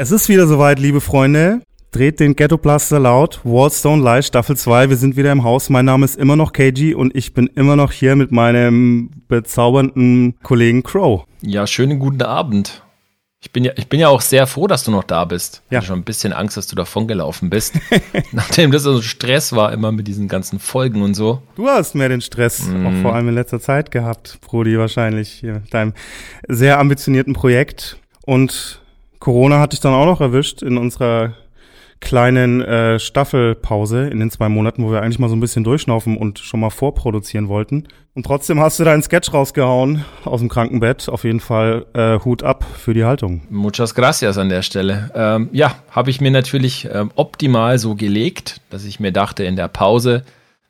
Es ist wieder soweit, liebe Freunde. Dreht den Ghetto Blaster laut. Wallstone Live Staffel 2. Wir sind wieder im Haus. Mein Name ist immer noch KG und ich bin immer noch hier mit meinem bezaubernden Kollegen Crow. Ja, schönen guten Abend. Ich bin ja, ich bin ja auch sehr froh, dass du noch da bist. Ja. Ich hatte schon ein bisschen Angst, dass du davongelaufen bist. Nachdem das so Stress war, immer mit diesen ganzen Folgen und so. Du hast mehr den Stress, Mhm. auch vor allem in letzter Zeit gehabt, Brody, wahrscheinlich, hier mit deinem sehr ambitionierten Projekt. Und Corona hat dich dann auch noch erwischt in unserer kleinen äh, Staffelpause in den zwei Monaten, wo wir eigentlich mal so ein bisschen durchschnaufen und schon mal vorproduzieren wollten. Und trotzdem hast du deinen Sketch rausgehauen aus dem Krankenbett. Auf jeden Fall äh, Hut ab für die Haltung. Muchas gracias an der Stelle. Ähm, ja, habe ich mir natürlich ähm, optimal so gelegt, dass ich mir dachte, in der Pause,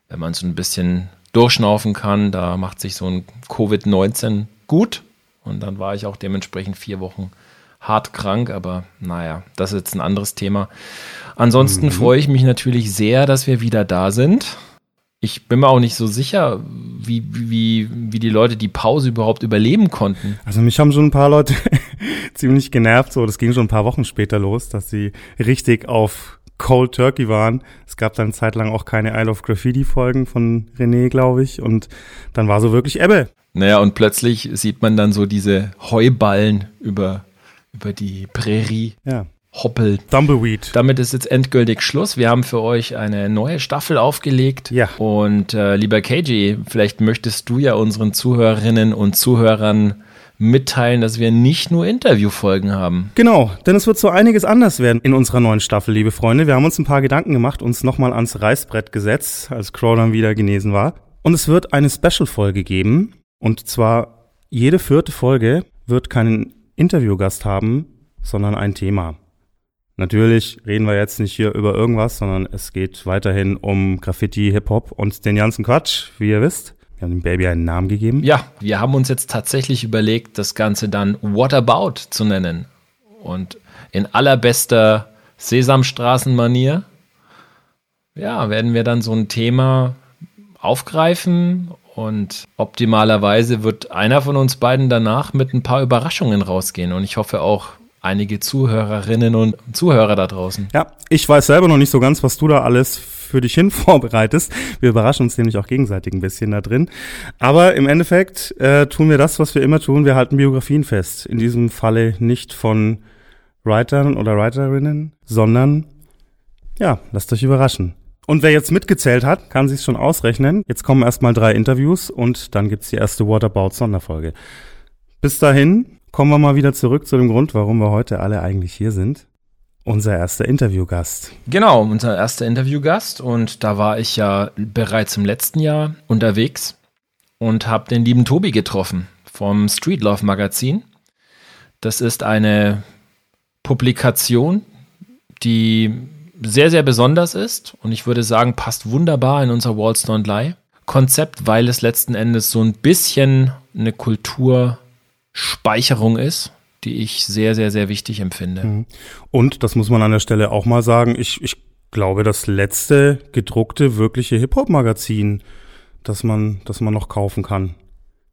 wenn man so ein bisschen durchschnaufen kann, da macht sich so ein Covid-19 gut. Und dann war ich auch dementsprechend vier Wochen hart krank, aber naja, das ist jetzt ein anderes Thema. Ansonsten freue ich mich natürlich sehr, dass wir wieder da sind. Ich bin mir auch nicht so sicher, wie, wie, wie die Leute die Pause überhaupt überleben konnten. Also mich haben schon ein paar Leute ziemlich genervt, so das ging schon ein paar Wochen später los, dass sie richtig auf Cold Turkey waren. Es gab dann eine Zeit lang auch keine Isle of Graffiti Folgen von René, glaube ich, und dann war so wirklich Ebbe. Naja, und plötzlich sieht man dann so diese Heuballen über, über die Prärie Ja. hoppeln. Tumbleweed. Damit ist jetzt endgültig Schluss. Wir haben für euch eine neue Staffel aufgelegt. Ja. Und äh, lieber KJ, vielleicht möchtest du ja unseren Zuhörerinnen und Zuhörern mitteilen, dass wir nicht nur Interviewfolgen haben. Genau, denn es wird so einiges anders werden in unserer neuen Staffel, liebe Freunde. Wir haben uns ein paar Gedanken gemacht, uns nochmal ans Reißbrett gesetzt, als Crow dann wieder genesen war. Und es wird eine Special-Folge geben. Und zwar jede vierte Folge wird keinen Interviewgast haben, sondern ein Thema. Natürlich reden wir jetzt nicht hier über irgendwas, sondern es geht weiterhin um Graffiti, Hip-Hop und den ganzen Quatsch, wie ihr wisst. Wir haben dem Baby einen Namen gegeben. Ja, wir haben uns jetzt tatsächlich überlegt, das Ganze dann What About zu nennen. Und in allerbester Sesamstraßenmanier, ja, werden wir dann so ein Thema aufgreifen und optimalerweise wird einer von uns beiden danach mit ein paar Überraschungen rausgehen. Und ich hoffe auch einige Zuhörerinnen und Zuhörer da draußen. Ja, ich weiß selber noch nicht so ganz, was du da alles für dich hin vorbereitest. Wir überraschen uns nämlich auch gegenseitig ein bisschen da drin. Aber im Endeffekt äh, tun wir das, was wir immer tun. Wir halten Biografien fest. In diesem Falle nicht von Writern oder Writerinnen, sondern ja, lasst euch überraschen. Und wer jetzt mitgezählt hat, kann sich's schon ausrechnen. Jetzt kommen erstmal drei Interviews und dann gibt's die erste Whatabout-Sonderfolge. Bis dahin kommen wir mal wieder zurück zu dem Grund, warum wir heute alle eigentlich hier sind. Unser erster Interviewgast. Genau, unser erster Interviewgast und da war ich ja bereits im letzten Jahr unterwegs und habe den lieben Tobi getroffen vom Street Love Magazin. Das ist eine Publikation, die sehr, sehr besonders ist und ich würde sagen, passt wunderbar in unser Walls Don't Lie Konzept, weil es letzten Endes so ein bisschen eine Kulturspeicherung ist, die ich sehr, sehr, sehr wichtig empfinde. Und, das muss man an der Stelle auch mal sagen, ich, ich glaube, das letzte gedruckte wirkliche Hip-Hop-Magazin, das man, das man noch kaufen kann.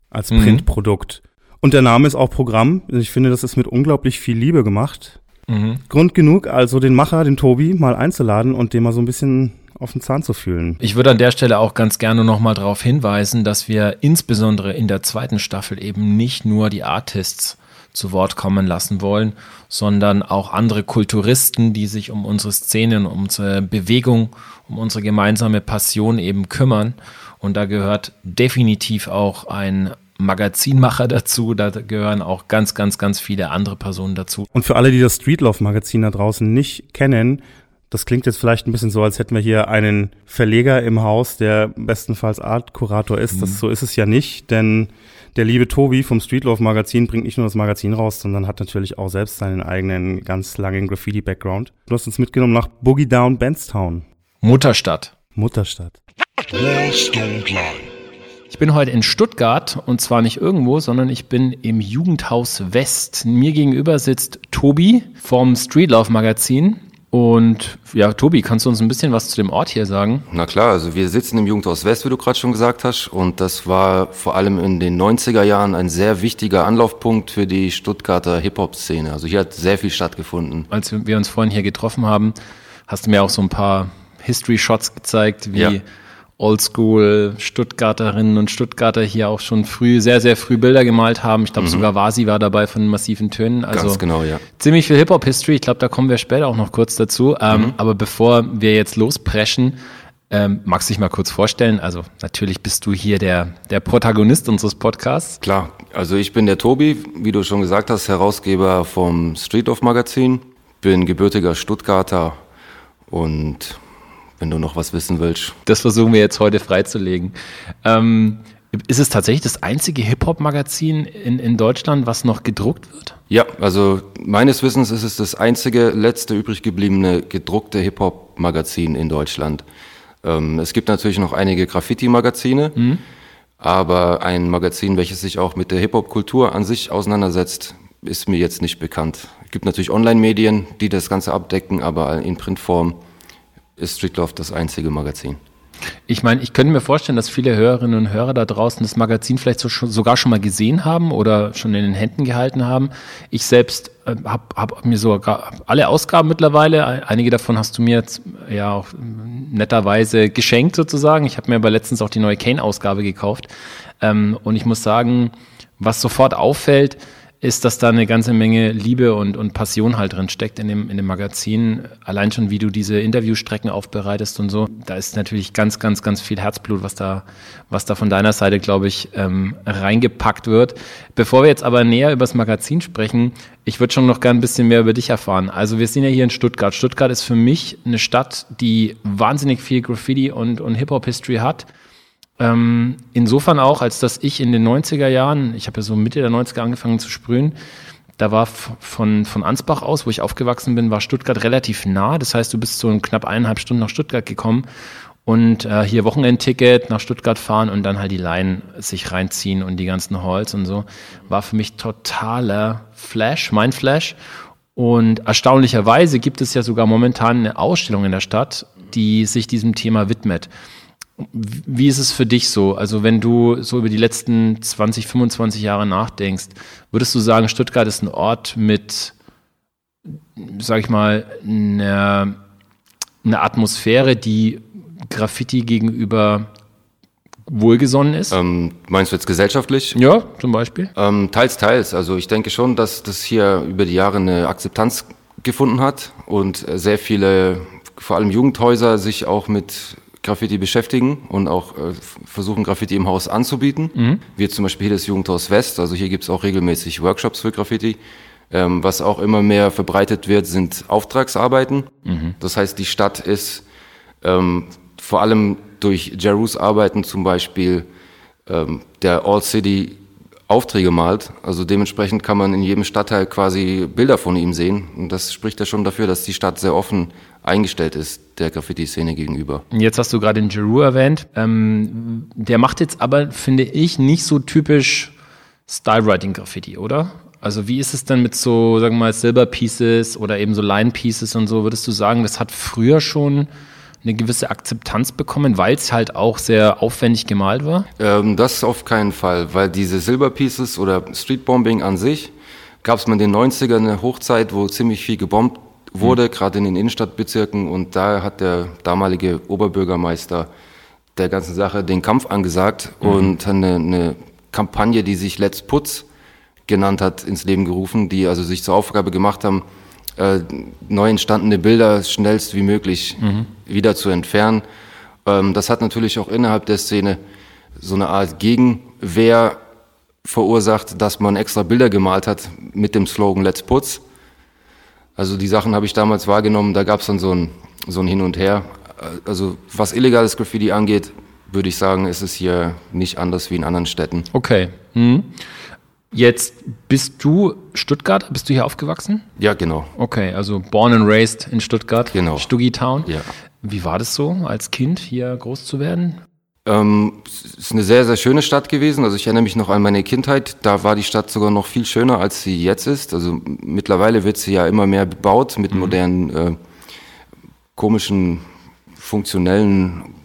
Als Mhm. Printprodukt. Und der Name ist auch Programm. Ich finde, das ist mit unglaublich viel Liebe gemacht. Mhm. Grund genug, also den Macher, den Tobi, mal einzuladen und den mal so ein bisschen auf den Zahn zu fühlen. Ich würde an der Stelle auch ganz gerne nochmal darauf hinweisen, dass wir insbesondere in der zweiten Staffel eben nicht nur die Artists zu Wort kommen lassen wollen, sondern auch andere Kulturisten, die sich um unsere Szenen, um unsere Bewegung, um unsere gemeinsame Passion eben kümmern. Und da gehört definitiv auch ein Magazinmacher dazu, da gehören auch ganz, ganz, ganz viele andere Personen dazu. Und für alle, die das Streetloaf Magazin da draußen nicht kennen, das klingt jetzt vielleicht ein bisschen so, als hätten wir hier einen Verleger im Haus, der bestenfalls Artkurator ist. Das, so ist es ja nicht, denn der liebe Tobi vom Streetloaf Magazin bringt nicht nur das Magazin raus, sondern hat natürlich auch selbst seinen eigenen ganz langen Graffiti-Background. Du hast uns mitgenommen nach Boogie Down Benstown, Mutterstadt. Mutterstadt. Walls don't lie. Ich bin heute in Stuttgart und zwar nicht irgendwo, sondern ich bin im Jugendhaus West. Mir gegenüber sitzt Tobi vom Streetlauf Magazin Und ja, Tobi, kannst du uns ein bisschen was zu dem Ort hier sagen? Na klar, also wir sitzen im Jugendhaus West, wie du gerade schon gesagt hast, und das war vor allem in den 90er Jahren ein sehr wichtiger Anlaufpunkt für die Stuttgarter Hip-Hop-Szene. Also hier hat sehr viel stattgefunden. Als wir uns vorhin hier getroffen haben, hast du mir auch so ein paar History-Shots gezeigt, wie Ja. Oldschool Stuttgarterinnen und Stuttgarter hier auch schon früh, sehr, sehr früh Bilder gemalt haben. Ich glaube, sogar Vasi war dabei von massiven Tönen. Also Mhm. Ganz genau, ja. ziemlich viel Hip-Hop-History. Ich glaube, da kommen wir später auch noch kurz dazu. Ähm, Mhm. Aber bevor wir jetzt lospreschen, ähm, magst du dich mal kurz vorstellen? Also natürlich bist du hier der, der Protagonist unseres Podcasts. Klar, also ich bin der Tobi, wie du schon gesagt hast, Herausgeber vom Street of Magazin, bin gebürtiger Stuttgarter und wenn du noch was wissen willst, Das versuchen wir jetzt heute freizulegen. Ähm, ist es tatsächlich das einzige Hip-Hop-Magazin in, in Deutschland, was noch gedruckt wird? Ja, also meines Wissens ist es das einzige letzte übrig gebliebene gedruckte Hip-Hop-Magazin in Deutschland. Ähm, es gibt natürlich noch einige Graffiti-Magazine, aber ein Magazin, welches sich auch mit der Hip-Hop-Kultur an sich auseinandersetzt, ist mir jetzt nicht bekannt. Es gibt natürlich Online-Medien, die das Ganze abdecken, aber in Printform ist Streetloft das einzige Magazin. Ich meine, ich könnte mir vorstellen, dass viele Hörerinnen und Hörer da draußen das Magazin vielleicht so, sogar schon mal gesehen haben oder schon in den Händen gehalten haben. Ich selbst äh, habe hab mir sogar alle Ausgaben mittlerweile, ein- einige davon hast du mir jetzt ja auch netterweise geschenkt sozusagen. Ich habe mir aber letztens auch die neue Kane-Ausgabe gekauft. Ähm, und ich muss sagen, was sofort auffällt, ist, dass da eine ganze Menge Liebe und, und Passion halt drin steckt in dem, in dem Magazin. Allein schon, wie du diese Interviewstrecken aufbereitest und so. Da ist natürlich ganz, ganz, ganz viel Herzblut, was da, was da von deiner Seite, glaube ich, ähm, reingepackt wird. Bevor wir jetzt aber näher über das Magazin sprechen, ich würde schon noch gern ein bisschen mehr über dich erfahren. Also wir sind ja hier in Stuttgart. Stuttgart ist für mich eine Stadt, die wahnsinnig viel Graffiti und, und Hip-Hop-History hat. Ähm, insofern auch, als dass ich in den 90er Jahren, ich habe ja so Mitte der 90er angefangen zu sprühen, da war von, von Ansbach aus, wo ich aufgewachsen bin, war Stuttgart relativ nah. Das heißt, du bist so knapp eineinhalb Stunden nach Stuttgart gekommen und äh, hier Wochenendticket nach Stuttgart fahren und dann halt die Line sich reinziehen und die ganzen Halls und so. War für mich totaler Flash, mein Flash. Und erstaunlicherweise gibt es ja sogar momentan eine Ausstellung in der Stadt, die sich diesem Thema widmet. Wie ist es für dich so? Also wenn du so über die letzten 20, 25 Jahre nachdenkst, würdest du sagen, Stuttgart ist ein Ort mit, sag ich mal, einer, einer Atmosphäre, die Graffiti gegenüber wohlgesonnen ist? Ähm, meinst du jetzt gesellschaftlich? Ja, zum Beispiel. Ähm, teils, teils. Also ich denke schon, dass das hier über die Jahre eine Akzeptanz gefunden hat und sehr viele, vor allem Jugendhäuser, sich auch mit Graffiti beschäftigen und auch äh, versuchen, Graffiti im Haus anzubieten. Wie zum Beispiel hier das Jugendhaus West. Also hier gibt's auch regelmäßig Workshops für Graffiti. Ähm, was auch immer mehr verbreitet wird, sind Auftragsarbeiten. Das heißt, die Stadt ist ähm, vor allem durch Jerus Arbeiten zum Beispiel ähm, der All City Aufträge malt. Also dementsprechend kann man in jedem Stadtteil quasi Bilder von ihm sehen. Und das spricht ja schon dafür, dass die Stadt sehr offen eingestellt ist der Graffiti-Szene gegenüber. Jetzt hast du gerade den Giroux erwähnt. Ähm, der macht jetzt aber, finde ich, nicht so typisch Style-Writing-Graffiti, oder? Also wie ist es denn mit so, sagen wir mal, Silber-Pieces oder eben so Line-Pieces und so? Würdest du sagen, das hat früher schon eine gewisse Akzeptanz bekommen, weil es halt auch sehr aufwendig gemalt war? Ähm, das auf keinen Fall, weil diese Silberpieces oder Streetbombing an sich gab es in den 90ern eine Hochzeit, wo ziemlich viel gebombt wurde, gerade in den Innenstadtbezirken. Und da hat der damalige Oberbürgermeister der ganzen Sache den Kampf angesagt und hat eine, eine Kampagne, die sich Let's Putz genannt hat, ins Leben gerufen, die also sich zur Aufgabe gemacht haben, äh, neu entstandene Bilder schnellst wie möglich wieder zu entfernen. Ähm, das hat natürlich auch innerhalb der Szene so eine Art Gegenwehr verursacht, dass man extra Bilder gemalt hat mit dem Slogan Let's Putz. Also die Sachen habe ich damals wahrgenommen, da gab es dann so ein, so ein Hin und Her. Äh, Also was illegales Graffiti angeht, würde ich sagen, ist es hier nicht anders wie in anderen Städten. Okay. Hm. Jetzt bist du Stuttgart, bist du hier aufgewachsen? Ja, genau. Okay, also born and raised in Stuttgart, Genau. Stuggi Town. Ja. Wie war das so, als Kind hier groß zu werden? Ähm, es ist eine sehr, sehr schöne Stadt gewesen. Also ich erinnere mich noch an meine Kindheit. Da war die Stadt sogar noch viel schöner, als sie jetzt ist. Also mittlerweile wird sie ja immer mehr bebaut mit modernen äh, komischen funktionellen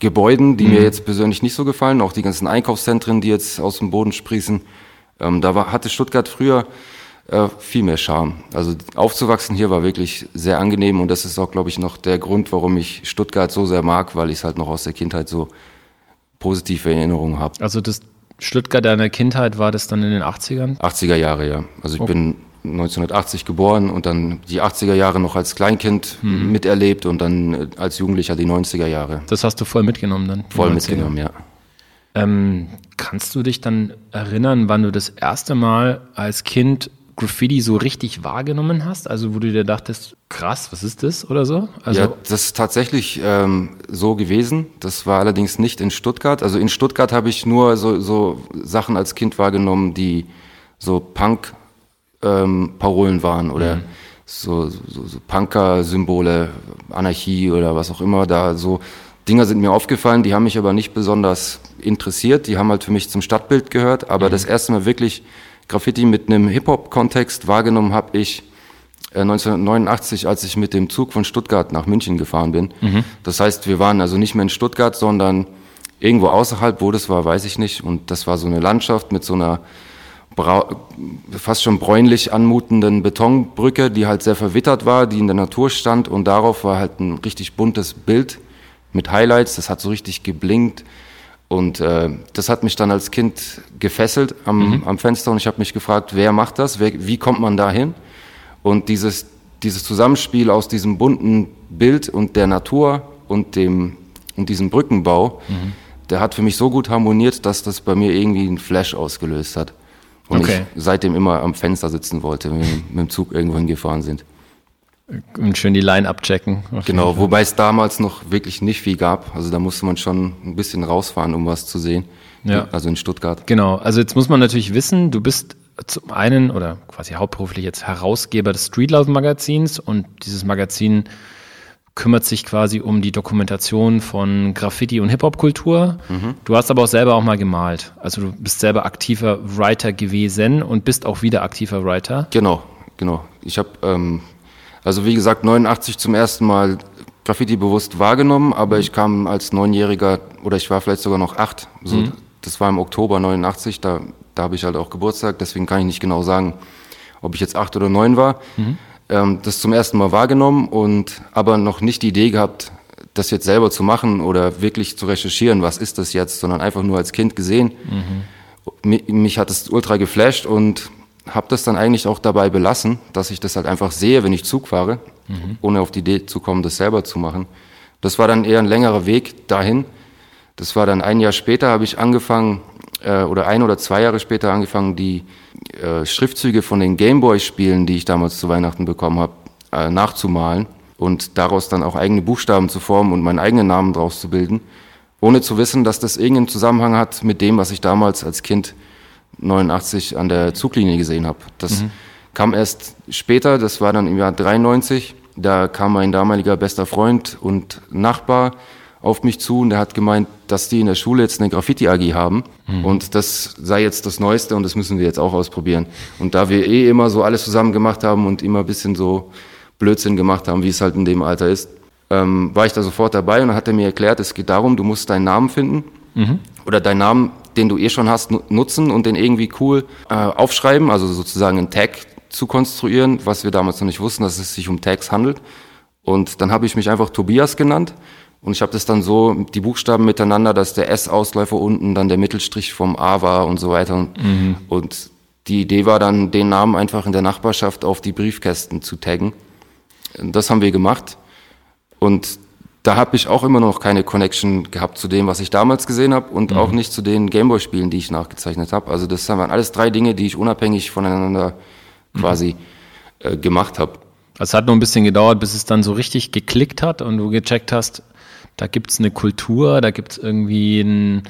Gebäuden, die Mhm. mir jetzt persönlich nicht so gefallen. Auch die ganzen Einkaufszentren, die jetzt aus dem Boden sprießen. Ähm, da war, hatte Stuttgart früher äh, viel mehr Charme. Also aufzuwachsen hier war wirklich sehr angenehm und das ist auch, glaube ich, noch der Grund, warum ich Stuttgart so sehr mag, weil ich es halt noch aus der Kindheit so positive Erinnerungen habe. Also das Stuttgart deiner Kindheit war das dann in den 80ern? 80er Jahre, ja. Also ich Oh. bin 1980 geboren und dann die 80er Jahre noch als Kleinkind Mhm. miterlebt und dann äh, als Jugendlicher die 90er Jahre. Das hast du voll mitgenommen dann? Voll Die 90er. mitgenommen, ja. Ähm, kannst du dich dann erinnern, wann du das erste Mal als Kind Graffiti so richtig wahrgenommen hast? Also wo du dir dachtest, krass, was ist das oder so? Also ja, das ist tatsächlich ähm, so gewesen. Das war allerdings nicht in Stuttgart. Also in Stuttgart habe ich nur so, so Sachen als Kind wahrgenommen, die so Punk-Parolen waren oder so, so, so Punker-Symbole, Anarchie oder was auch immer. Da so Dinger sind mir aufgefallen, die haben mich aber nicht besonders interessiert. Die haben halt für mich zum Stadtbild gehört. Aber das erste Mal wirklich Graffiti mit einem Hip-Hop-Kontext wahrgenommen habe ich äh, 1989, als ich mit dem Zug von Stuttgart nach München gefahren bin. Das heißt, wir waren also nicht mehr in Stuttgart, sondern irgendwo außerhalb, wo das war, weiß ich nicht. Und das war so eine Landschaft mit so einer fast schon bräunlich anmutenden Betonbrücke, die halt sehr verwittert war, die in der Natur stand und darauf war halt ein richtig buntes Bild mit Highlights, das hat so richtig geblinkt und äh, das hat mich dann als Kind gefesselt am, am Fenster und ich habe mich gefragt, wer macht das, wer, wie kommt man da hin? Und dieses, dieses Zusammenspiel aus diesem bunten Bild und der Natur und dem und diesem Brückenbau, der hat für mich so gut harmoniert, dass das bei mir irgendwie einen Flash ausgelöst hat. Und Okay. ich seitdem immer am Fenster sitzen wollte, wenn wir mit dem Zug irgendwo hingefahren sind. Und schön die Line abchecken. Genau, wobei es damals noch wirklich nicht viel gab. Also da musste man schon ein bisschen rausfahren, um was zu sehen. Ja. Also in Stuttgart. Genau, also jetzt muss man natürlich wissen, du bist zum einen oder quasi hauptberuflich jetzt Herausgeber des Streetlife Magazins und dieses Magazin kümmert sich quasi um die Dokumentation von Graffiti und Hip-Hop-Kultur. Du hast aber auch selber auch mal gemalt. Also du bist selber aktiver Writer gewesen und bist auch wieder aktiver Writer. Genau, genau. Ich habe, ähm, also wie gesagt, 89 zum ersten Mal Graffiti bewusst wahrgenommen, aber ich kam als Neunjähriger oder ich war vielleicht sogar noch acht. So, Das war im Oktober 89, da, da habe ich halt auch Geburtstag, deswegen kann ich nicht genau sagen, ob ich jetzt acht oder neun war. Ähm, das zum ersten Mal wahrgenommen und aber noch nicht die Idee gehabt, das jetzt selber zu machen oder wirklich zu recherchieren, was ist das jetzt, sondern einfach nur als Kind gesehen. Mi- Mich hat es ultra geflasht und habe das dann eigentlich auch dabei belassen, dass ich das halt einfach sehe, wenn ich Zug fahre, ohne auf die Idee zu kommen, das selber zu machen. Das war dann eher ein längerer Weg dahin. Das war dann ein Jahr später, habe ich angefangen, äh, oder ein oder zwei Jahre später angefangen, die äh, Schriftzüge von den Gameboy-Spielen, die ich damals zu Weihnachten bekommen habe, äh, nachzumalen und daraus dann auch eigene Buchstaben zu formen und meinen eigenen Namen draus zu bilden, ohne zu wissen, dass das irgendeinen Zusammenhang hat mit dem, was ich damals als Kind 89 an der Zuglinie gesehen habe. Das kam erst später, das war dann im Jahr 93. Da kam mein damaliger bester Freund und Nachbar auf mich zu und der hat gemeint, dass die in der Schule jetzt eine Graffiti-AG haben und das sei jetzt das Neueste und das müssen wir jetzt auch ausprobieren. Und da wir eh immer so alles zusammen gemacht haben und immer ein bisschen so Blödsinn gemacht haben, wie es halt in dem Alter ist, ähm, war ich da sofort dabei und dann hat er mir erklärt, es geht darum, du musst deinen Namen finden oder deinen Namen, den du eh schon hast, nu- nutzen und den irgendwie cool äh, aufschreiben, also sozusagen einen Tag zu konstruieren, was wir damals noch nicht wussten, dass es sich um Tags handelt. Und dann habe ich mich einfach Tobias genannt und ich habe das dann so, die Buchstaben miteinander, dass der S-Ausläufer unten dann der Mittelstrich vom A war und so weiter. Und, und die Idee war dann, den Namen einfach in der Nachbarschaft auf die Briefkästen zu taggen. Das haben wir gemacht. Und da habe ich auch immer noch keine Connection gehabt zu dem, was ich damals gesehen habe und auch nicht zu den Gameboy-Spielen, die ich nachgezeichnet habe. Also das waren alles drei Dinge, die ich unabhängig voneinander quasi äh, gemacht habe. Also Es hat nur ein bisschen gedauert, bis es dann so richtig geklickt hat und du gecheckt hast, da gibt's eine Kultur, da gibt's irgendwie ein,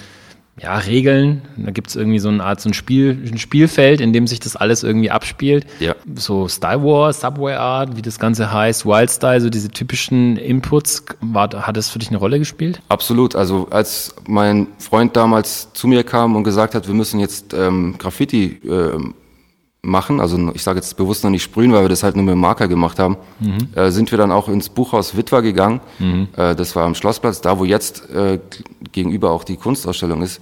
ja, Regeln, da gibt's irgendwie so eine Art so ein, Spiel, ein Spielfeld, in dem sich das alles irgendwie abspielt. Ja. So Style War, Subway Art, wie das Ganze heißt, Wild Style, so diese typischen Inputs, war, hat das für dich eine Rolle gespielt? Absolut. Also als mein Freund damals zu mir kam und gesagt hat, wir müssen jetzt ähm, Graffiti ähm, machen, also ich sage jetzt bewusst noch nicht sprühen, weil wir das halt nur mit dem Marker gemacht haben, äh, sind wir dann auch ins Buchhaus Witwer gegangen. Äh, das war am Schlossplatz, da wo jetzt äh, gegenüber auch die Kunstausstellung ist.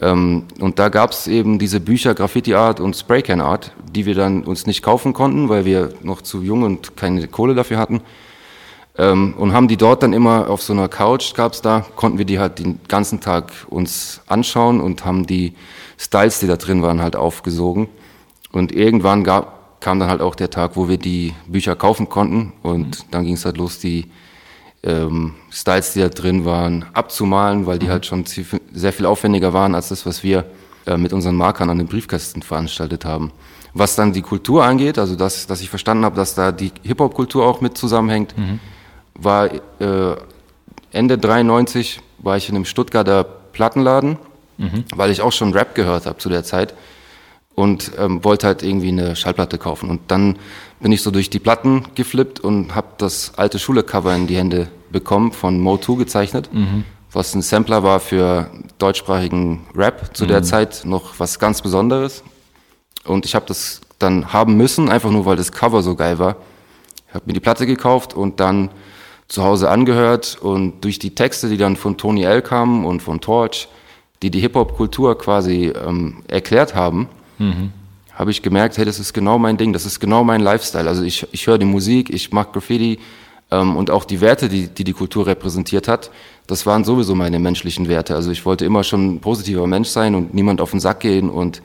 Ähm, und da gab es eben diese Bücher Graffiti Art und Spraycan Art, die wir dann uns nicht kaufen konnten, weil wir noch zu jung und keine Kohle dafür hatten. Ähm, und haben die dort dann immer auf so einer Couch gab's da, konnten wir die halt den ganzen Tag uns anschauen und haben die Styles, die da drin waren, halt aufgesogen. Und irgendwann gab, kam dann halt auch der Tag, wo wir die Bücher kaufen konnten. Und dann ging es halt los, die ähm, Styles, die da drin waren, abzumalen, weil die halt schon sehr viel aufwendiger waren als das, was wir äh, mit unseren Markern an den Briefkästen veranstaltet haben. Was dann die Kultur angeht, also dass, dass ich verstanden habe, dass da die Hip-Hop-Kultur auch mit zusammenhängt, war äh, Ende 93 war ich in einem Stuttgarter Plattenladen, weil ich auch schon Rap gehört habe zu der Zeit und ähm, wollte halt irgendwie eine Schallplatte kaufen. Und dann bin ich so durch die Platten geflippt und habe das alte Schule-Cover in die Hände bekommen, von Mo2 gezeichnet, was ein Sampler war für deutschsprachigen Rap zu der Zeit noch was ganz Besonderes. Und ich habe das dann haben müssen, einfach nur weil das Cover so geil war. Ich habe mir die Platte gekauft und dann zu Hause angehört und durch die Texte, die dann von Tony L kamen und von Torch, die die Hip-Hop-Kultur quasi ähm, erklärt haben, habe ich gemerkt, hey, das ist genau mein Ding, das ist genau mein Lifestyle. Also ich, ich höre die Musik, ich mag Graffiti ähm, und auch die Werte, die, die die Kultur repräsentiert hat, das waren sowieso meine menschlichen Werte. Also ich wollte immer schon ein positiver Mensch sein und niemand auf den Sack gehen und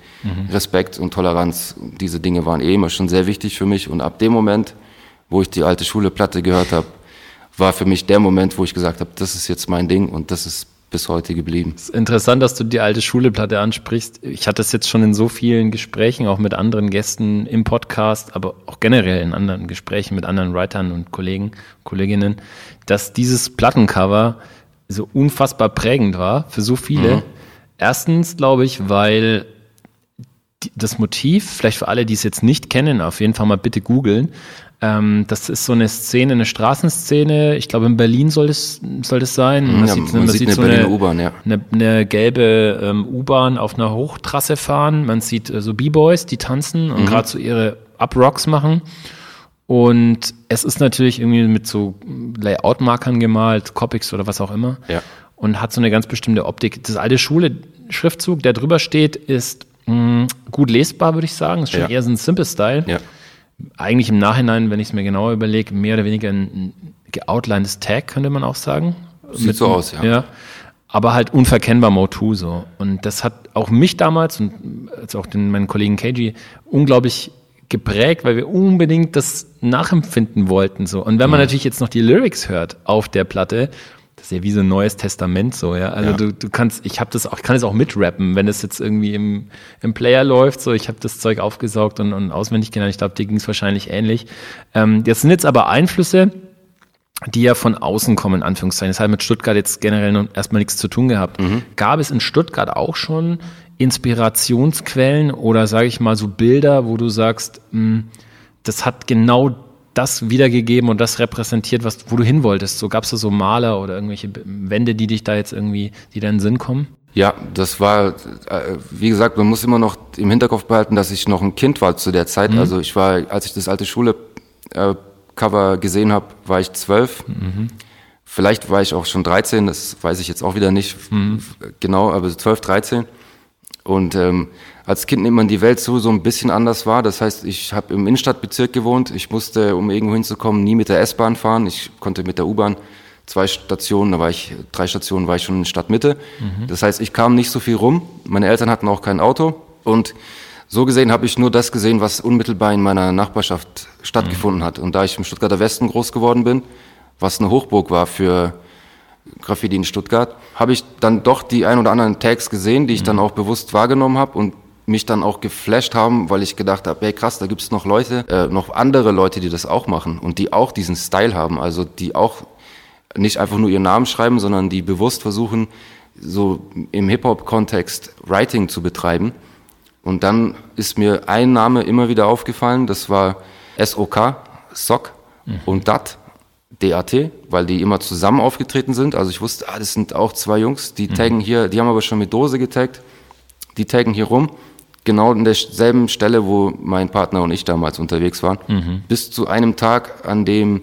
Respekt und Toleranz, diese Dinge waren eh immer schon sehr wichtig für mich und ab dem Moment, wo ich die alte Schule-Platte gehört habe, war für mich der Moment, wo ich gesagt habe, das ist jetzt mein Ding und das ist bis heute geblieben. Es ist interessant, dass du die alte Schuleplatte ansprichst. Ich hatte es jetzt schon in so vielen Gesprächen, auch mit anderen Gästen im Podcast, aber auch generell in anderen Gesprächen mit anderen Writern und Kollegen, Kolleginnen, dass dieses Plattencover so unfassbar prägend war für so viele. Erstens, glaube ich, weil das Motiv, vielleicht für alle, die es jetzt nicht kennen, auf jeden Fall mal bitte googeln. Ähm, das ist so eine Szene, eine Straßenszene. Ich glaube, in Berlin soll es, soll es sein. Mhm, Ja, man sieht eine Berliner U-Bahn, ja. eine, eine gelbe ähm, U-Bahn auf einer Hochtrasse fahren. Man sieht äh, so B-Boys, die tanzen Mhm. und gerade so ihre Up-Rocks machen. Und es ist natürlich irgendwie mit so Layout-Markern gemalt, Copics oder was auch immer. Ja. Und hat so eine ganz bestimmte Optik. Das alte Schule-Schriftzug, der drüber steht, ist mh, gut lesbar, würde ich sagen. Ist schon Ja. eher so ein Simple-Style Ja. Eigentlich im Nachhinein, wenn ich es mir genauer überlege, mehr oder weniger ein, geoutlinedes Tag, könnte man auch sagen. Sieht so aus, ja. ja. Aber halt unverkennbar Motu so. Und das hat auch mich damals und als auch den, meinen Kollegen KG unglaublich geprägt, weil wir unbedingt das nachempfinden wollten so. Und wenn man natürlich jetzt noch die Lyrics hört auf der Platte, das ist ja wie so ein neues Testament so, ja. Also Ja. du, du kannst, ich habe das auch, ich kann es auch mitrappen, wenn es jetzt irgendwie im, im Player läuft, so ich habe das Zeug aufgesaugt und, und auswendig gelernt. Ich glaube, dir ging es wahrscheinlich ähnlich. Ähm, das sind jetzt aber Einflüsse, die ja von außen kommen, in Anführungszeichen. Das hat mit Stuttgart jetzt generell noch erstmal nichts zu tun gehabt. Gab es in Stuttgart auch schon Inspirationsquellen oder sage ich mal so Bilder, wo du sagst, mh, das hat genau das wiedergegeben und das repräsentiert, was, wo du hin wolltest? So gab es da so Maler oder irgendwelche Wände, die dich da jetzt irgendwie, die da in den Sinn kommen? Ja, das war, äh, wie gesagt, man muss immer noch im Hinterkopf behalten, dass ich noch ein Kind war zu der Zeit. Also ich war, als ich das alte Schule-Cover gesehen habe, war ich zwölf. Vielleicht war ich auch schon 13, das weiß ich jetzt auch wieder nicht genau, aber so 12, 13. Und ähm, als Kind nimmt man die Welt sowieso ein bisschen anders wahr. Das heißt, ich habe im Innenstadtbezirk gewohnt. Ich musste, um irgendwo hinzukommen, nie mit der S-Bahn fahren. Ich konnte mit der U-Bahn zwei Stationen, da war ich, drei Stationen war ich schon in Stadtmitte. Das heißt, ich kam nicht so viel rum. Meine Eltern hatten auch kein Auto. Und so gesehen habe ich nur das gesehen, was unmittelbar in meiner Nachbarschaft stattgefunden hat. Und da ich im Stuttgarter Westen groß geworden bin, was eine Hochburg war für Graffiti in Stuttgart, habe ich dann doch die ein oder anderen Tags gesehen, die ich dann auch bewusst wahrgenommen habe und mich dann auch geflasht haben, weil ich gedacht habe, hey krass, da gibt's noch Leute, äh, noch andere Leute, die das auch machen und die auch diesen Style haben, also die auch nicht einfach nur ihren Namen schreiben, sondern die bewusst versuchen, so im Hip-Hop-Kontext Writing zu betreiben. Und dann ist mir ein Name immer wieder aufgefallen, das war SOK, SOC und DAT, DAT, weil die immer zusammen aufgetreten sind. Also ich wusste, ah, das sind auch zwei Jungs, die taggen hier, die haben aber schon mit Dose getaggt, die taggen hier rum. Genau an derselben Stelle, wo mein Partner und ich damals unterwegs waren. Bis zu einem Tag, an dem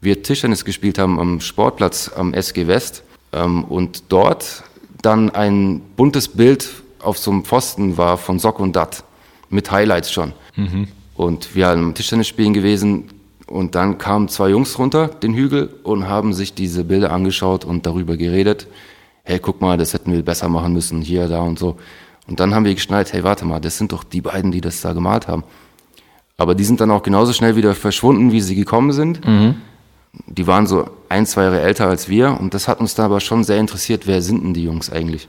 wir Tischtennis gespielt haben am Sportplatz am SG West ähm, und dort dann ein buntes Bild auf so einem Pfosten war von Sock und Dat mit Highlights schon. Und wir haben Tischtennis spielen gewesen und dann kamen zwei Jungs runter den Hügel und haben sich diese Bilder angeschaut und darüber geredet. Hey, guck mal, das hätten wir besser machen müssen, hier, da und so. Und dann haben wir geschnallt, hey, warte mal, das sind doch die beiden, die das da gemalt haben. Aber die sind dann auch genauso schnell wieder verschwunden, wie sie gekommen sind. Die waren so ein, zwei Jahre älter als wir und das hat uns da aber schon sehr interessiert, wer sind denn die Jungs eigentlich?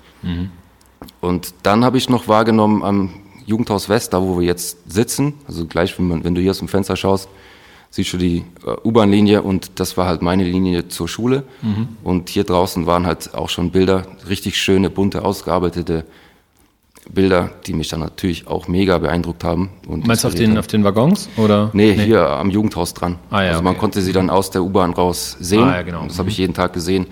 Und dann habe ich noch wahrgenommen am Jugendhaus West, da wo wir jetzt sitzen, also gleich, wenn, man, wenn du hier aus dem Fenster schaust, siehst du die äh, U-Bahn-Linie und das war halt meine Linie zur Schule. Und hier draußen waren halt auch schon Bilder, richtig schöne, bunte, ausgearbeitete Bilder, die mich dann natürlich auch mega beeindruckt haben. Und Meinst du auf den, auf den Waggons? Oder? Nee, hier am Jugendhaus dran. Ah, ja, also man okay. konnte sie dann aus der U-Bahn raus sehen. Ah, ja, genau. Das habe ich jeden Tag gesehen,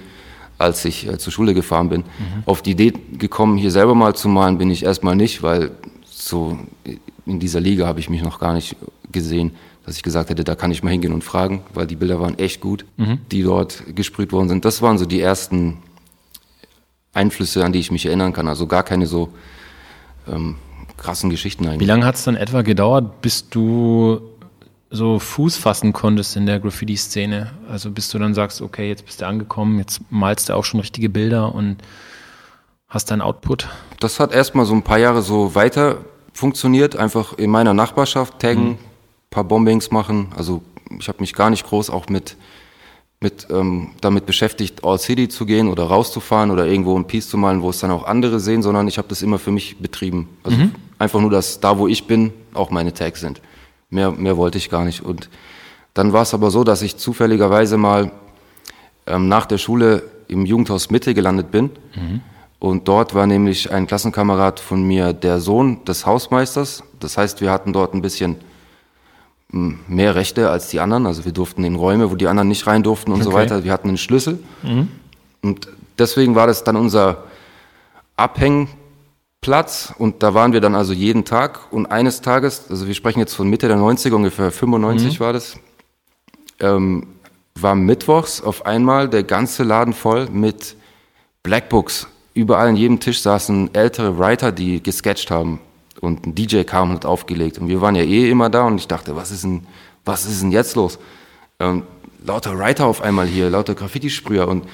als ich äh, zur Schule gefahren bin. Auf die Idee gekommen, hier selber mal zu malen, bin ich erstmal nicht, weil so in dieser Liga habe ich mich noch gar nicht gesehen, dass ich gesagt hätte, da kann ich mal hingehen und fragen, weil die Bilder waren echt gut, die dort gesprüht worden sind. Das waren so die ersten Einflüsse, an die ich mich erinnern kann. Also gar keine so ähm, krassen Geschichten eigentlich. Wie lange hat es dann etwa gedauert, bis du so Fuß fassen konntest in der Graffiti-Szene? Also bis du dann sagst, okay, jetzt bist du angekommen, jetzt malst du auch schon richtige Bilder und hast deinen Output. Das hat erstmal so ein paar Jahre so weiter funktioniert, einfach in meiner Nachbarschaft taggen, paar Bombings machen. Also ich habe mich gar nicht groß auch mit, mit ähm, damit beschäftigt, All City zu gehen oder rauszufahren oder irgendwo ein Piece zu malen, wo es dann auch andere sehen, sondern ich habe das immer für mich betrieben. Also einfach nur, dass da, wo ich bin, auch meine Tags sind. Mehr, mehr wollte ich gar nicht. Und dann war es aber so, dass ich zufälligerweise mal ähm, nach der Schule im Jugendhaus Mitte gelandet bin. Und dort war nämlich ein Klassenkamerad von mir der Sohn des Hausmeisters. Das heißt, wir hatten dort ein bisschen mehr Rechte als die anderen. Also wir durften in Räume, wo die anderen nicht rein durften und so Okay. weiter. Wir hatten einen Schlüssel. Und deswegen war das dann unser Abhängplatz. Und da waren wir dann also jeden Tag. Und eines Tages, also wir sprechen jetzt von Mitte der 90er, ungefähr 95 war das, ähm, war mittwochs auf einmal der ganze Laden voll mit Blackbooks. Überall an jedem Tisch saßen ältere Writer, die gesketcht haben. Und ein DJ kam und hat aufgelegt. Und wir waren ja eh immer da und ich dachte, was ist denn, was ist denn jetzt los? Ähm, lauter Writer auf einmal hier, lauter Graffiti-Sprüher. Und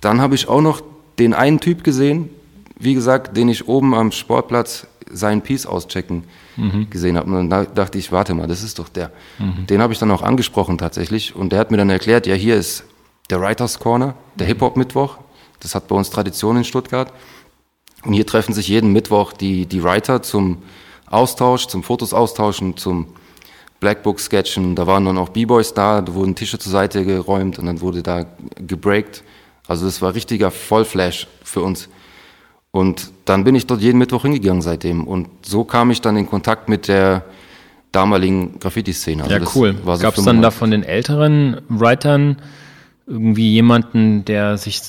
dann habe ich auch noch den einen Typ gesehen, wie gesagt, den ich oben am Sportplatz seinen Piece auschecken gesehen habe. Und dann da- dachte ich, warte mal, das ist doch der. Den habe ich dann auch angesprochen tatsächlich. Und der hat mir dann erklärt, ja, hier ist der Writers Corner, der Hip-Hop-Mittwoch. Das hat bei uns Tradition in Stuttgart. Und hier treffen sich jeden Mittwoch die, die Writer zum Austausch, zum Fotos austauschen, zum Blackbook-Sketchen. Da waren dann auch B-Boys da, da wurden Tische zur Seite geräumt und dann wurde da gebreakt. Also das war richtiger Vollflash für uns. Und dann bin ich dort jeden Mittwoch hingegangen seitdem. Und so kam ich dann in Kontakt mit der damaligen Graffiti-Szene. Also ja, cool. so Gab es dann da 95. von den älteren Writern irgendwie jemanden, der sich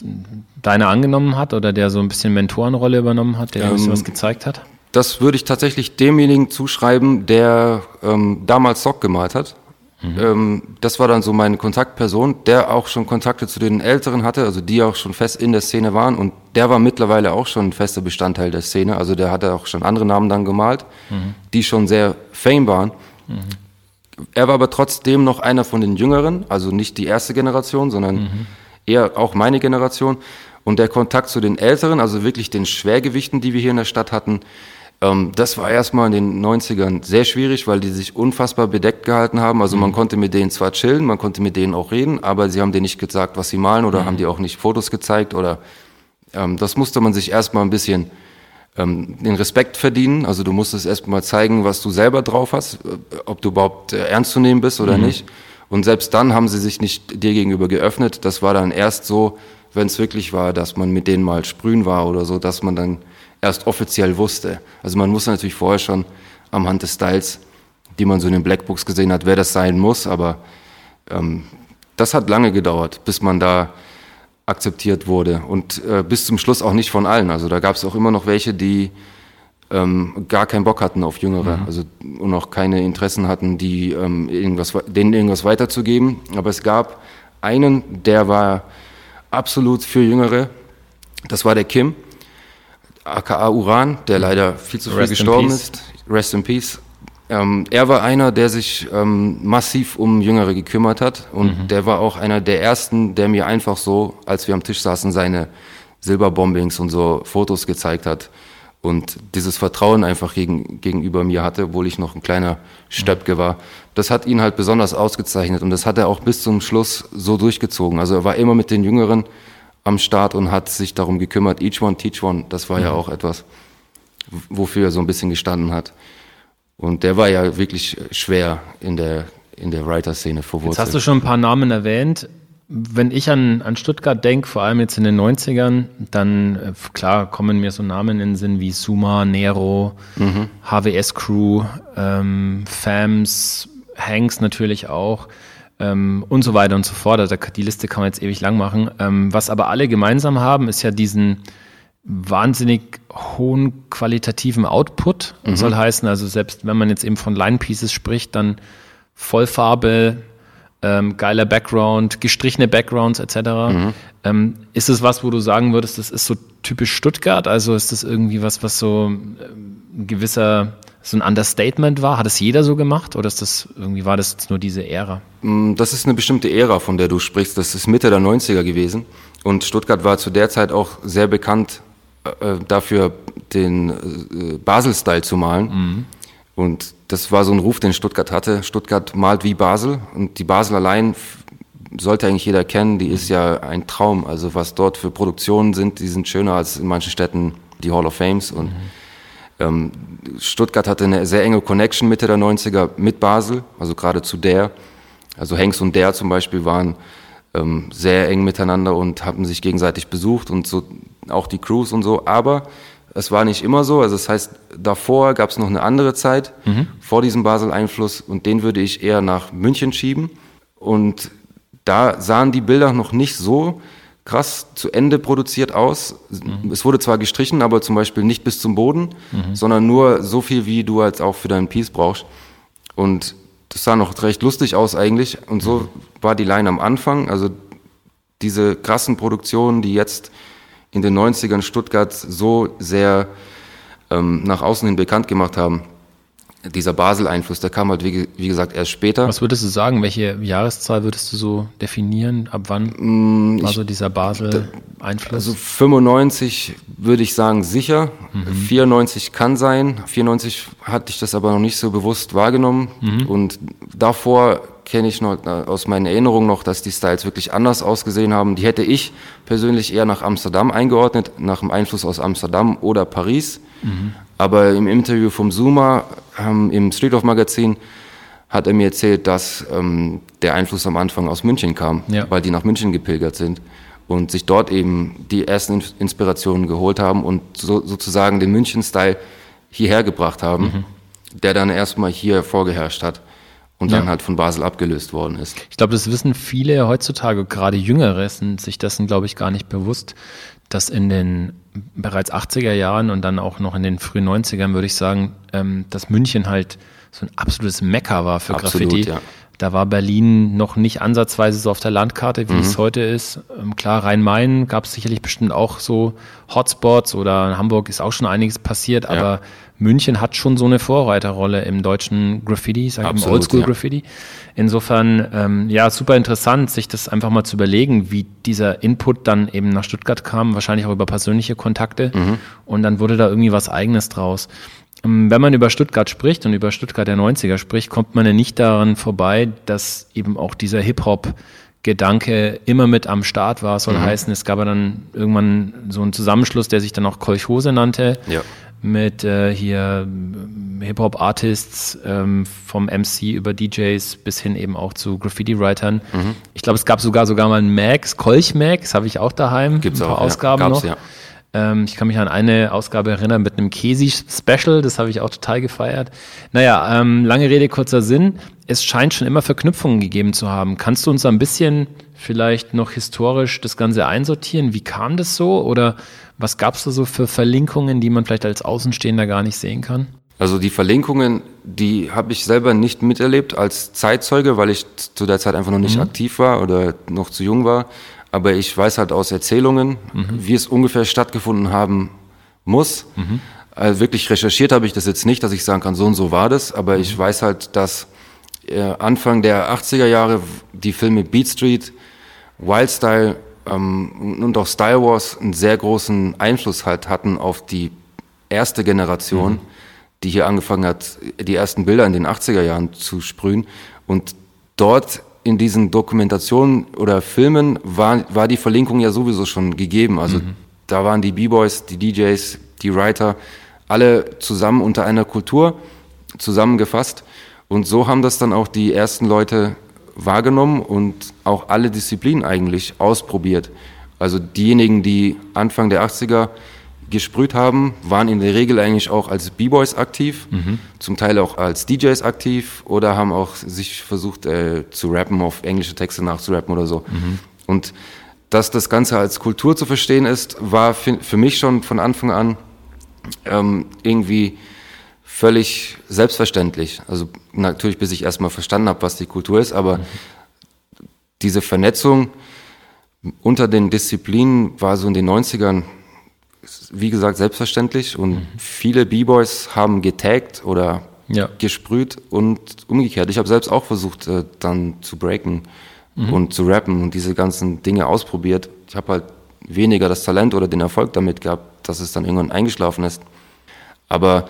deiner angenommen hat oder der so ein bisschen Mentorenrolle übernommen hat, der dir ein bisschen Ähm, was gezeigt hat? Das würde ich tatsächlich demjenigen zuschreiben, der ähm, damals Sock gemalt hat. Ähm, das war dann so meine Kontaktperson, der auch schon Kontakte zu den Älteren hatte, also die auch schon fest in der Szene waren. Und der war mittlerweile auch schon ein fester Bestandteil der Szene. Also der hatte auch schon andere Namen dann gemalt, die schon sehr fame waren. Er war aber trotzdem noch einer von den Jüngeren, also nicht die erste Generation, sondern eher auch meine Generation. Und der Kontakt zu den Älteren, also wirklich den Schwergewichten, die wir hier in der Stadt hatten, ähm, das war erstmal in den 90ern sehr schwierig, weil die sich unfassbar bedeckt gehalten haben. Also man konnte mit denen zwar chillen, man konnte mit denen auch reden, aber sie haben denen nicht gesagt, was sie malen oder haben die auch nicht Fotos gezeigt oder ähm, das musste man sich erstmal ein bisschen ähm, den Respekt verdienen. Also du musstest erstmal zeigen, was du selber drauf hast, äh, ob du überhaupt äh, ernst zu nehmen bist oder nicht. Und selbst dann haben sie sich nicht dir gegenüber geöffnet. Das war dann erst so, wenn es wirklich war, dass man mit denen mal sprühen war oder so, dass man dann erst offiziell wusste. Also man wusste natürlich vorher schon am Hand des Styles, die man so in den Blackbooks gesehen hat, wer das sein muss, aber ähm, das hat lange gedauert, bis man da akzeptiert wurde und äh, bis zum Schluss auch nicht von allen. Also da gab es auch immer noch welche, die ähm, gar keinen Bock hatten auf Jüngere, Mhm. also und auch keine Interessen hatten, die ähm, irgendwas, denen irgendwas weiterzugeben. Aber es gab einen, der war absolut für Jüngere. Das war der Kim, aka Uran, der leider viel zu früh Rest gestorben ist. Rest in Peace. Ähm, er war einer, der sich ähm, massiv um Jüngere gekümmert hat und Mhm. der war auch einer der ersten, der mir einfach so, als wir am Tisch saßen, seine Silberbombings und so Fotos gezeigt hat und dieses Vertrauen einfach gegen, gegenüber mir hatte, obwohl ich noch ein kleiner Stöpke war. Das hat ihn halt besonders ausgezeichnet und das hat er auch bis zum Schluss so durchgezogen. Also er war immer mit den Jüngeren am Start und hat sich darum gekümmert. Each one, teach one, das war ja auch etwas, wofür er so ein bisschen gestanden hat. Und der war ja wirklich schwer in der, in der Writer-Szene Jetzt verwurzelt. hast du schon ein paar Namen erwähnt. Wenn ich an, an Stuttgart denke, vor allem jetzt in den 90ern, dann äh, klar kommen mir so Namen in den Sinn wie Suma, Nero, HWS Crew, ähm, Fams, Hanks natürlich auch ähm, und so weiter und so fort. Also die Liste kann man jetzt ewig lang machen. Ähm, was aber alle gemeinsam haben, ist ja diesen wahnsinnig hohen qualitativen Output. Soll heißen, also selbst wenn man jetzt eben von Line Pieces spricht, dann Vollfarbe, ähm, geiler Background, gestrichene Backgrounds etc. Ähm, ist es was, wo du sagen würdest, das ist so typisch Stuttgart? Also ist das irgendwie was, was so ähm, ein gewisser, so ein Understatement war? Hat es jeder so gemacht oder ist das irgendwie war das jetzt nur diese Ära? Mm, Das ist eine bestimmte Ära, von der du sprichst. Das ist Mitte der 90er gewesen. Und Stuttgart war zu der Zeit auch sehr bekannt äh, dafür, den äh, Basel-Style zu malen. Und das war so ein Ruf, den Stuttgart hatte. Stuttgart malt wie Basel. Und die Basel allein sollte eigentlich jeder kennen. Die ist ja ein Traum. Also was dort für Produktionen sind, die sind schöner als in manchen Städten die Hall of Fames. Und ähm, Stuttgart hatte eine sehr enge Connection Mitte der 90er mit Basel, also gerade zu der. Also Hanks und der zum Beispiel waren ähm, sehr eng miteinander und haben sich gegenseitig besucht und so auch die Crews und so. Aber es war nicht immer so. Also das heißt, davor gab es noch eine andere Zeit vor diesem Basel-Einfluss und den würde ich eher nach München schieben. Und da sahen die Bilder noch nicht so krass zu Ende produziert aus. Es wurde zwar gestrichen, aber zum Beispiel nicht bis zum Boden, sondern nur so viel, wie du als auch für deinen Piece brauchst. Und das sah noch recht lustig aus eigentlich. Und so war die Line am Anfang. Also diese krassen Produktionen, die jetzt in den 90ern Stuttgart so sehr ähm, nach außen hin bekannt gemacht haben, dieser Basel-Einfluss, der kam halt, wie, wie gesagt, erst später. Was würdest du sagen? Welche Jahreszahl würdest du so definieren? Ab wann Mm, war so dieser Basel-Einfluss? Also 95 würde ich sagen sicher. 94 kann sein. 94 hatte ich das aber noch nicht so bewusst wahrgenommen. Und davor kenne ich noch aus meinen Erinnerungen noch, dass die Styles wirklich anders ausgesehen haben. Die hätte ich persönlich eher nach Amsterdam eingeordnet, nach dem Einfluss aus Amsterdam oder Paris. Aber im Interview vom Zoomer ähm, im Street of Magazin hat er mir erzählt, dass ähm, der Einfluss am Anfang aus München kam, Ja. weil die nach München gepilgert sind und sich dort eben die ersten In- Inspirationen geholt haben und so, sozusagen den München-Style hierher gebracht haben, der dann erstmal hier vorgeherrscht hat und dann Ja. halt von Basel abgelöst worden ist. Ich glaube, das wissen viele heutzutage, gerade Jüngere sind sich dessen, glaube ich, gar nicht bewusst, dass in den bereits 80er Jahren und dann auch noch in den frühen 90ern, würde ich sagen, ähm, dass München halt so ein absolutes Mekka war für Absolut, Graffiti. ja. Da war Berlin noch nicht ansatzweise so auf der Landkarte, wie es heute ist. Ähm, klar, Rhein-Main gab es sicherlich bestimmt auch so Hotspots oder in Hamburg ist auch schon einiges passiert, aber München hat schon so eine Vorreiterrolle im deutschen Graffiti, sag ich mal Absolut, Oldschool ja. Graffiti. Insofern, ähm, ja, super interessant, sich das einfach mal zu überlegen, wie dieser Input dann eben nach Stuttgart kam, wahrscheinlich auch über persönliche Kontakte. Und dann wurde da irgendwie was Eigenes draus. Ähm, Wenn man über Stuttgart spricht und über Stuttgart der 90er spricht, kommt man ja nicht daran vorbei, dass eben auch dieser Hip-Hop Gedanke immer mit am Start war, soll heißen, es gab ja dann irgendwann so einen Zusammenschluss, der sich dann auch Kolchose nannte Ja. mit äh, hier ähm, Hip-Hop-Artists ähm, vom MC über DJs bis hin eben auch zu Graffiti-Writern. Ich glaube, es gab sogar sogar mal einen Max, Kolch Max, habe ich auch daheim. Gibt's ein paar auch, ja. Ausgaben Gab's, noch. ja. Ähm, ich kann mich an eine Ausgabe erinnern mit einem Kesi-Special, das habe ich auch total gefeiert. Naja, ähm, lange Rede, kurzer Sinn. Es scheint schon immer Verknüpfungen gegeben zu haben. Kannst du uns ein bisschen vielleicht noch historisch das Ganze einsortieren? Wie kam das so? Oder was gab es da so für Verlinkungen, die man vielleicht als Außenstehender gar nicht sehen kann? Also die Verlinkungen, die habe ich selber nicht miterlebt als Zeitzeuge, weil ich zu der Zeit einfach noch nicht mhm. aktiv war oder noch zu jung war. Aber ich weiß halt aus Erzählungen, mhm. wie es ungefähr stattgefunden haben muss. Mhm. Also wirklich recherchiert habe ich das jetzt nicht, dass ich sagen kann, so und so war das. Aber ich mhm. weiß halt, dass äh, Anfang der 80er Jahre die Filme Beat Street, Wild Style ähm, und auch Style Wars einen sehr großen Einfluss halt hatten auf die erste Generation. Mhm die hier angefangen hat, die ersten Bilder in den 80er Jahren zu sprühen. Und dort in diesen Dokumentationen oder Filmen war, war die Verlinkung ja sowieso schon gegeben. Also mhm. da waren die B-Boys, die DJs, die Writer, alle zusammen unter einer Kultur zusammengefasst. Und so haben das dann auch die ersten Leute wahrgenommen und auch alle Disziplinen eigentlich ausprobiert. Also diejenigen, die Anfang der 80er gesprüht haben, waren in der Regel eigentlich auch als B-Boys aktiv, mhm. zum Teil auch als DJs aktiv oder haben auch sich versucht äh, zu rappen, auf englische Texte nachzurappen oder so. Mhm. Und dass das Ganze als Kultur zu verstehen ist, war für mich schon von Anfang an ähm, irgendwie völlig selbstverständlich. Also natürlich, bis ich erstmal verstanden habe, was die Kultur ist, aber mhm. diese Vernetzung unter den Disziplinen war so in den 90ern wie gesagt, selbstverständlich und mhm. viele B-Boys haben getaggt oder ja. gesprüht und umgekehrt. Ich habe selbst auch versucht, äh, dann zu breaken mhm. und zu rappen und diese ganzen Dinge ausprobiert. Ich habe halt weniger das Talent oder den Erfolg damit gehabt, dass es dann irgendwann eingeschlafen ist. Aber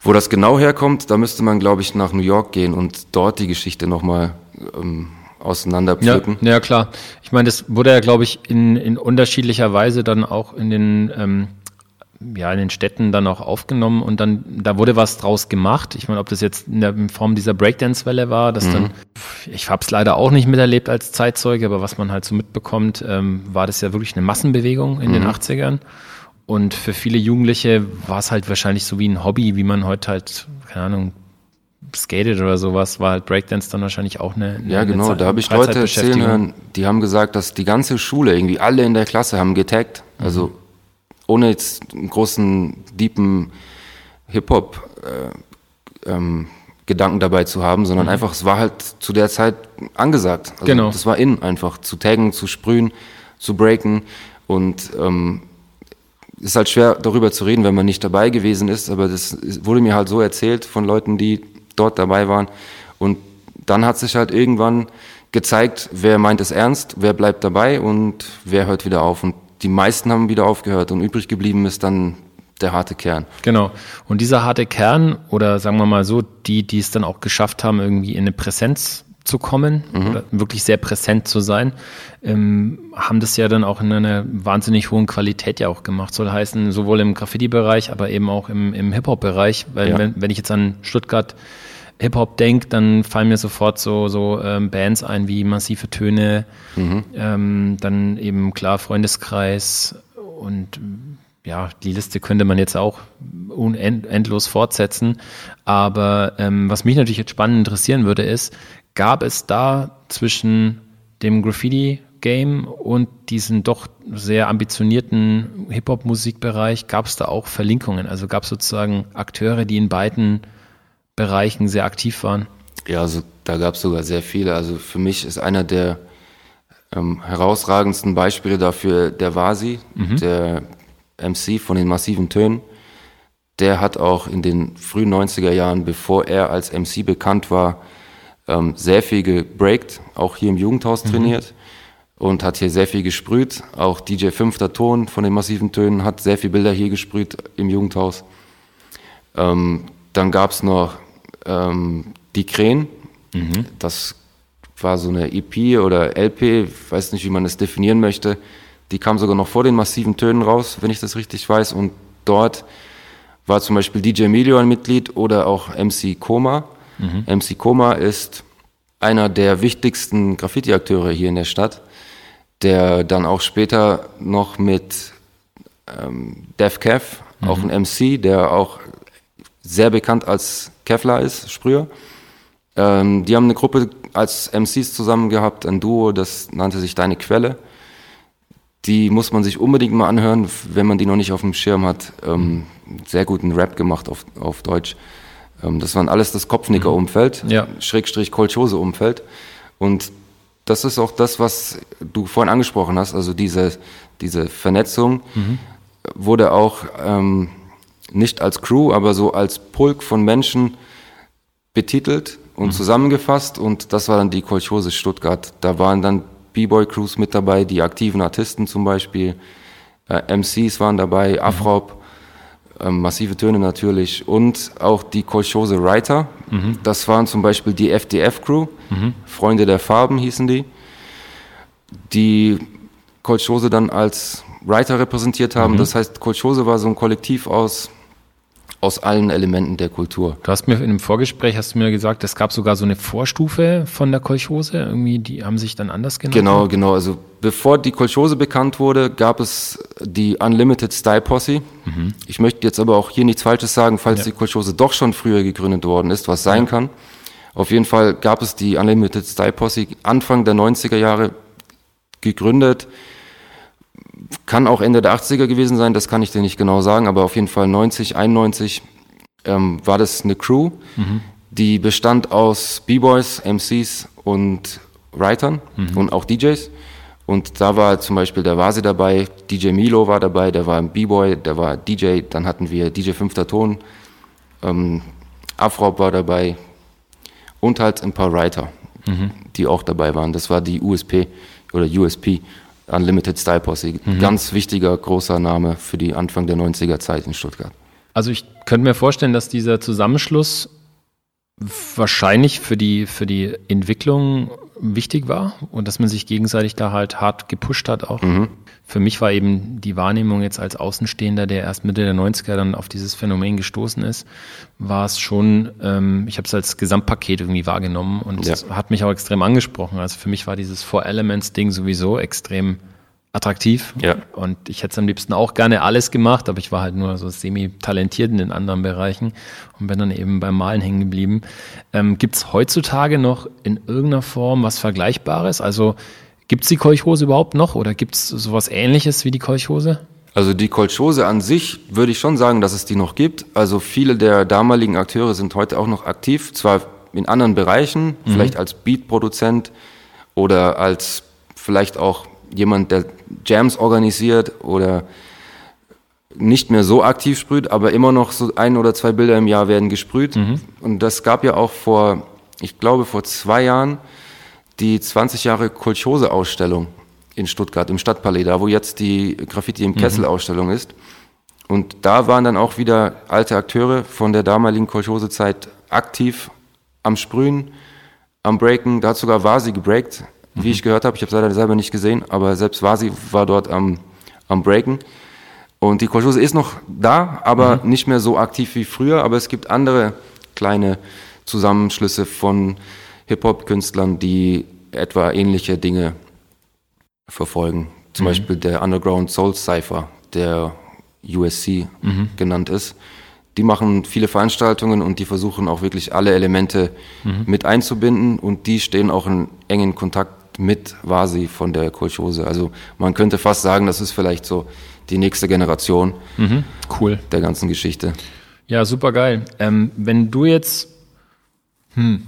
wo das genau herkommt, da müsste man, glaube ich, nach New York gehen und dort die Geschichte nochmal ähm, auseinanderpflücken. Ja, ja, klar. Ich meine, das wurde ja, glaube ich, in, in unterschiedlicher Weise dann auch in den, ähm, ja, in den Städten dann auch aufgenommen und dann, da wurde was draus gemacht. Ich meine, ob das jetzt in der Form dieser Breakdance-Welle war, dass mhm. dann, ich habe es leider auch nicht miterlebt als Zeitzeuge, aber was man halt so mitbekommt, ähm, war das ja wirklich eine Massenbewegung in mhm. den 80ern. Und für viele Jugendliche war es halt wahrscheinlich so wie ein Hobby, wie man heute halt, keine Ahnung, skated oder sowas, war halt Breakdance dann wahrscheinlich auch eine, eine Ja, genau, eine da habe ich Leute erzählen hören, die haben gesagt, dass die ganze Schule, irgendwie alle in der Klasse haben getaggt, mhm. also ohne jetzt einen großen, deepen Hip-Hop äh, ähm, Gedanken dabei zu haben, sondern mhm. einfach, es war halt zu der Zeit angesagt. Also genau. Das war in einfach, zu taggen, zu sprühen, zu breaken und ähm, ist halt schwer darüber zu reden, wenn man nicht dabei gewesen ist, aber das wurde mir halt so erzählt von Leuten, die dort dabei waren. Und dann hat sich halt irgendwann gezeigt, wer meint es ernst, wer bleibt dabei und wer hört wieder auf. Und die meisten haben wieder aufgehört und übrig geblieben ist dann der harte Kern. Genau. Und dieser harte Kern oder sagen wir mal so, die, die es dann auch geschafft haben, irgendwie in eine Präsenz zu kommen, mhm. oder wirklich sehr präsent zu sein, ähm, haben das ja dann auch in einer wahnsinnig hohen Qualität ja auch gemacht. Soll heißen, sowohl im Graffiti-Bereich, aber eben auch im, im Hip-Hop-Bereich. Weil ja. wenn, wenn ich jetzt an Stuttgart Hip-Hop denke, dann fallen mir sofort so, so ähm, Bands ein wie Massive Töne, mhm. ähm, dann eben klar Freundeskreis und ja, die Liste könnte man jetzt auch unendlos fortsetzen. Aber ähm, was mich natürlich jetzt spannend interessieren würde, ist, gab es da zwischen dem Graffiti-Game und diesem doch sehr ambitionierten Hip-Hop-Musikbereich, gab es da auch Verlinkungen? Also gab es sozusagen Akteure, die in beiden Bereichen sehr aktiv waren? Ja, also da gab es sogar sehr viele. Also für mich ist einer der ähm, herausragendsten Beispiele dafür der Vasi, mhm. der MC von den massiven Tönen. Der hat auch in den frühen 90er Jahren, bevor er als MC bekannt war, ähm, sehr viel gebreakt, auch hier im Jugendhaus mhm. trainiert und hat hier sehr viel gesprüht. Auch DJ Fünfter Ton von den massiven Tönen hat sehr viele Bilder hier gesprüht im Jugendhaus. Ähm, dann gab es noch ähm, die Krähen. Mhm. Das war so eine EP oder LP, ich weiß nicht, wie man es definieren möchte. Die kam sogar noch vor den massiven Tönen raus, wenn ich das richtig weiß. Und dort war zum Beispiel DJ Emilio ein Mitglied oder auch MC Koma. Mhm. MC Koma ist einer der wichtigsten Graffiti-Akteure hier in der Stadt, der dann auch später noch mit ähm, Def Kev, auch ein MC, der auch sehr bekannt als Kevlar ist, Sprüher. Ähm, die haben eine Gruppe als MCs zusammen gehabt, ein Duo, das nannte sich Deine Quelle. Die muss man sich unbedingt mal anhören, wenn man die noch nicht auf dem Schirm hat. Ähm, sehr guten Rap gemacht auf, auf Deutsch. Ähm, das waren alles das Kopfnicker-Umfeld, Ja. Schrägstrich Kolchose-Umfeld. Und das ist auch das, was du vorhin angesprochen hast, also diese, diese Vernetzung wurde auch ähm, nicht als Crew, aber so als Pulk von Menschen betitelt und zusammengefasst. Und das war dann die Kolchose Stuttgart. Da waren dann B-Boy-Crews mit dabei, die aktiven Artisten zum Beispiel, äh, MCs waren dabei, Afrop, ähm, massive Töne natürlich und auch die Kolchose Writer. Das waren zum Beispiel die FDF-Crew, Freunde der Farben hießen die, die Kolchose dann als Writer repräsentiert haben. Das heißt, Kolchose war so ein Kollektiv aus, aus allen Elementen der Kultur. Du hast mir in einem Vorgespräch hast du mir gesagt, es gab sogar so eine Vorstufe von der Kolchose. Irgendwie, die haben sich dann anders genannt. Genau, genau. Also bevor die Kolchose bekannt wurde, gab es die Unlimited Style Posse. Ich möchte jetzt aber auch hier nichts Falsches sagen, falls die Kolchose doch schon früher gegründet worden ist, was sein kann. Auf jeden Fall gab es die Unlimited Style Posse Anfang der 90er Jahre gegründet. Kann auch Ende der 80er gewesen sein, das kann ich dir nicht genau sagen, aber auf jeden Fall 90, 91 ähm, war das eine Crew, die bestand aus B-Boys, MCs und Writern und auch DJs. Und da war zum Beispiel der Vasi dabei, DJ Milo war dabei, der war ein B-Boy, der war DJ, dann hatten wir DJ Fünfter Ton, ähm, Afro war dabei und halt ein paar Writer, die auch dabei waren. Das war die USP oder USP, Unlimited Style Posse. Ganz wichtiger, großer Name für die Anfang der 90er Zeit in Stuttgart. Also ich könnte mir vorstellen, dass dieser Zusammenschluss wahrscheinlich für die, für die Entwicklung wichtig war und dass man sich gegenseitig da halt hart gepusht hat auch. Für mich war eben die Wahrnehmung jetzt als Außenstehender, der erst Mitte der 90er dann auf dieses Phänomen gestoßen ist, war es schon, ähm, ich habe es als Gesamtpaket irgendwie wahrgenommen und Ja. es hat mich auch extrem angesprochen. Also für mich war dieses Four Elements Ding sowieso extrem attraktiv. Ja. Und ich hätte es am liebsten auch gerne alles gemacht, aber ich war halt nur so semi-talentiert in den anderen Bereichen und bin dann eben beim Malen hängen geblieben. Ähm, gibt es heutzutage noch in irgendeiner Form was Vergleichbares? Also gibt es die Kolchhose überhaupt noch oder gibt es sowas ähnliches wie die Kolchhose? Also die Kolchose an sich würde ich schon sagen, dass es die noch gibt. Also viele der damaligen Akteure sind heute auch noch aktiv, zwar in anderen Bereichen, vielleicht als Beatproduzent oder als vielleicht auch jemand, der Jams organisiert oder nicht mehr so aktiv sprüht, aber immer noch so ein oder zwei Bilder im Jahr werden gesprüht. Und das gab ja auch vor, ich glaube vor zwei Jahren, die 20 Jahre Kolchose-Ausstellung in Stuttgart im Stadtpalais, da wo jetzt die Graffiti im Kessel-Ausstellung ist. Und da waren dann auch wieder alte Akteure von der damaligen Kolchose-Zeit aktiv am Sprühen, am Breaken. Da hat sogar Vasi gebreakt, wie ich gehört habe. Ich habe es leider selber nicht gesehen, aber selbst Vasi war dort am, am Breaken. Und die Kolchose ist noch da, aber nicht mehr so aktiv wie früher. Aber es gibt andere kleine Zusammenschlüsse von Hip-Hop-Künstlern, die etwa ähnliche Dinge verfolgen. Zum Beispiel der Underground Soul Cypher, der USC genannt ist. Die machen viele Veranstaltungen und die versuchen auch wirklich alle Elemente mit einzubinden und die stehen auch in engen Kontakt mit Vasi von der Kolchose. Also man könnte fast sagen, das ist vielleicht so die nächste Generation Cool. der ganzen Geschichte. Ja, super geil. Ähm, wenn du jetzt hm,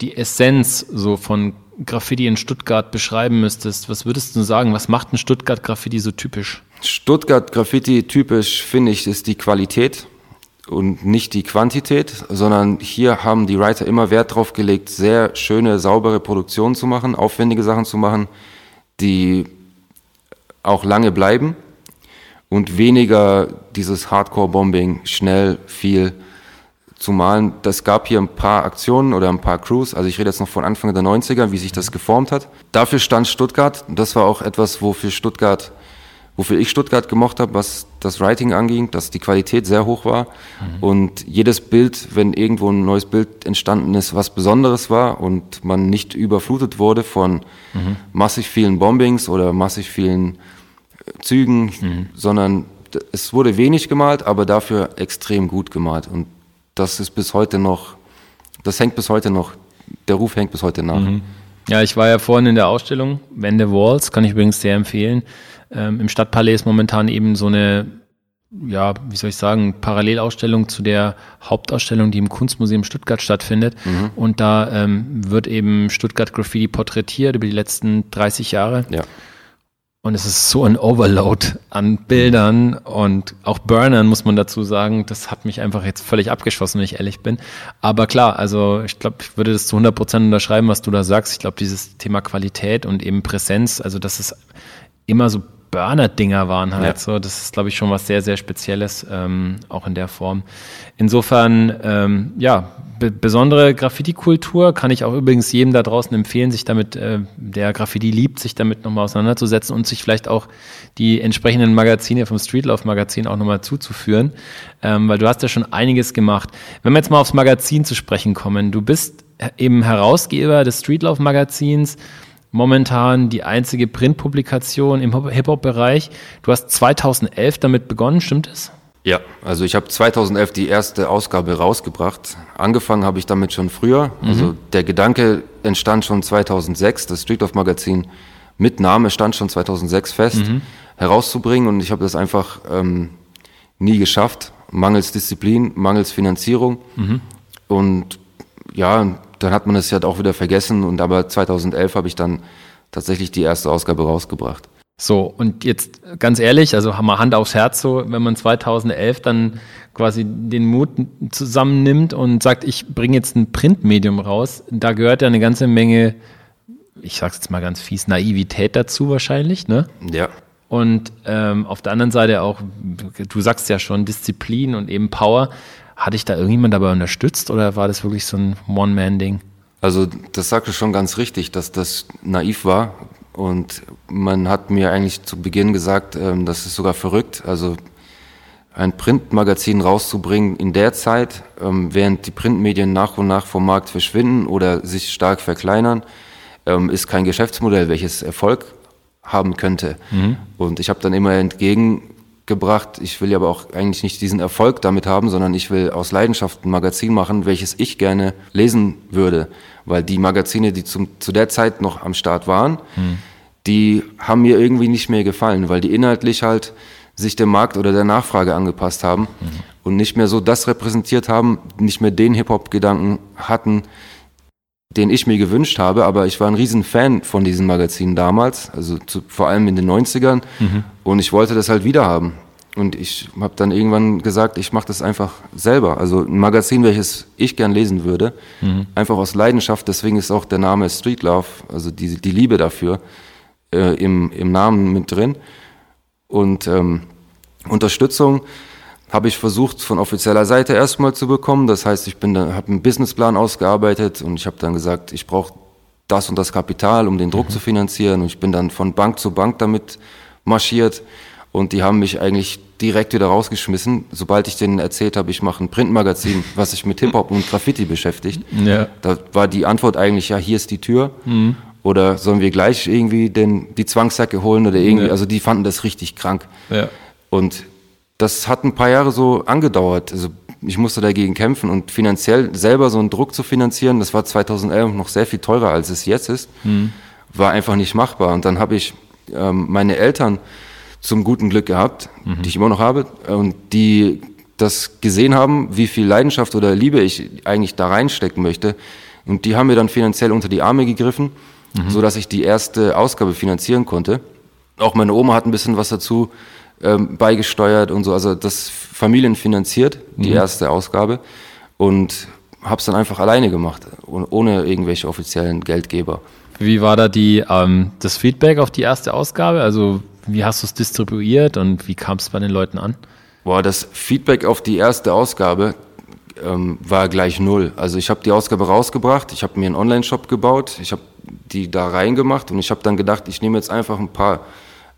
die Essenz so von Graffiti in Stuttgart beschreiben müsstest, was würdest du sagen? Was macht ein Stuttgart Graffiti so typisch? Stuttgart Graffiti typisch finde ich ist die Qualität und nicht die Quantität, sondern hier haben die Writer immer Wert drauf gelegt, sehr schöne, saubere Produktionen zu machen, aufwendige Sachen zu machen, die auch lange bleiben und weniger dieses Hardcore-Bombing, schnell, viel zu malen. Das gab hier ein paar Aktionen oder ein paar Crews, also ich rede jetzt noch von Anfang der 90er, wie sich das geformt hat. Dafür stand Stuttgart, das war auch etwas, wofür Stuttgart wofür ich Stuttgart gemocht habe, was das Writing anging, dass die Qualität sehr hoch war und jedes Bild, wenn irgendwo ein neues Bild entstanden ist, was Besonderes war und man nicht überflutet wurde von massig vielen Bombings oder massig vielen äh, Zügen, sondern es wurde wenig gemalt, aber dafür extrem gut gemalt. Und das ist bis heute noch, das hängt bis heute noch, der Ruf hängt bis heute nach. Mhm. Ja, ich war ja vorhin in der Ausstellung Wende Walls, kann ich übrigens sehr empfehlen. Ähm, Im Stadtpalais ist momentan eben so eine, ja, wie soll ich sagen, Parallelausstellung zu der Hauptausstellung, die im Kunstmuseum Stuttgart stattfindet. Mhm. Und da ähm, wird eben Stuttgart Graffiti porträtiert über die letzten 30 Jahre. Ja. Und es ist so ein Overload an Bildern und auch Burnern, muss man dazu sagen. Das hat mich einfach jetzt völlig abgeschossen, wenn ich ehrlich bin. Aber klar, also ich glaube, ich würde das zu 100 Prozent unterschreiben, was du da sagst. Ich glaube, dieses Thema Qualität und eben Präsenz, also das ist immer so Burner-Dinger waren halt ja. so. Das ist, glaube ich, schon was sehr, sehr Spezielles, ähm, auch in der Form. Insofern, ähm, ja, besondere Graffiti-Kultur kann ich auch übrigens jedem da draußen empfehlen, sich damit, äh, der Graffiti liebt, sich damit nochmal auseinanderzusetzen und sich vielleicht auch die entsprechenden Magazine vom Streetlauf-Magazin auch nochmal zuzuführen, ähm, weil du hast ja schon einiges gemacht. Wenn wir jetzt mal aufs Magazin zu sprechen kommen, du bist eben Herausgeber des Streetlauf-Magazins, momentan die einzige Printpublikation im Hip-Hop-Bereich. Du hast 2011 damit begonnen, stimmt es? Ja, also ich habe 2011 die erste Ausgabe rausgebracht. Angefangen habe ich damit schon früher. Mhm. Also der Gedanke entstand schon 2006. Das Street of Magazin mit Name stand schon 2006 fest, mhm. herauszubringen. Und ich habe das einfach ähm, nie geschafft. Mangels Disziplin, mangels Finanzierung. Mhm. Und ja, dann hat man es ja auch wieder vergessen und aber 2011 habe ich dann tatsächlich die erste Ausgabe rausgebracht. So, und jetzt ganz ehrlich, also haben wir Hand aufs Herz so, wenn man 2011 dann quasi den Mut zusammennimmt und sagt, ich bringe jetzt ein Printmedium raus, da gehört ja eine ganze Menge, ich sag's jetzt mal ganz fies, Naivität dazu wahrscheinlich, ne? Ja. Und ähm, auf der anderen Seite auch, du sagst ja schon, Disziplin und eben Power. Hatte ich da irgendjemand dabei unterstützt oder war das wirklich so ein One-Man-Ding? Also das sagte schon ganz richtig, dass das naiv war. Und man hat mir eigentlich zu Beginn gesagt, ähm, das ist sogar verrückt. Also ein Printmagazin rauszubringen in der Zeit, ähm, während die Printmedien nach und nach vom Markt verschwinden oder sich stark verkleinern, ähm, ist kein Geschäftsmodell, welches Erfolg haben könnte. Mhm. Und ich habe dann immer entgegen gebracht. Ich will ja aber auch eigentlich nicht diesen Erfolg damit haben, sondern ich will aus Leidenschaft ein Magazin machen, welches ich gerne lesen würde. Weil die Magazine, die zum, zu der Zeit noch am Start waren, hm. die haben mir irgendwie nicht mehr gefallen, weil die inhaltlich halt sich dem Markt oder der Nachfrage angepasst haben mhm. und nicht mehr so das repräsentiert haben, nicht mehr den Hip-Hop-Gedanken hatten, den ich mir gewünscht habe, aber ich war ein riesen Fan von diesen Magazinen damals, also zu, vor allem in den 90ern mhm. und ich wollte das halt wieder haben. Und ich habe dann irgendwann gesagt, ich mache das einfach selber. Also ein Magazin, welches ich gern lesen würde, mhm. einfach aus Leidenschaft. Deswegen ist auch der Name Street Love, also die, die Liebe dafür, äh, im, im Namen mit drin. Und ähm, Unterstützung habe ich versucht von offizieller Seite erstmal zu bekommen. Das heißt, ich bin habe einen Businessplan ausgearbeitet und ich habe dann gesagt, ich brauche das und das Kapital, um den Druck mhm. zu finanzieren. Und ich bin dann von Bank zu Bank damit marschiert und die haben mich eigentlich direkt wieder rausgeschmissen, sobald ich denen erzählt habe, ich mache ein Printmagazin, was sich mit Hip-Hop und Graffiti beschäftigt. Ja. Da war die Antwort eigentlich, ja, hier ist die Tür. Mhm. Oder sollen wir gleich irgendwie den, die Zwangsjacke holen oder irgendwie, ja. also die fanden das richtig krank. Ja. Und das hat ein paar Jahre so angedauert. Also ich musste dagegen kämpfen und finanziell selber so einen Druck zu finanzieren, das war 2011 noch sehr viel teurer, als es jetzt ist, mhm. war einfach nicht machbar. Und dann habe ich ähm, meine Eltern zum guten Glück gehabt, mhm. die ich immer noch habe, und die das gesehen haben, wie viel Leidenschaft oder Liebe ich eigentlich da reinstecken möchte. Und die haben mir dann finanziell unter die Arme gegriffen, mhm. so dass ich die erste Ausgabe finanzieren konnte. Auch meine Oma hat ein bisschen was dazu ähm, beigesteuert und so. Also das familienfinanziert, die mhm. erste Ausgabe. Und habe es dann einfach alleine gemacht, ohne irgendwelche offiziellen Geldgeber. Wie war da die, ähm, das Feedback auf die erste Ausgabe? Also wie hast du es distribuiert und wie kam es bei den Leuten an? Boah, das Feedback auf die erste Ausgabe ähm, war gleich null. Also ich habe die Ausgabe rausgebracht, ich habe mir einen Online-Shop gebaut, ich habe die da reingemacht und ich habe dann gedacht, ich nehme jetzt einfach ein paar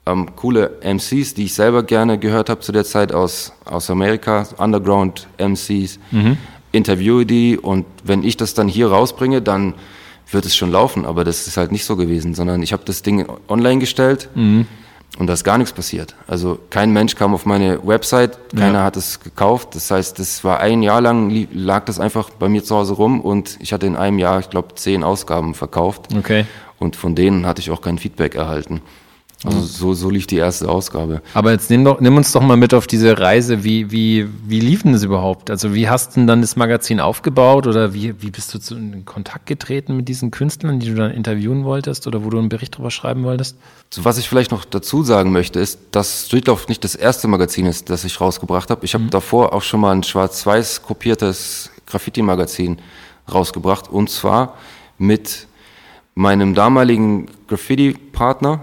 ähm, coole MCs, die ich selber gerne gehört habe zu der Zeit aus, aus Amerika, Underground MCs, mhm. interviewe die und wenn ich das dann hier rausbringe, dann wird es schon laufen, aber das ist halt nicht so gewesen, sondern ich habe das Ding online gestellt, mhm. und da ist gar nichts passiert. Also kein Mensch kam auf meine Website, keiner Ja. hat es gekauft. Das heißt, das war ein Jahr lang, lag das einfach bei mir zu Hause rum und ich hatte in einem Jahr, ich glaube, zehn Ausgaben verkauft. Okay. Und von denen hatte ich auch kein Feedback erhalten. Also so, so lief die erste Ausgabe. Aber jetzt nimm, doch, nimm uns doch mal mit auf diese Reise. Wie, wie, wie lief denn das überhaupt? Also wie hast du denn dann das Magazin aufgebaut oder wie, wie bist du zu, in Kontakt getreten mit diesen Künstlern, die du dann interviewen wolltest oder wo du einen Bericht drüber schreiben wolltest? So, was ich vielleicht noch dazu sagen möchte, ist, dass Streetloft nicht das erste Magazin ist, das ich rausgebracht habe. Ich habe davor auch schon mal ein schwarz-weiß kopiertes Graffiti-Magazin rausgebracht und zwar mit meinem damaligen Graffiti-Partner,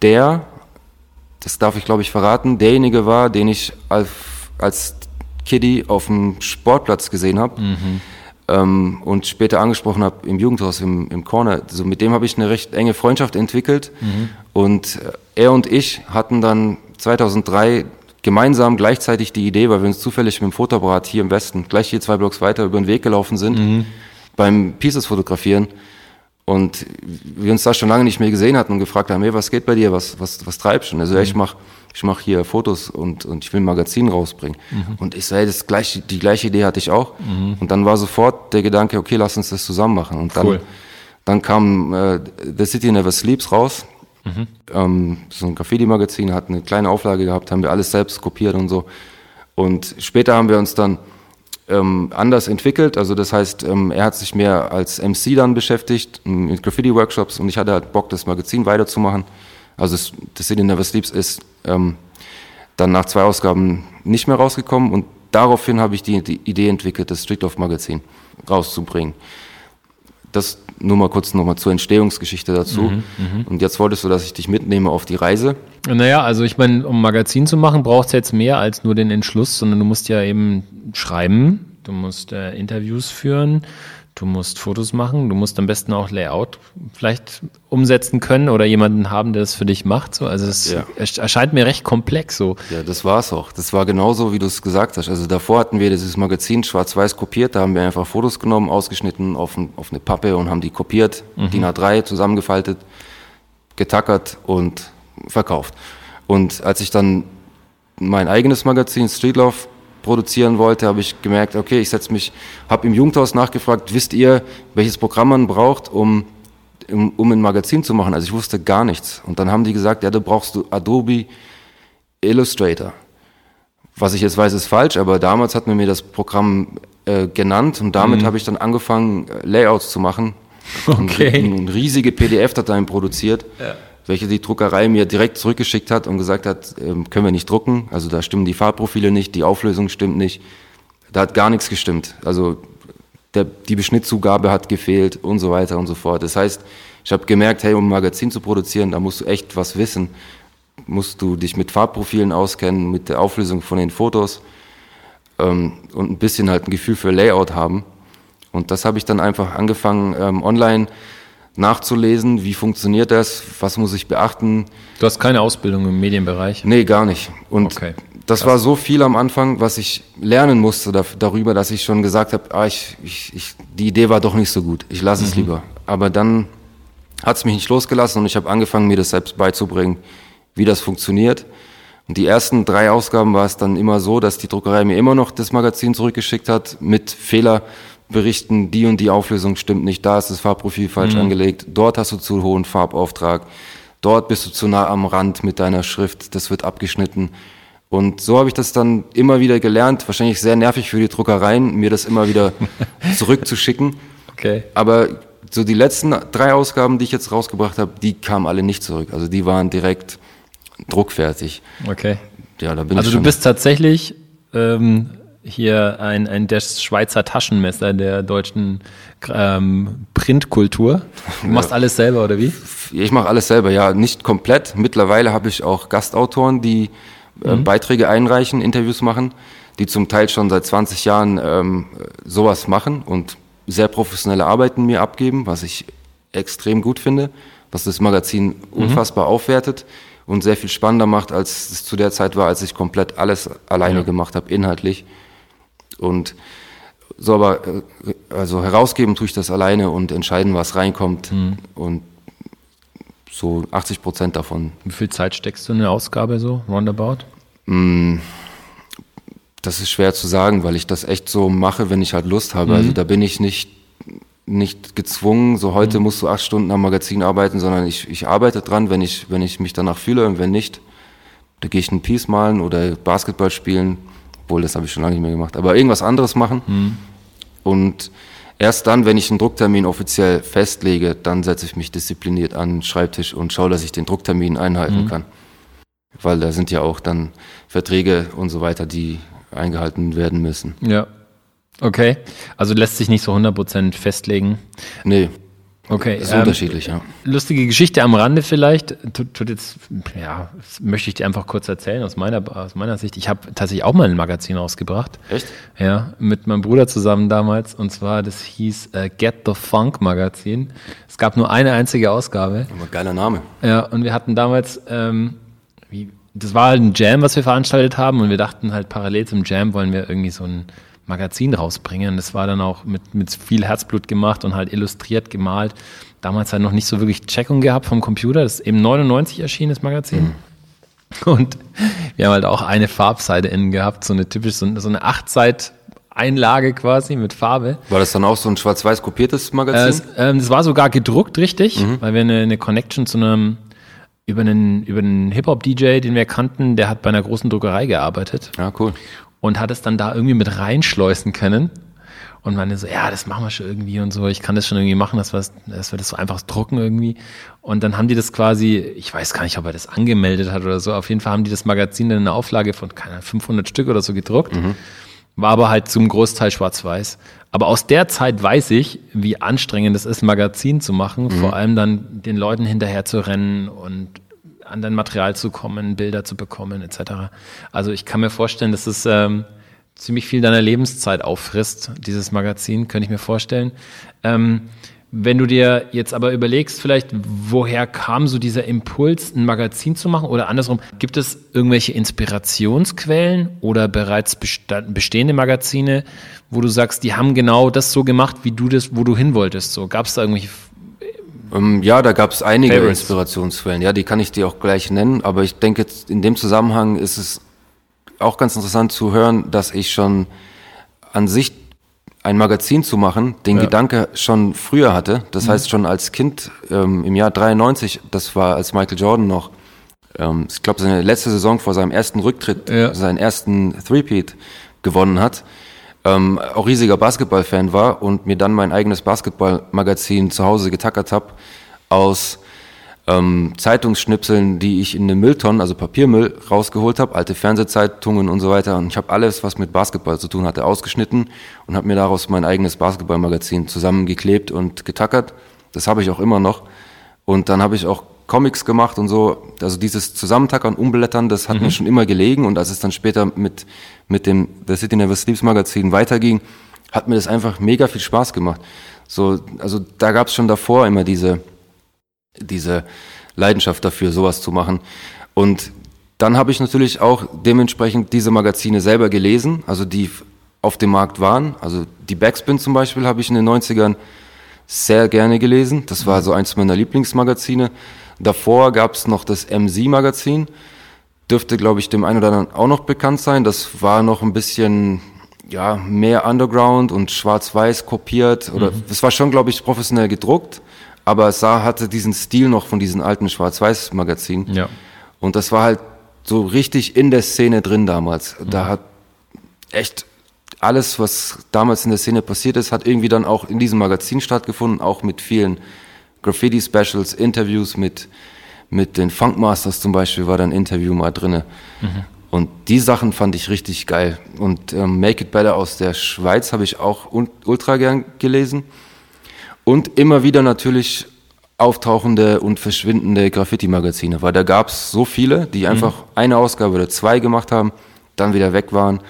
der, das darf ich glaube ich verraten, derjenige war, den ich als, als Kiddie auf dem Sportplatz gesehen habe ähm, und später angesprochen habe im Jugendhaus, im, im Corner. Also mit dem habe ich eine recht enge Freundschaft entwickelt und äh, er und ich hatten dann 2003 gemeinsam gleichzeitig die Idee, weil wir uns zufällig mit dem Fotoapparat hier im Westen, gleich hier zwei Blocks weiter, über den Weg gelaufen sind, beim Pieces fotografieren und wir uns da schon lange nicht mehr gesehen hatten und gefragt haben, hey, was geht bei dir, was, was, was treibst du? Und er so, ja, ich mach, ich mach hier Fotos und, und ich will ein Magazin rausbringen. Und ich so, hey, das gleiche, die gleiche Idee hatte ich auch. Und dann war sofort der Gedanke, okay, lass uns das zusammen machen. Und dann, Cool. dann kam äh, The City Never Sleeps raus. Ähm, so ein Graffiti-Magazin, hat eine kleine Auflage gehabt, haben wir alles selbst kopiert und so. Und später haben wir uns dann ähm, anders entwickelt. Also das heißt, ähm, er hat sich mehr als MC dann beschäftigt m, mit Graffiti-Workshops und ich hatte halt Bock, das Magazin weiterzumachen. Also das, das City Never Sleeps ist ähm, dann nach zwei Ausgaben nicht mehr rausgekommen und daraufhin habe ich die, die Idee entwickelt, das Streetloft Magazin rauszubringen. Das nur mal kurz nochmal zur Entstehungsgeschichte dazu. und jetzt wolltest du, dass ich dich mitnehme auf die Reise. Naja, also ich meine, um ein Magazin zu machen, braucht es jetzt mehr als nur den Entschluss, sondern du musst ja eben schreiben, du musst äh, Interviews führen, du musst Fotos machen, du musst am besten auch Layout vielleicht umsetzen können oder jemanden haben, der das für dich macht. So. Also es Ja. ersch- erscheint mir recht komplex so. Ja, das war's auch. Das war genauso, wie du es gesagt hast. Also davor hatten wir dieses Magazin schwarz-weiß kopiert, da haben wir einfach Fotos genommen, ausgeschnitten auf, ein, auf eine Pappe und haben die kopiert, DIN A3 zusammengefaltet, getackert und verkauft. Und als ich dann mein eigenes Magazin Streetlauf produzieren wollte, habe ich gemerkt, okay, ich setze mich, habe im Jugendhaus nachgefragt, wisst ihr, welches Programm man braucht, um um, um ein Magazin zu machen. Also ich wusste gar nichts. Und dann haben die gesagt, ja, da brauchst du Adobe Illustrator. Was ich jetzt weiß, ist falsch, aber damals hat man mir das Programm äh, genannt und damit habe ich dann angefangen, äh, Layouts zu machen. Okay. Und, und riesige PDF-Dateien produziert, welche die Druckerei mir direkt zurückgeschickt hat und gesagt hat, ähm, können wir nicht drucken. Also da stimmen die Farbprofile nicht, die Auflösung stimmt nicht. Da hat gar nichts gestimmt. Also der, die Beschnittzugabe hat gefehlt und so weiter und so fort. Das heißt, ich habe gemerkt, hey, um ein Magazin zu produzieren, da musst du echt was wissen. Musst du dich mit Farbprofilen auskennen, mit der Auflösung von den Fotos ähm, und ein bisschen halt ein Gefühl für Layout haben. Und das habe ich dann einfach angefangen, ähm, online nachzulesen, wie funktioniert das, was muss ich beachten. Du hast keine Ausbildung im Medienbereich. Nee, gar nicht. Und Okay. das war so viel am Anfang, was ich lernen musste da, darüber, dass ich schon gesagt habe, ah, ich, ich, ich, die Idee war doch nicht so gut, ich lasse es lieber. Aber dann hat es mich nicht losgelassen und ich habe angefangen, mir das selbst beizubringen, wie das funktioniert. Und die ersten drei Ausgaben war es dann immer so, dass die Druckerei mir immer noch das Magazin zurückgeschickt hat mit Fehlerberichten, die und die Auflösung stimmt nicht, da ist das Farbprofil falsch angelegt, dort hast du zu hohen Farbauftrag, dort bist du zu nah am Rand mit deiner Schrift, das wird abgeschnitten. Und so habe ich das dann immer wieder gelernt, wahrscheinlich sehr nervig für die Druckereien, mir das immer wieder zurückzuschicken. Okay. Aber so die letzten drei Ausgaben, die ich jetzt rausgebracht habe, die kamen alle nicht zurück. Also die waren direkt druckfertig. Okay. Ja, da bin Also ich du schon. bist tatsächlich ähm, hier ein, ein das Schweizer Taschenmesser der deutschen ähm, Printkultur. Du machst alles selber, oder wie? Ich mache alles selber, ja, nicht komplett. Mittlerweile habe ich auch Gastautoren, die äh, Beiträge einreichen, Interviews machen, die zum Teil schon seit 20 Jahren ähm, sowas machen und sehr professionelle Arbeiten mir abgeben, was ich extrem gut finde, was das Magazin unfassbar aufwertet und sehr viel spannender macht, als es zu der Zeit war, als ich komplett alles alleine gemacht habe, inhaltlich. Und so aber, äh, also herausgeben tue ich das alleine und entscheiden, was reinkommt. Und so 80 Prozent davon. Wie viel Zeit steckst du in eine Ausgabe so, roundabout? Mm, Das ist schwer zu sagen, weil ich das echt so mache, wenn ich halt Lust habe. Also da bin ich nicht, nicht gezwungen, so heute musst du acht Stunden am Magazin arbeiten, sondern ich, ich arbeite dran, wenn ich, wenn ich mich danach fühle und wenn nicht, da gehe ich einen Piece malen oder Basketball spielen, obwohl das habe ich schon lange nicht mehr gemacht, aber irgendwas anderes machen. Und erst dann, wenn ich einen Drucktermin offiziell festlege, dann setze ich mich diszipliniert an den Schreibtisch und schaue, dass ich den Drucktermin einhalten kann. Weil da sind ja auch dann Verträge und so weiter, die eingehalten werden müssen. Ja. Okay. Also lässt sich nicht so 100% festlegen. Nee, Okay. ist ähm, unterschiedlich, ja. Lustige Geschichte am Rande vielleicht. Tut, tut jetzt, ja, das möchte ich dir einfach kurz erzählen aus meiner, aus meiner Sicht. Ich habe tatsächlich auch mal ein Magazin rausgebracht. Echt? Ja, mit meinem Bruder zusammen damals. Und zwar, das hieß äh, Get the Funk Magazin. Es gab nur eine einzige Ausgabe. Aber geiler Name. Ja, und wir hatten damals, ähm, wie, das war halt ein Jam, was wir veranstaltet haben. Und wir dachten halt parallel zum Jam wollen wir irgendwie so ein Magazin rausbringen. Das war dann auch mit, mit viel Herzblut gemacht und halt illustriert gemalt. Damals halt noch nicht so wirklich Checkung gehabt vom Computer. Das ist eben 99 erschienen, das Magazin. Und wir haben halt auch eine Farbseite innen gehabt, so eine typisch, so, so eine Achtseit Einlage quasi mit Farbe. War das dann auch so ein schwarz-weiß kopiertes Äh, Magazin? es, ähm, das war sogar gedruckt, richtig, weil wir eine, eine Connection zu einem über einen, über einen Hip-Hop-DJ, den wir kannten, der hat bei einer großen Druckerei gearbeitet ja, cool. Und hat es dann da irgendwie mit reinschleusen können. Und meine so, ja, das machen wir schon irgendwie und so, ich kann das schon irgendwie machen, dass wir, das- dass wir das so einfach drucken irgendwie. Und dann haben die das quasi, ich weiß gar nicht, ob er das angemeldet hat oder so, auf jeden Fall haben die das Magazin dann in einer Auflage von, keine Ahnung, 500 Stück oder so gedruckt. War aber halt zum Großteil schwarz-weiß. Aber aus der Zeit weiß ich, wie anstrengend es ist, ein Magazin zu machen, vor allem dann den Leuten hinterher zu rennen und an dein Material zu kommen, Bilder zu bekommen, etc. Also ich kann mir vorstellen, dass es ähm, ziemlich viel deiner Lebenszeit auffrisst, dieses Magazin, könnte ich mir vorstellen. Ähm, wenn du dir jetzt aber überlegst, vielleicht, woher kam so dieser Impuls, ein Magazin zu machen? Oder andersrum, gibt es irgendwelche Inspirationsquellen oder bereits bestehende Magazine, wo du sagst, die haben genau das so gemacht, wie du das, wo du hin wolltest? So, gab es da irgendwelche Ähm, ja, da gab es einige Favorites. Inspirationsquellen. Ja, die kann ich dir auch gleich nennen. Aber ich denke, in dem Zusammenhang ist es auch ganz interessant zu hören, dass ich schon an sich ein Magazin zu machen, den Ja. Gedanke schon früher hatte. Das heißt schon als Kind ähm, im Jahr 93, das war als Michael Jordan noch, ähm, ich glaube seine letzte Saison vor seinem ersten Rücktritt, Ja. seinen ersten Three-Peat gewonnen hat, ähm, auch riesiger Basketballfan war und mir dann mein eigenes Basketballmagazin zu Hause getackert habe aus ähm, Zeitungsschnipseln, die ich in eine Mülltonne, also Papiermüll, rausgeholt habe, alte Fernsehzeitungen und so weiter. Und ich habe alles, was mit Basketball zu tun hatte, ausgeschnitten und habe mir daraus mein eigenes Basketballmagazin zusammengeklebt und getackert. Das habe ich auch immer noch. Und dann habe ich auch Comics gemacht und so. Also dieses Zusammentackern, Umblättern, das hat mir schon immer gelegen. Und als es dann später mit, mit dem The City Never Sleeps Magazin weiterging, hat mir das einfach mega viel Spaß gemacht. So, also da gab es schon davor immer diese, diese Leidenschaft dafür, sowas zu machen. Und dann habe ich natürlich auch dementsprechend diese Magazine selber gelesen, also die auf dem Markt waren. Also die Backspin zum Beispiel habe ich in den 90ern sehr gerne gelesen. Das war so eins meiner Lieblingsmagazine. Davor gab es noch das MC-Magazin. Dürfte, glaube ich, dem einen oder anderen auch noch bekannt sein. Das war noch ein bisschen ja, mehr Underground und schwarz-weiß kopiert. Oder es war schon, glaube ich, professionell gedruckt, aber es sah, hatte diesen Stil noch von diesen alten Schwarz-Weiß-Magazinen. Ja. Und das war halt so richtig in der Szene drin damals. Da hat echt alles, was damals in der Szene passiert ist, hat irgendwie dann auch in diesem Magazin stattgefunden, auch mit vielen Graffiti-Specials, Interviews mit, mit den Funkmasters zum Beispiel war da ein Interview mal drinne. Und die Sachen fand ich richtig geil. Und ähm, Make It Better aus der Schweiz habe ich auch ultra gern gelesen. Und immer wieder natürlich auftauchende und verschwindende Graffiti-Magazine, weil da gab es so viele, die einfach eine Ausgabe oder zwei gemacht haben, dann wieder weg waren.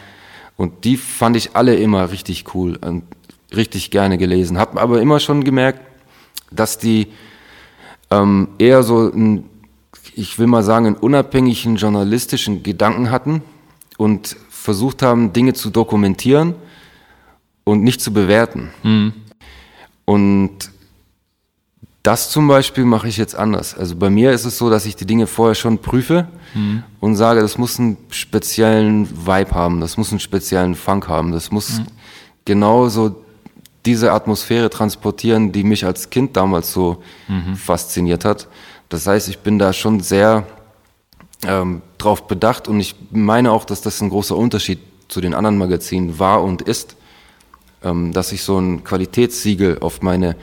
Und die fand ich alle immer richtig cool und richtig gerne gelesen. Hab aber immer schon gemerkt, dass die ähm, eher so ein, ich will mal sagen, einen unabhängigen journalistischen Gedanken hatten und versucht haben, Dinge zu dokumentieren und nicht zu bewerten. Und Das zum Beispiel mache ich jetzt anders. Also bei mir ist es so, dass ich die Dinge vorher schon prüfe Mhm. und sage, das muss einen speziellen Vibe haben, das muss einen speziellen Funk haben, das muss Mhm. genauso diese Atmosphäre transportieren, die mich als Kind damals so Mhm. fasziniert hat. Das heißt, ich bin da schon sehr ähm, drauf bedacht und ich meine auch, dass das ein großer Unterschied zu den anderen Magazinen war und ist, ähm, dass ich so ein Qualitätssiegel auf meine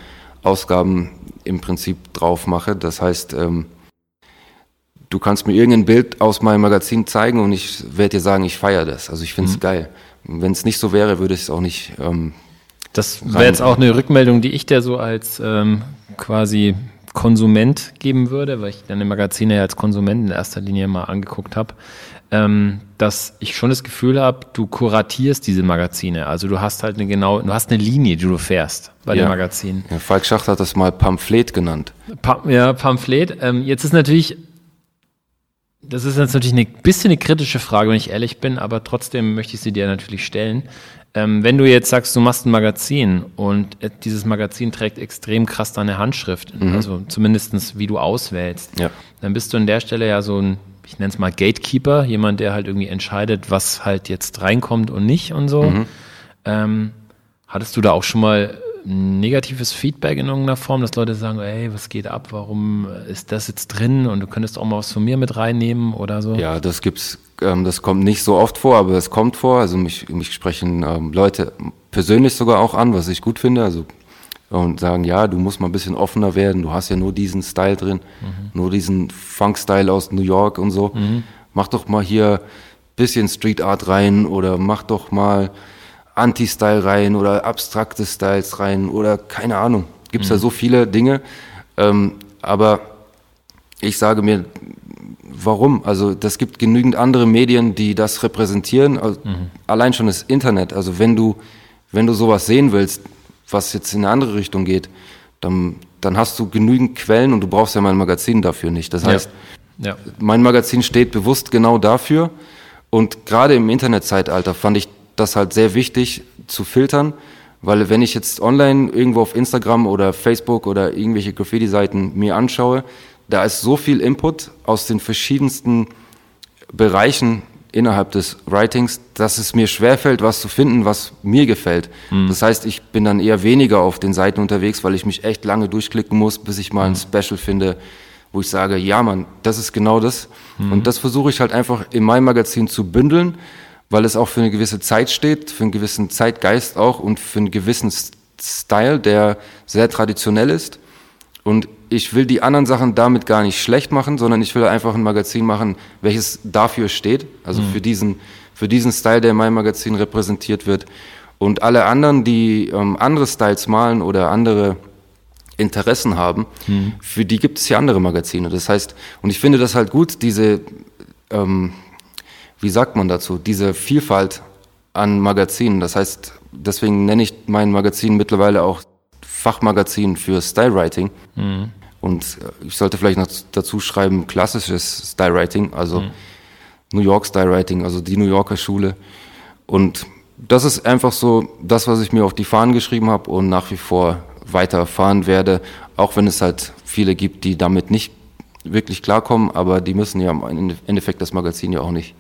Ausgaben im Prinzip drauf mache. Das heißt, ähm, du kannst mir irgendein Bild aus meinem Magazin zeigen und ich werde dir sagen, ich feiere das. Also ich finde es geil. Wenn es nicht so wäre, würde ich es auch nicht. Das wäre jetzt auch eine Rückmeldung, die ich dir so als ähm, quasi Konsument geben würde, weil ich deine Magazine ja als Konsument in erster Linie mal angeguckt habe, ähm, dass ich schon das Gefühl habe, du kuratierst diese Magazine. Also du hast halt eine genau, du hast eine Linie, die du fährst bei Ja. den Magazinen. ja, Falk Schacht hat das mal Pamphlet genannt. Pa ja, Pamphlet. Ähm, jetzt ist natürlich, das ist jetzt natürlich eine bisschen eine kritische Frage, wenn ich ehrlich bin, aber trotzdem möchte ich sie dir natürlich stellen. Ähm, wenn du jetzt sagst, du machst ein Magazin und äh, dieses Magazin trägt extrem krass deine Handschrift, also zumindestens wie du auswählst, Ja. dann bist du an der Stelle ja so ein, ich nenne es mal Gatekeeper, jemand, der halt irgendwie entscheidet, was halt jetzt reinkommt und nicht und so. Ähm, hattest du da auch schon mal negatives Feedback in irgendeiner Form, dass Leute sagen, ey, was geht ab, warum ist das jetzt drin und du könntest auch mal was von mir mit reinnehmen oder so? Ja, das gibt's, ähm, das kommt nicht so oft vor, aber es kommt vor. Also mich, mich sprechen ähm, Leute persönlich sogar auch an, was ich gut finde. Also und sagen, ja, du musst mal ein bisschen offener werden. Du hast ja nur diesen Style drin, nur diesen Funk-Style aus New York und so. Mach doch mal hier bisschen Street Art rein oder mach doch mal Anti-Style rein oder abstrakte Styles rein oder keine Ahnung. Gibt's da so viele Dinge. Ähm, aber ich sage mir, warum? Also das gibt genügend andere Medien, die das repräsentieren. Also, Allein schon das Internet. Also wenn du, wenn du sowas sehen willst, was jetzt in eine andere Richtung geht, dann, dann hast du genügend Quellen und du brauchst ja mein Magazin dafür nicht. Das heißt, Ja. mein Magazin steht bewusst genau dafür. Und gerade im Internetzeitalter fand ich das halt sehr wichtig zu filtern, weil wenn ich jetzt online irgendwo auf Instagram oder Facebook oder irgendwelche Graffiti-Seiten mir anschaue, da ist so viel Input aus den verschiedensten Bereichen innerhalb des Writings, dass es mir schwerfällt, was zu finden, was mir gefällt. Das heißt, ich bin dann eher weniger auf den Seiten unterwegs, weil ich mich echt lange durchklicken muss, bis ich mal ein Special finde, wo ich sage, ja Mann, das ist genau das. Und das versuche ich halt einfach in meinem Magazin zu bündeln, weil es auch für eine gewisse Zeit steht, für einen gewissen Zeitgeist auch und für einen gewissen Style, der sehr traditionell ist. Und ich will die anderen Sachen damit gar nicht schlecht machen, sondern ich will einfach ein Magazin machen, welches dafür steht, also für diesen, für diesen Style, der in meinem Magazin repräsentiert wird. Und alle anderen, die ähm, andere Styles malen oder andere Interessen haben, für die gibt es ja andere Magazine. Das heißt, und ich finde das halt gut, diese, ähm, wie sagt man dazu, diese Vielfalt an Magazinen. Das heißt, deswegen nenne ich mein Magazin mittlerweile auch Fachmagazin für Stylewriting. Und äh, ich sollte vielleicht noch dazu schreiben, klassisches Stylewriting, also New York Stylewriting, also die New Yorker Schule. Und das ist einfach so das, was ich mir auf die Fahnen geschrieben habe und nach wie vor weiterfahren werde, auch wenn es halt viele gibt, die damit nicht wirklich klarkommen, aber die müssen ja im Endeffekt das Magazin ja auch nicht,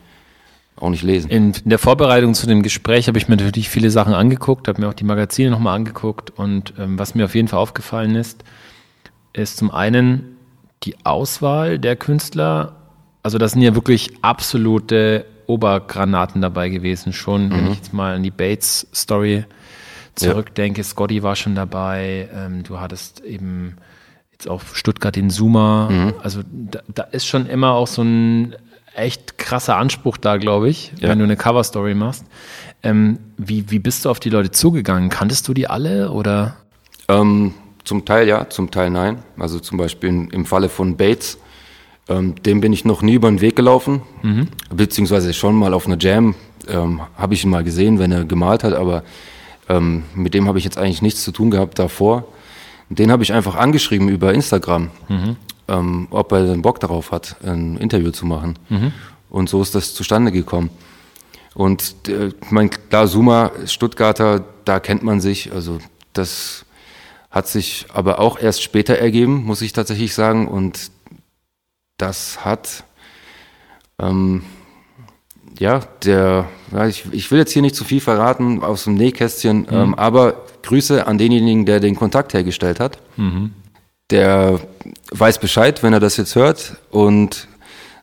auch nicht lesen. In, in der Vorbereitung zu dem Gespräch habe ich mir natürlich viele Sachen angeguckt, habe mir auch die Magazine nochmal angeguckt und ähm, was mir auf jeden Fall aufgefallen ist, ist zum einen die Auswahl der Künstler. Also das sind ja wirklich absolute Obergranaten dabei gewesen schon, wenn ich jetzt mal an die Bates-Story zurückdenke. Scotty war schon dabei, ähm, du hattest eben jetzt auch Stuttgart den Zoomer. Also da, da ist schon immer auch so ein echt krasser Anspruch da, glaube ich, Ja. wenn du eine Cover-Story machst. Ähm, wie, wie bist du auf die Leute zugegangen? Kanntest du die alle oder? Ähm, zum Teil ja, zum Teil nein. Also zum Beispiel in, im Falle von Bates, ähm, dem bin ich noch nie über den Weg gelaufen, beziehungsweise schon mal auf einer Jam ähm, habe ich ihn mal gesehen, wenn er gemalt hat, aber ähm, mit dem habe ich jetzt eigentlich nichts zu tun gehabt davor. Den habe ich einfach angeschrieben über Instagram, ähm, ob er denn Bock darauf hat, ein Interview zu machen. Und so ist das zustande gekommen. Und äh, mein klar, Suma, Stuttgarter, da kennt man sich. Also das Hat sich aber auch erst später ergeben, muss ich tatsächlich sagen. Und das hat, ähm, ja, der, ja, ich, ich will jetzt hier nicht zu viel verraten aus dem Nähkästchen, ähm, aber Grüße an denjenigen, der den Kontakt hergestellt hat. Der weiß Bescheid, wenn er das jetzt hört. Und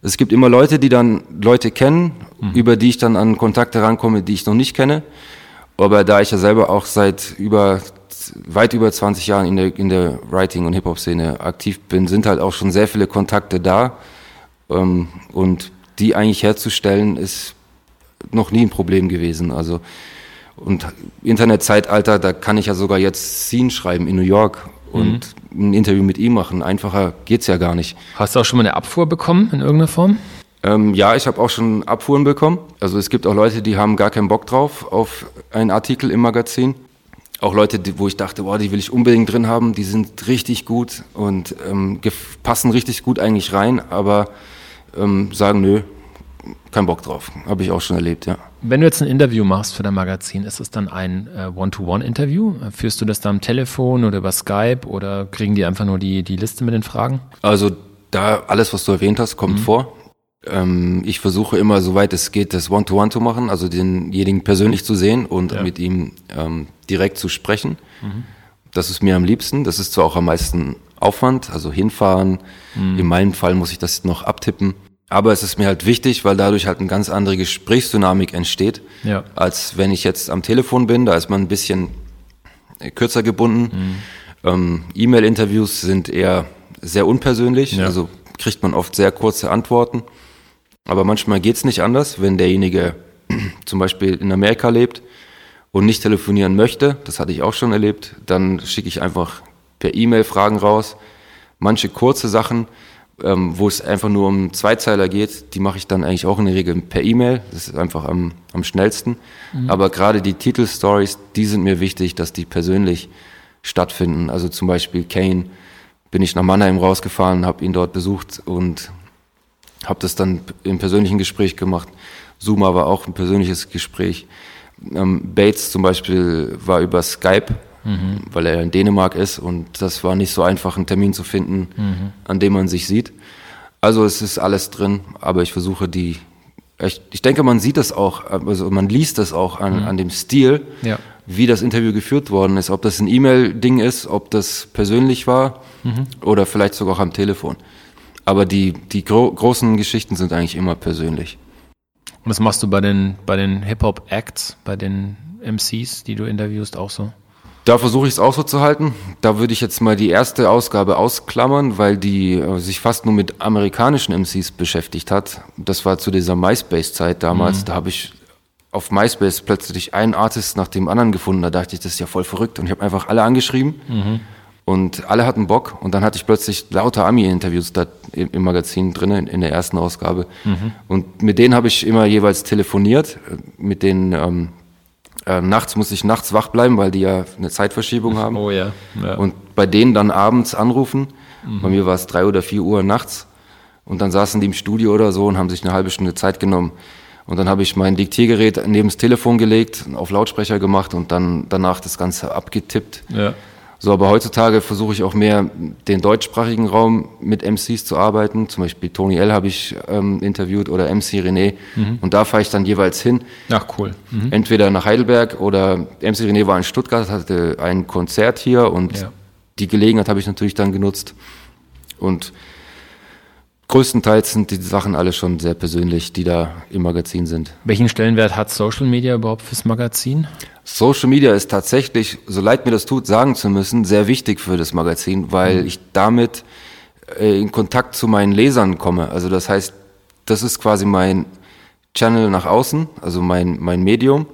es gibt immer Leute, die dann Leute kennen, über die ich dann an Kontakte rankomme, die ich noch nicht kenne. Aber da ich ja selber auch seit über weit über 20 Jahren in der, in der Writing- und Hip-Hop-Szene aktiv bin, sind halt auch schon sehr viele Kontakte da. Ähm, und die eigentlich herzustellen, ist noch nie ein Problem gewesen. Also und Internetzeitalter, da kann ich ja sogar jetzt Scene schreiben in New York und ein Interview mit ihm machen. Einfacher geht's ja gar nicht. Hast du auch schon mal eine Abfuhr bekommen in irgendeiner Form? Ähm, ja, ich habe auch schon Abfuhren bekommen. Also es gibt auch Leute, die haben gar keinen Bock drauf auf einen Artikel im Magazin. Auch Leute, die, wo ich dachte, boah, die will ich unbedingt drin haben, die sind richtig gut und ähm, passen richtig gut eigentlich rein, aber ähm, sagen, nö, kein Bock drauf. Habe ich auch schon erlebt, ja. Wenn du jetzt ein Interview machst für dein Magazin, ist es dann ein äh, One-to-One-Interview? Führst du das da am Telefon oder über Skype oder kriegen die einfach nur die, die Liste mit den Fragen? Also da alles, was du erwähnt hast, kommt vor. Ähm, ich versuche immer, soweit es geht, das One-to-One zu machen, also denjenigen persönlich zu sehen und Ja. mit ihm ähm, direkt zu sprechen. Das ist mir am liebsten. Das ist zwar auch am meisten Aufwand, also hinfahren. In meinem Fall muss ich das noch abtippen. Aber es ist mir halt wichtig, weil dadurch halt eine ganz andere Gesprächsdynamik entsteht, Ja. als wenn ich jetzt am Telefon bin. Da ist man ein bisschen äh, kürzer gebunden. Ähm, E-Mail-Interviews sind eher sehr unpersönlich, Ja. also kriegt man oft sehr kurze Antworten. Aber manchmal geht's nicht anders, wenn derjenige zum Beispiel in Amerika lebt und nicht telefonieren möchte, das hatte ich auch schon erlebt, dann schicke ich einfach per E-Mail Fragen raus. Manche kurze Sachen, ähm, wo es einfach nur um Zweizeiler geht, die mache ich dann eigentlich auch in der Regel per E-Mail. Das ist einfach am, am schnellsten. Aber gerade die Titelstories, die sind mir wichtig, dass die persönlich stattfinden. Also zum Beispiel Kane bin ich nach Mannheim rausgefahren, habe ihn dort besucht und habe das dann im persönlichen Gespräch gemacht. Zuma war auch ein persönliches Gespräch. Ähm, Bates zum Beispiel war über Skype, weil er in Dänemark ist und das war nicht so einfach, einen Termin zu finden, an dem man sich sieht. Also es ist alles drin, aber ich versuche die, ich, ich denke, man sieht das auch, also man liest das auch an, an dem Stil, Ja. wie das Interview geführt worden ist, ob das ein E-Mail-Ding ist, ob das persönlich war oder vielleicht sogar auch am Telefon. Aber die, die gro großen Geschichten sind eigentlich immer persönlich. Und das machst du bei den, bei den Hip-Hop-Acts, bei den MCs, die du interviewst, auch so? Da versuche ich es auch so zu halten. Da würde ich jetzt mal die erste Ausgabe ausklammern, weil die äh, sich fast nur mit amerikanischen MCs beschäftigt hat. Das war zu dieser MySpace-Zeit damals. Da habe ich auf MySpace plötzlich einen Artist nach dem anderen gefunden. Da dachte ich, das ist ja voll verrückt. Und ich habe einfach alle angeschrieben. Und alle hatten Bock. Und dann hatte ich plötzlich lauter Ami-Interviews da im, Magazin drin, in, der ersten Ausgabe. Und mit denen habe ich immer jeweils telefoniert. äh, Mit denen ähm, äh, nachts muss ich nachts wach bleiben, weil die ja eine Zeitverschiebung haben. Oh ja. ja. Und bei denen dann abends anrufen. Bei mir war es drei oder vier Uhr nachts. Und dann saßen die im Studio oder so und haben sich eine halbe Stunde Zeit genommen. Und dann habe ich mein Diktiergerät neben das Telefon gelegt, auf Lautsprecher gemacht und dann danach das Ganze abgetippt. ja. So, aber heutzutage versuche ich auch mehr den deutschsprachigen Raum mit MCs zu arbeiten. Zum Beispiel Tony L. habe ich ähm, interviewt oder MC René. Und da fahre ich dann jeweils hin. Ach, cool. Mhm. Entweder nach Heidelberg oder MC René war in Stuttgart, hatte ein Konzert hier und Ja. die Gelegenheit habe ich natürlich dann genutzt. Und größtenteils sind die Sachen alle schon sehr persönlich, die da im Magazin sind. Welchen Stellenwert hat Social Media überhaupt fürs Magazin? Social Media ist tatsächlich, so leid mir das tut, sagen zu müssen, sehr wichtig für das Magazin, weil ich damit äh, in Kontakt zu meinen Lesern komme. Also das heißt, das ist quasi mein Channel nach außen, also mein, mein Medium,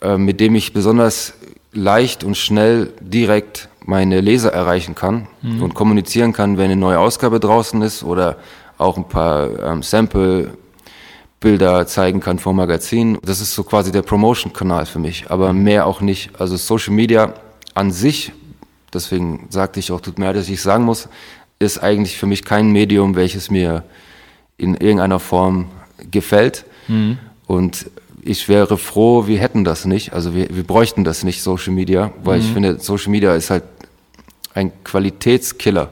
äh, mit dem ich besonders leicht und schnell direkt meine Leser erreichen kann und kommunizieren kann, wenn eine neue Ausgabe draußen ist oder auch ein paar ähm, Sample Bilder zeigen kann vom Magazin. Das ist so quasi der Promotion-Kanal für mich, aber mehr auch nicht. Also Social Media an sich, deswegen sagte ich auch, tut mir leid, dass ich es sagen muss, ist eigentlich für mich kein Medium, welches mir in irgendeiner Form gefällt. Und ich wäre froh, wir hätten das nicht. Also wir, wir bräuchten das nicht, Social Media, weil ich finde, Social Media ist halt ein Qualitätskiller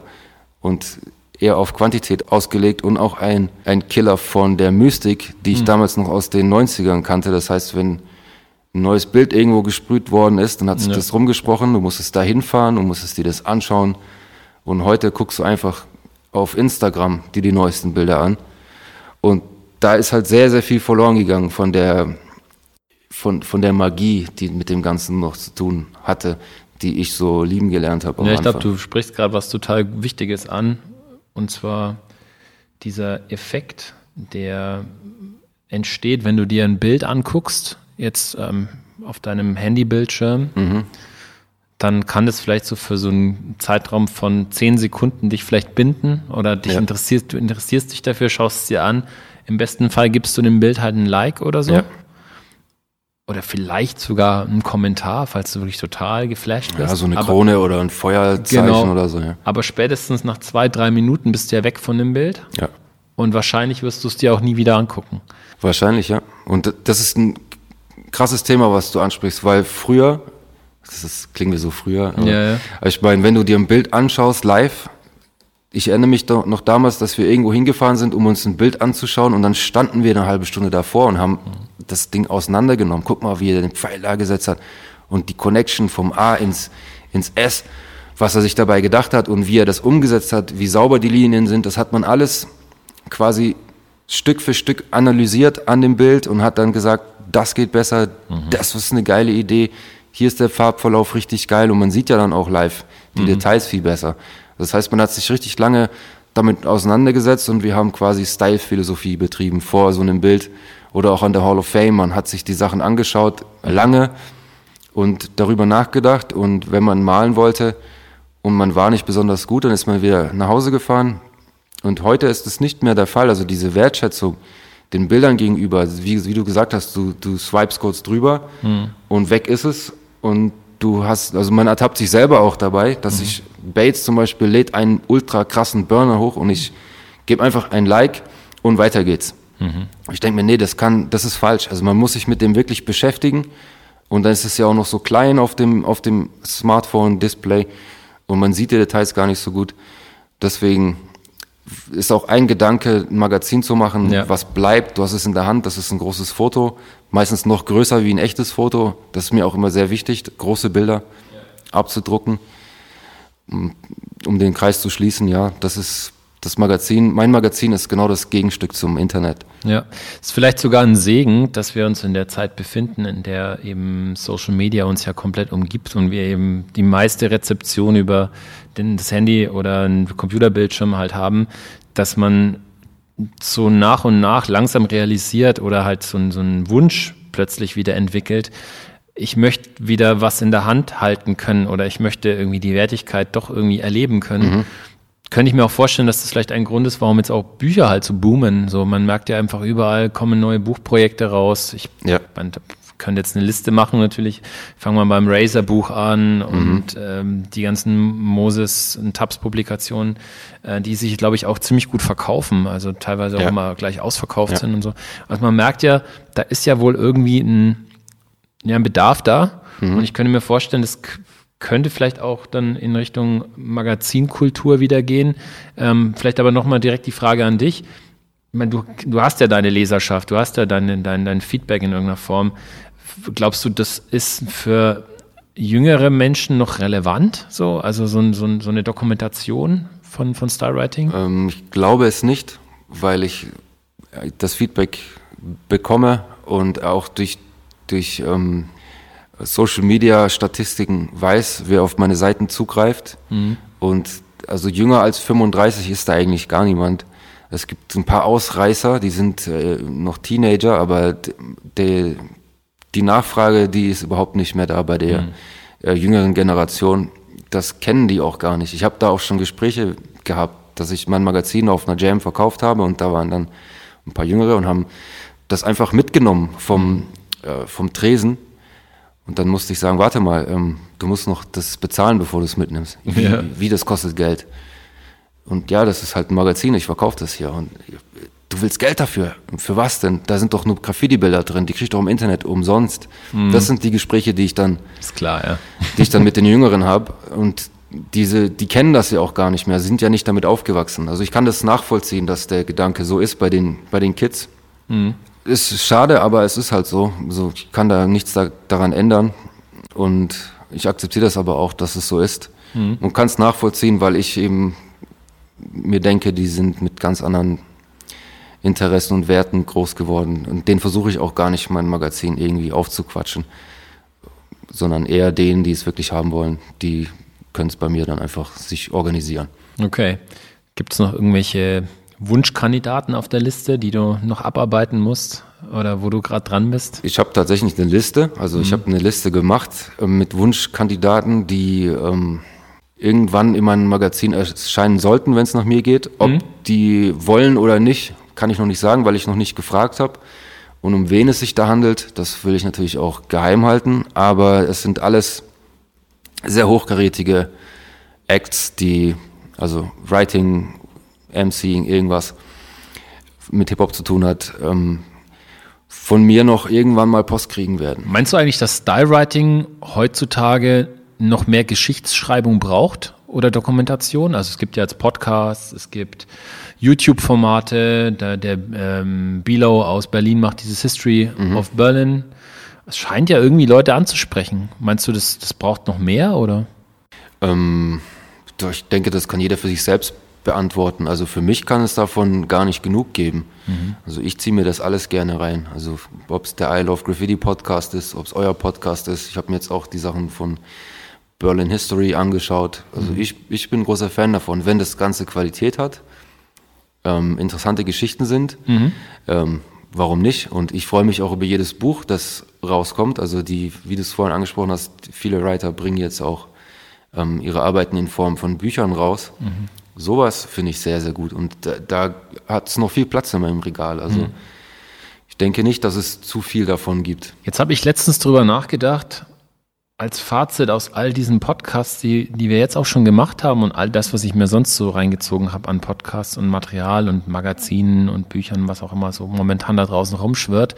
und eher auf Quantität ausgelegt und auch ein, ein Killer von der Mystik, die ich damals noch aus den 90ern kannte. Das heißt, wenn ein neues Bild irgendwo gesprüht worden ist, dann hat sich Ja. das rumgesprochen, du musstest da hinfahren, du musstest dir das anschauen. Und heute guckst du einfach auf Instagram dir die neuesten Bilder an. Und da ist halt sehr, sehr viel verloren gegangen von der, von, von der Magie, die mit dem Ganzen noch zu tun hatte, die ich so lieben gelernt habe. Ja, ich glaube, du sprichst gerade was total Wichtiges an. Und zwar dieser Effekt, der entsteht, wenn du dir ein Bild anguckst, jetzt ähm, auf deinem Handybildschirm, dann kann das vielleicht so für so einen Zeitraum von zehn Sekunden dich vielleicht binden oder dich Ja. interessierst, du interessierst dich dafür, schaust es dir an. Im besten Fall gibst du dem Bild halt ein Like oder so. Ja. Oder vielleicht sogar einen Kommentar, falls du wirklich total geflasht bist. Ja, so eine Aber- Krone oder ein Feuerzeichen Genau. oder so, ja. aber spätestens nach zwei, drei Minuten bist du ja weg von dem Bild Ja, und wahrscheinlich wirst du es dir auch nie wieder angucken. wahrscheinlich, ja. Und das ist ein krasses Thema, was du ansprichst, weil früher, das ist, klingt wie so früher, aber, Ja, ja. aber ich meine, wenn du dir ein Bild anschaust live, ich erinnere mich doch noch damals, dass wir irgendwo hingefahren sind, um uns ein Bild anzuschauen und dann standen wir eine halbe Stunde davor und haben das Ding auseinandergenommen. Guck mal, wie er den Pfeil da gesetzt hat und die Connection vom A ins, ins S, was er sich dabei gedacht hat und wie er das umgesetzt hat, wie sauber die Linien sind, das hat man alles quasi Stück für Stück analysiert an dem Bild und hat dann gesagt, das geht besser, das ist eine geile Idee, hier ist der Farbverlauf richtig geil und man sieht ja dann auch live die Details viel besser. Das heißt, man hat sich richtig lange damit auseinandergesetzt und wir haben quasi Style-Philosophie betrieben vor so einem Bild oder auch an der Hall of Fame. Man hat sich die Sachen angeschaut, lange und darüber nachgedacht und wenn man malen wollte und man war nicht besonders gut, dann ist man wieder nach Hause gefahren, und heute ist es nicht mehr der Fall. Also diese Wertschätzung den Bildern gegenüber, wie, wie du gesagt hast, du, du swipes kurz drüber und weg ist es. Und du hast, also man ertappt sich selber auch dabei, dass ich, Bates zum Beispiel lädt einen ultra krassen Burner hoch und ich gebe einfach ein Like und weiter geht's. Ich denke mir, nee, das kann, das ist falsch. Also man muss sich mit dem wirklich beschäftigen. Und dann ist es ja auch noch so klein auf dem, auf dem Smartphone-Display und man sieht die Details gar nicht so gut. Deswegen ist auch ein Gedanke, ein Magazin zu machen, Ja. was bleibt. Du hast es in der Hand, das ist ein großes Foto, meistens noch größer wie ein echtes Foto. Das ist mir auch immer sehr wichtig, große Bilder abzudrucken, um den Kreis zu schließen. Ja, das ist das Magazin. Mein Magazin ist genau das Gegenstück zum Internet. Ja, ist vielleicht sogar ein Segen, dass wir uns in der Zeit befinden, in der eben Social Media uns ja komplett umgibt und wir eben die meiste Rezeption über den, das Handy oder einen Computerbildschirm halt haben, dass man so nach und nach langsam realisiert oder halt so, ein- so einen Wunsch plötzlich wieder entwickelt. Ich möchte wieder was in der Hand halten können oder ich möchte irgendwie die Wertigkeit doch irgendwie erleben können könnte ich mir auch vorstellen, dass das vielleicht ein Grund ist, warum jetzt auch Bücher halt so boomen. So, man merkt ja einfach überall kommen neue Buchprojekte raus. Ich Ja. man könnte jetzt eine Liste machen natürlich. Fangen wir beim Razer-Buch an und ähm, die ganzen Moses und Tabs-Publikationen, äh, die sich, glaube ich, auch ziemlich gut verkaufen. Also teilweise auch Ja. immer gleich ausverkauft Ja. sind und so. Also man merkt ja, da ist ja wohl irgendwie ein, ja, ein Bedarf da. Und ich könnte mir vorstellen, das könnte vielleicht auch dann in Richtung Magazinkultur wieder gehen. Ähm, vielleicht aber nochmal direkt die Frage an dich. Ich meine, du, du hast ja deine Leserschaft, du hast ja deine, dein, dein Feedback in irgendeiner Form. Glaubst du, das ist für jüngere Menschen noch relevant? So, also so, ein, so, ein, so eine Dokumentation von, von Stylewriting? Ähm, ich glaube es nicht, weil ich äh, das Feedback bekomme und auch durch, durch ähm, Social Media Statistiken weiß, wer auf meine Seiten zugreift. Und also jünger als 35 ist da eigentlich gar niemand. Es gibt ein paar Ausreißer, die sind äh, noch Teenager, aber d- die, Nachfrage, die ist überhaupt nicht mehr da bei der äh, jüngeren Generation. Das kennen die auch gar nicht. Ich habe da auch schon Gespräche gehabt, dass ich mein Magazin auf einer Jam verkauft habe und da waren dann ein paar Jüngere und haben das einfach mitgenommen vom, äh, vom Tresen. Und dann musste ich sagen, warte mal, ähm, du musst noch das bezahlen, bevor du es mitnimmst. Wie, Ja. wie das kostet Geld. Und ja, das ist halt ein Magazin, ich verkaufe das hier. Und du willst Geld dafür. Für was denn? Da sind doch nur Graffiti-Bilder drin, die kriegst du doch im Internet umsonst. Das sind die Gespräche, die ich dann, Ist klar, ja. die ich dann mit den Jüngeren habe. Und diese, die kennen das ja auch gar nicht mehr, sie sind ja nicht damit aufgewachsen. Also ich kann das nachvollziehen, dass der Gedanke so ist bei den, bei den Kids. Ist schade, aber es ist halt so. so ich kann da nichts da, daran ändern. Und ich akzeptiere das aber auch, dass es so ist. Und kann es nachvollziehen, weil ich eben mir denke, die sind mit ganz anderen Interessen und Werten groß geworden. Und den versuche ich auch gar nicht, mein Magazin irgendwie aufzuquatschen, sondern eher denen, die es wirklich haben wollen, die können es bei mir dann einfach sich organisieren. Okay. Gibt es noch irgendwelche Wunschkandidaten auf der Liste, die du noch abarbeiten musst oder wo du gerade dran bist? Ich habe tatsächlich eine Liste, also ich habe eine Liste gemacht äh, mit Wunschkandidaten, die ähm, irgendwann in meinem Magazin erscheinen sollten, wenn es nach mir geht. Ob die wollen oder nicht, kann ich noch nicht sagen, weil ich noch nicht gefragt habe. Und um wen es sich da handelt, das will ich natürlich auch geheim halten. Aber es sind alles sehr hochkarätige Acts, die, also Writing, MCing, irgendwas mit Hip-Hop zu tun hat, ähm, von mir noch irgendwann mal Post kriegen werden. Meinst du eigentlich, dass Stylewriting heutzutage noch mehr Geschichtsschreibung braucht oder Dokumentation? Also es gibt ja jetzt Podcasts, es gibt YouTube-Formate, der, der ähm, Below aus Berlin macht dieses History of Berlin. Es scheint ja irgendwie Leute anzusprechen. Meinst du, das, das braucht noch mehr oder? Ähm, ich denke, das kann jeder für sich selbst beantworten. Also für mich kann es davon gar nicht genug geben. Also ich ziehe mir das alles gerne rein. Also ob es der I Love Graffiti Podcast ist, ob es euer Podcast ist. Ich habe mir jetzt auch die Sachen von Berlin History angeschaut. Also ich, ich bin großer Fan davon. Wenn das Ganze Qualität hat, ähm, interessante Geschichten sind, ähm, warum nicht? Und ich freue mich auch über jedes Buch, das rauskommt. Also die, wie du es vorhin angesprochen hast, viele Writer bringen jetzt auch ähm, ihre Arbeiten in Form von Büchern raus. Sowas finde ich sehr, sehr gut. Und da, da hat es noch viel Platz in meinem Regal. Also ich denke nicht, dass es zu viel davon gibt. Jetzt habe ich letztens drüber nachgedacht, als Fazit aus all diesen Podcasts, die, die wir jetzt auch schon gemacht haben und all das, was ich mir sonst so reingezogen habe an Podcasts und Material und Magazinen und Büchern, was auch immer so momentan da draußen rumschwirrt,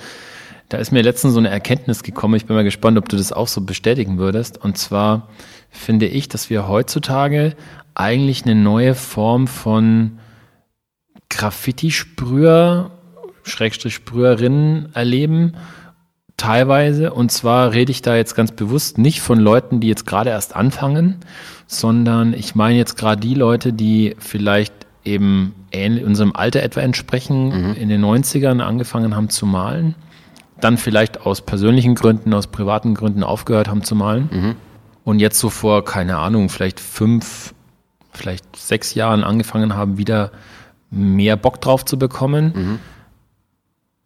da ist mir letztens so eine Erkenntnis gekommen. Ich bin mal gespannt, ob du das auch so bestätigen würdest. Und zwar finde ich, dass wir heutzutage eigentlich eine neue Form von Graffiti-Sprüher, Schrägstrich Sprüherinnen erleben, teilweise. Und zwar rede ich da jetzt ganz bewusst nicht von Leuten, die jetzt gerade erst anfangen, sondern ich meine jetzt gerade die Leute, die vielleicht eben ähnlich unserem Alter etwa entsprechen, in den 90ern angefangen haben zu malen, dann vielleicht aus persönlichen Gründen, aus privaten Gründen aufgehört haben zu malen und jetzt so vor, keine Ahnung, vielleicht fünf, vielleicht sechs Jahren angefangen haben, wieder mehr Bock drauf zu bekommen.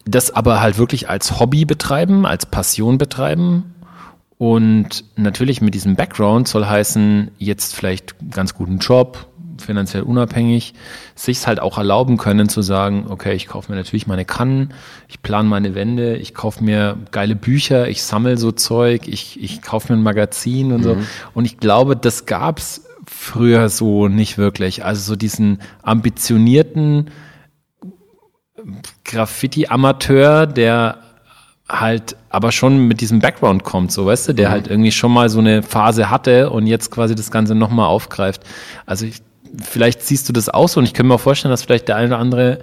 Das aber halt wirklich als Hobby betreiben, als Passion betreiben. Und natürlich mit diesem Background soll heißen, jetzt vielleicht ganz guten Job, finanziell unabhängig, sich halt auch erlauben können zu sagen, okay, ich kaufe mir natürlich meine Kannen, ich plane meine Wände, ich kaufe mir geile Bücher, ich sammle so Zeug, ich, ich kaufe mir ein Magazin und so. Und ich glaube, das gab's früher so nicht wirklich. Also so diesen ambitionierten Graffiti-Amateur, der halt aber schon mit diesem Background kommt, so weißt du, der halt irgendwie schon mal so eine Phase hatte und jetzt quasi das Ganze nochmal aufgreift. Also ich, vielleicht siehst du das auch so und ich kann mir auch vorstellen, dass vielleicht der eine oder andere,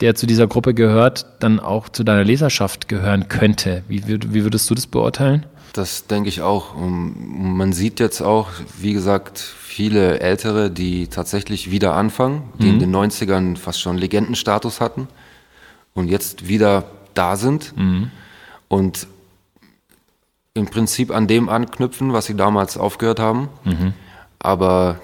der zu dieser Gruppe gehört, dann auch zu deiner Leserschaft gehören könnte. Wie, würd- wie würdest du das beurteilen? Das denke ich auch. Und Man sieht jetzt auch, wie gesagt, viele Ältere, die tatsächlich wieder anfangen, die in den 90ern fast schon Legendenstatus hatten und jetzt wieder da sind und im Prinzip an dem anknüpfen, was sie damals aufgehört haben. Aber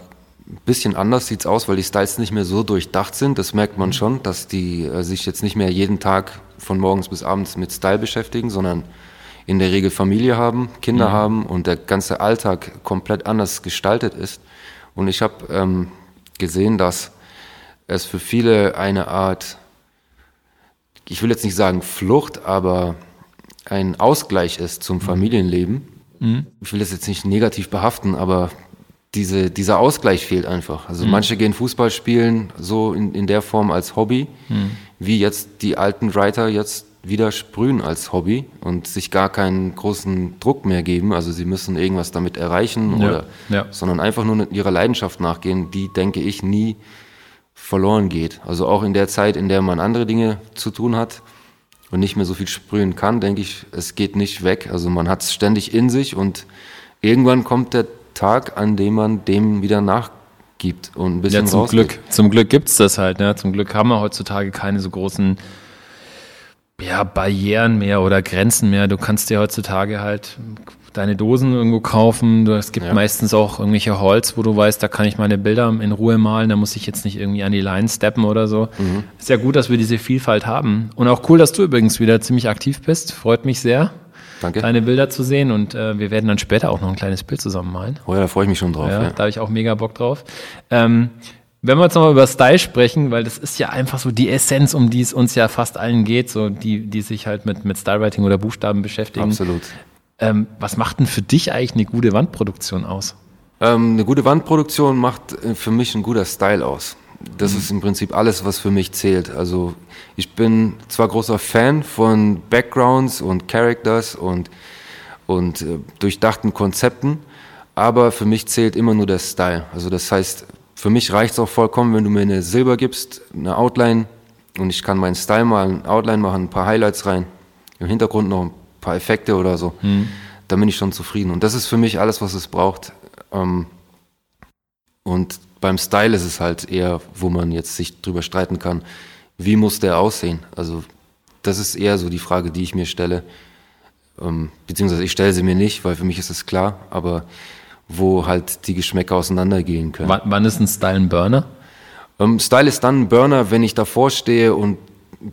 ein bisschen anders sieht's aus, weil die Styles nicht mehr so durchdacht sind. Das merkt man schon, dass die äh, sich jetzt nicht mehr jeden Tag von morgens bis abends mit Style beschäftigen, sondern in der Regel Familie haben, Kinder haben und der ganze Alltag komplett anders gestaltet ist. Und ich habe ähm, gesehen, dass es für viele eine Art, ich will jetzt nicht sagen Flucht, aber ein Ausgleich ist zum Familienleben. Ich will das jetzt nicht negativ behaften, aber diese, dieser Ausgleich fehlt einfach. Also manche gehen Fußball spielen so in, in der Form als Hobby. wie jetzt die alten Writer jetzt wieder sprühen als Hobby und sich gar keinen großen Druck mehr geben. Also sie müssen irgendwas damit erreichen Ja, oder, ja. sondern einfach nur ihrer Leidenschaft nachgehen, die, denke ich, nie verloren geht. Also auch in der Zeit, in der man andere Dinge zu tun hat und nicht mehr so viel sprühen kann, denke ich, es geht nicht weg. Also man hat es ständig in sich und irgendwann kommt der Tag, an dem man dem wieder nachgibt und ein bisschen Ja, zum rausgeht. Glück. Zum Glück gibt's das halt. Ne? Zum Glück haben wir heutzutage keine so großen ja, Barrieren mehr oder Grenzen mehr. Du kannst dir heutzutage halt deine Dosen irgendwo kaufen. Es gibt Ja. meistens auch irgendwelche Holz, wo du weißt, da kann ich meine Bilder in Ruhe malen. Da muss ich jetzt nicht irgendwie an die Line steppen oder so. Mhm. Ist ja gut, dass wir diese Vielfalt haben. Und auch cool, dass du übrigens wieder ziemlich aktiv bist. Freut mich sehr, Danke. deine Bilder zu sehen. Und äh, wir werden dann später auch noch ein kleines Bild zusammen malen. Oh ja, da freue ich mich schon drauf. Ja, Ja. da habe ich auch mega Bock drauf. Ähm, wenn wir jetzt nochmal über Style sprechen, weil das ist ja einfach so die Essenz, um die es uns ja fast allen geht, so die, die sich halt mit, mit Stylewriting oder Buchstaben beschäftigen. Absolut. Ähm, was macht denn für dich eigentlich eine gute Wandproduktion aus? Ähm, eine gute Wandproduktion macht äh, für mich ein guter Style aus. Das ist im Prinzip alles, was für mich zählt. Also ich bin zwar großer Fan von Backgrounds und Characters und, und äh, durchdachten Konzepten, aber für mich zählt immer nur der Style. Also das heißt, für mich reicht es auch vollkommen, wenn du mir eine Silber gibst, eine Outline und ich kann meinen Style mal ein Outline machen, ein paar Highlights rein, im Hintergrund noch ein paar Effekte oder so. Dann bin ich schon zufrieden. Und das ist für mich alles, was es braucht. Ähm, und beim Style ist es halt eher, wo man jetzt sich drüber streiten kann, wie muss der aussehen? Also das ist eher so die Frage, die ich mir stelle. Ähm, beziehungsweise ich stelle sie mir nicht, weil für mich ist es klar, aber wo halt die Geschmäcker auseinandergehen können. Wann, wann ist ein Style ein Burner? Ähm, Style ist dann ein Burner, wenn ich davor stehe und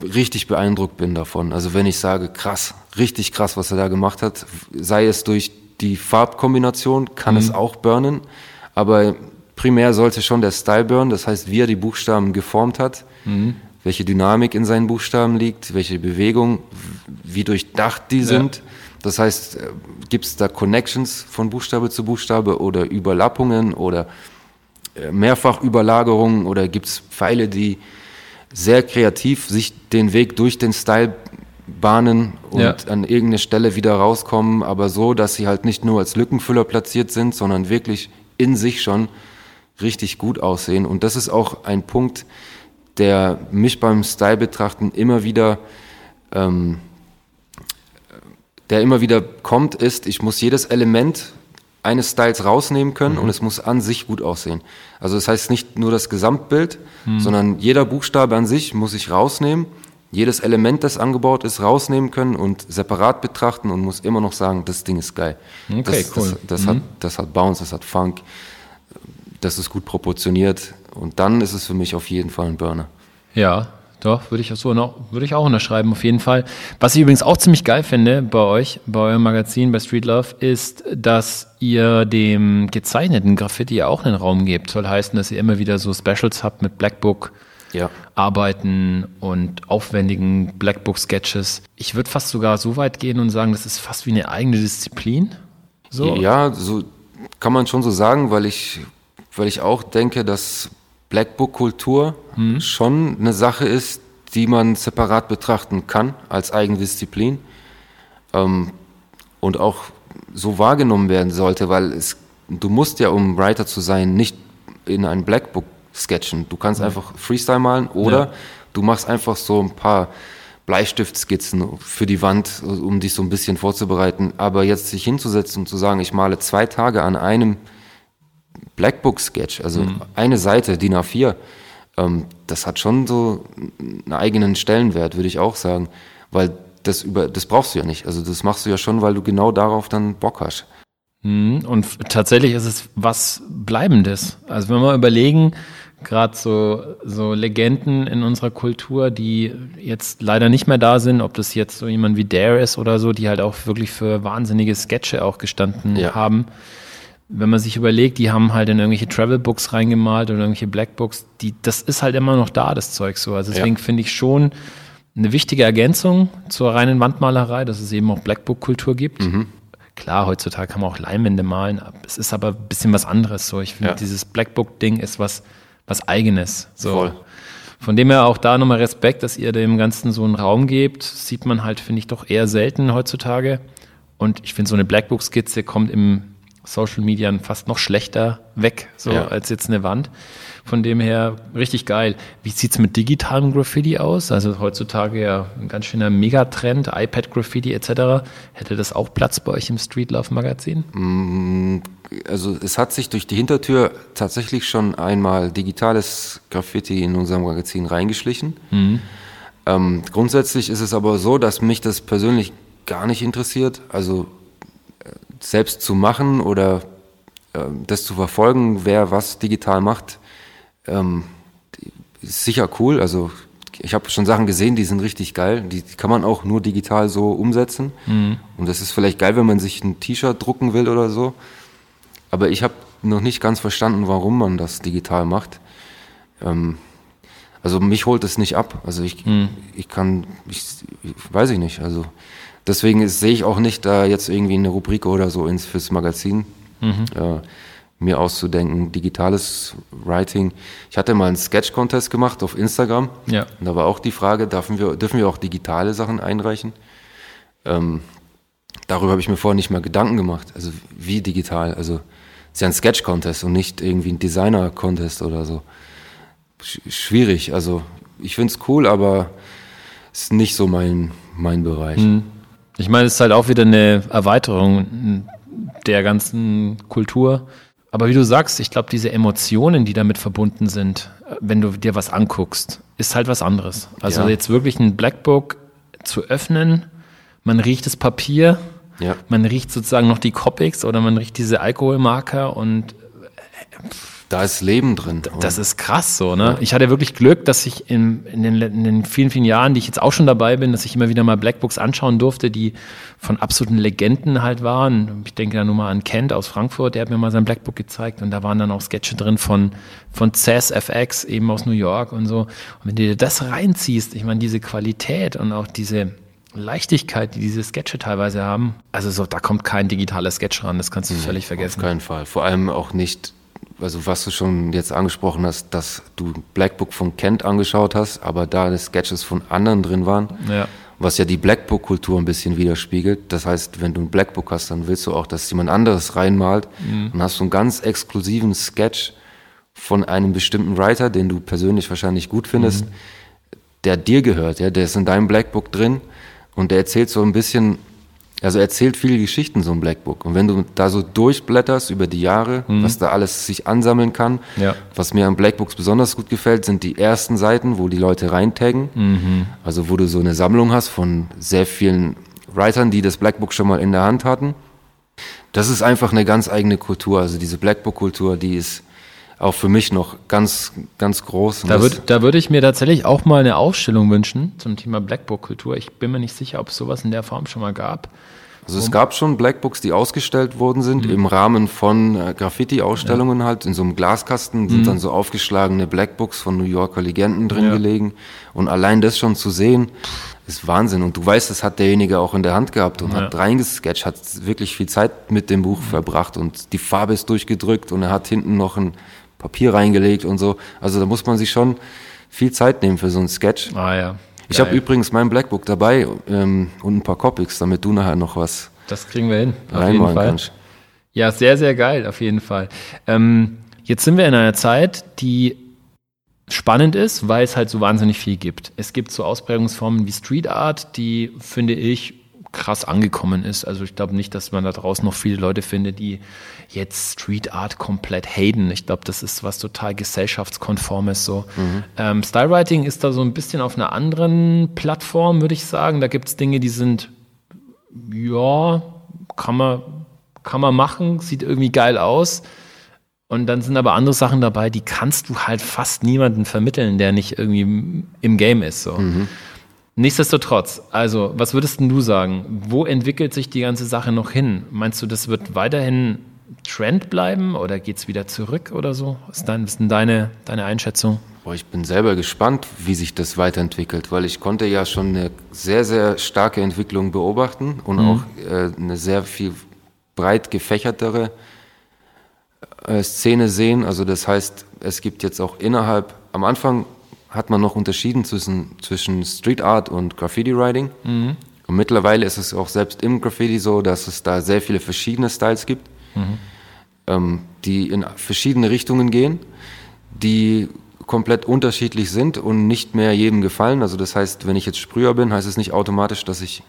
richtig beeindruckt bin davon. Also wenn ich sage, krass, richtig krass, was er da gemacht hat, sei es durch die Farbkombination, kann es auch burnen, aber primär sollte schon der Style burnen, das heißt, wie er die Buchstaben geformt hat, welche Dynamik in seinen Buchstaben liegt, welche Bewegung, wie durchdacht die sind. Das heißt, gibt es da Connections von Buchstabe zu Buchstabe oder Überlappungen oder äh, Mehrfachüberlagerungen oder gibt es Pfeile, die sehr kreativ sich den Weg durch den Style bahnen und Ja. an irgendeine Stelle wieder rauskommen, aber so, dass sie halt nicht nur als Lückenfüller platziert sind, sondern wirklich in sich schon richtig gut aussehen. Und das ist auch ein Punkt, der mich beim Style betrachten immer wieder ähm, der immer wieder kommt, ist, ich muss jedes Element eines Styles rausnehmen können und es muss an sich gut aussehen. Also das heißt nicht nur das Gesamtbild, sondern jeder Buchstabe an sich muss ich rausnehmen, jedes Element, das angebaut ist, rausnehmen können und separat betrachten und muss immer noch sagen, das Ding ist geil. Okay, das, cool. Das, das, hat, das hat Bounce, das hat Funk, das ist gut proportioniert und dann ist es für mich auf jeden Fall ein Burner. Ja, doch, würde ich auch so noch, würde ich auch unterschreiben, auf jeden Fall. Was ich übrigens auch ziemlich geil finde bei euch, bei eurem Magazin, bei Street Love, ist, dass ihr dem gezeichneten Graffiti auch einen Raum gebt. Soll heißen, dass ihr immer wieder so Specials habt mit Blackbook. Ja. Arbeiten und aufwendigen Blackbook-Sketches. Ich würde fast sogar so weit gehen und sagen, das ist fast wie eine eigene Disziplin. So. Ja, so kann man schon so sagen, weil ich, weil ich auch denke, dass Blackbook-Kultur schon eine Sache ist, die man separat betrachten kann als eigene Disziplin ähm, und auch so wahrgenommen werden sollte, weil es, du musst ja, um Writer zu sein, nicht in ein Blackbook sketchen. Du kannst einfach Freestyle malen oder Ja. du machst einfach so ein paar Bleistiftskizzen für die Wand, um dich so ein bisschen vorzubereiten. Aber jetzt sich hinzusetzen und zu sagen, ich male zwei Tage an einem Blackbook-Sketch, also eine Seite, DIN A4, ähm, das hat schon so einen eigenen Stellenwert, würde ich auch sagen. Weil das über, das brauchst du ja nicht. Also das machst du ja schon, weil du genau darauf dann Bock hast. Mhm, Und tatsächlich ist es was Bleibendes. Also wenn wir überlegen, gerade so, so Legenden in unserer Kultur, die jetzt leider nicht mehr da sind, ob das jetzt so jemand wie Dare ist oder so, die halt auch wirklich für wahnsinnige Sketche auch gestanden Ja. haben. Wenn man sich überlegt, die haben halt in irgendwelche Travelbooks reingemalt oder irgendwelche Blackbooks, die, das ist halt immer noch da, das Zeug so. Also deswegen finde ich schon eine wichtige Ergänzung zur reinen Wandmalerei, dass es eben auch Blackbook-Kultur gibt. Klar, heutzutage kann man auch Leinwände malen, es ist aber ein bisschen was anderes. So, ich finde, Ja. dieses Blackbook-Ding ist was, was Eigenes. So. Voll. Von dem her auch da nochmal Respekt, dass ihr dem Ganzen so einen Raum gebt. Sieht man halt, finde ich, doch eher selten heutzutage. Und ich finde, so eine Blackbook-Skizze kommt im Social Media fast noch schlechter weg, so Ja. als jetzt eine Wand. Von dem her richtig geil. Wie sieht's mit digitalem Graffiti aus? Also heutzutage ja ein ganz schöner Megatrend, iPad-Graffiti etc. Hätte das auch Platz bei euch im Street Love Magazin? Also es hat sich durch die Hintertür tatsächlich schon einmal digitales Graffiti in unserem Magazin reingeschlichen. Ähm, grundsätzlich ist es aber so, dass mich das persönlich gar nicht interessiert. Also selbst zu machen oder äh, das zu verfolgen, wer was digital macht, ähm, ist sicher cool. Also ich habe schon Sachen gesehen, die sind richtig geil. Die kann man auch nur digital so umsetzen. Und das ist vielleicht geil, wenn man sich ein T-Shirt drucken will oder so. Aber ich habe noch nicht ganz verstanden, warum man das digital macht. Ähm, also mich holt es nicht ab. Also ich, ich kann, ich, ich weiß ich nicht. Also deswegen sehe ich auch nicht da jetzt irgendwie eine Rubrik oder so ins fürs Magazin äh, mir auszudenken. Digitales Writing. Ich hatte mal einen Sketch-Contest gemacht auf Instagram. Ja. Und da war auch die Frage, dürfen wir, dürfen wir auch digitale Sachen einreichen? Ähm, darüber habe ich mir vorher nicht mal Gedanken gemacht. Also wie digital? Also es ist ja ein Sketch-Contest und nicht irgendwie ein Designer-Contest oder so. Sch schwierig. Also ich finde es cool, aber es ist nicht so mein, mein Bereich. Ich meine, es ist halt auch wieder eine Erweiterung der ganzen Kultur. Aber wie du sagst, ich glaube, diese Emotionen, die damit verbunden sind, äh, wenn du dir was anguckst, ist halt was anderes. Also Ja. jetzt wirklich ein Blackbook zu öffnen, man riecht das Papier, Ja. man riecht sozusagen noch die Copics oder man riecht diese Alkoholmarker und Da ist Leben drin. das ist krass so, ne? Ich hatte wirklich Glück, dass ich in, in, den, in den vielen, vielen Jahren, die ich jetzt auch schon dabei bin, dass ich immer wieder mal Blackbooks anschauen durfte, die von absoluten Legenden halt waren. Ich denke da nur mal an Kent aus Frankfurt, der hat mir mal sein Blackbook gezeigt und da waren dann auch Sketche drin von, von Cess FX, eben aus New York und so. Und wenn du dir das reinziehst, ich meine, diese Qualität und auch diese Leichtigkeit, die diese Sketche teilweise haben, also so, da kommt kein digitaler Sketch ran, das kannst du völlig Auf vergessen. keinen Fall. Vor allem auch nicht, also was du schon jetzt angesprochen hast, dass du Blackbook von Kent angeschaut hast, aber da die Sketches von anderen drin waren, Ja. was ja die Blackbook-Kultur ein bisschen widerspiegelt. Das heißt, wenn du ein Blackbook hast, dann willst du auch, dass jemand anderes reinmalt und hast so einen ganz exklusiven Sketch von einem bestimmten Writer, den du persönlich wahrscheinlich gut findest, der dir gehört, ja, der ist in deinem Blackbook drin und der erzählt so ein bisschen, also er erzählt viele Geschichten, so ein Blackbook. Und wenn du da so durchblätterst über die Jahre, was da alles sich ansammeln kann, Ja. was mir an Blackbooks besonders gut gefällt, sind die ersten Seiten, wo die Leute reintaggen. Also wo du so eine Sammlung hast von sehr vielen Writern, die das Blackbook schon mal in der Hand hatten. Das ist einfach eine ganz eigene Kultur. Also diese Blackbook-Kultur, die ist auch für mich noch ganz, ganz groß. Da, das- würd, da würde ich mir tatsächlich auch mal eine Ausstellung wünschen zum Thema Blackbook-Kultur. Ich bin mir nicht sicher, ob es sowas in der Form schon mal gab. Also es gab schon Blackbooks, die ausgestellt worden sind im Rahmen von äh, Graffiti-Ausstellungen halt. In so einem Glaskasten sind dann so aufgeschlagene Blackbooks von New Yorker Legenden drin Ja. gelegen. Und allein das schon zu sehen, ist Wahnsinn. Und du weißt, das hat derjenige auch in der Hand gehabt und hat reingesketcht, hat wirklich viel Zeit mit dem Buch verbracht und die Farbe ist durchgedrückt und er hat hinten noch ein Papier reingelegt und so. Also da muss man sich schon viel Zeit nehmen für so einen Sketch. Ah ja. Ich habe übrigens mein Blackbook dabei ähm, und ein paar Copics, damit du nachher noch was Das kriegen wir hin. Auf jeden Fall. kannst. Ja, sehr, sehr geil, auf jeden Fall. Ähm, jetzt sind wir in einer Zeit, die spannend ist, weil es halt so wahnsinnig viel gibt. Es gibt so Ausprägungsformen wie Street Art, die, finde ich, krass angekommen ist. Also ich glaube nicht, dass man da draußen noch viele Leute findet, die jetzt Street Art komplett haten. Ich glaube, das ist was total gesellschaftskonformes so. Ähm, Stylewriting ist da so ein bisschen auf einer anderen Plattform, würde ich sagen. Da gibt es Dinge, die sind ja, kann man, kann man machen, sieht irgendwie geil aus. Und dann sind aber andere Sachen dabei, die kannst du halt fast niemanden vermitteln, der nicht irgendwie im- Game ist. So. Nichtsdestotrotz, also, was würdest denn du sagen? Wo entwickelt sich die ganze Sache noch hin? Meinst du, das wird weiterhin Trend bleiben oder geht es wieder zurück oder so? Was ist, dein, was ist denn deine, deine Einschätzung? Boah, ich bin selber gespannt, wie sich das weiterentwickelt, weil ich konnte ja schon eine sehr, sehr starke Entwicklung beobachten und auch äh, eine sehr viel breit gefächertere äh, Szene sehen. Also das heißt, es gibt jetzt auch innerhalb, am Anfang hat man noch unterschieden zwischen, zwischen Street Art und Graffiti Writing. Und mittlerweile ist es auch selbst im Graffiti so, dass es da sehr viele verschiedene Styles gibt, ähm, die in verschiedene Richtungen gehen, die komplett unterschiedlich sind und nicht mehr jedem gefallen. Also das heißt, wenn ich jetzt Sprüher bin, heißt es nicht automatisch, dass ich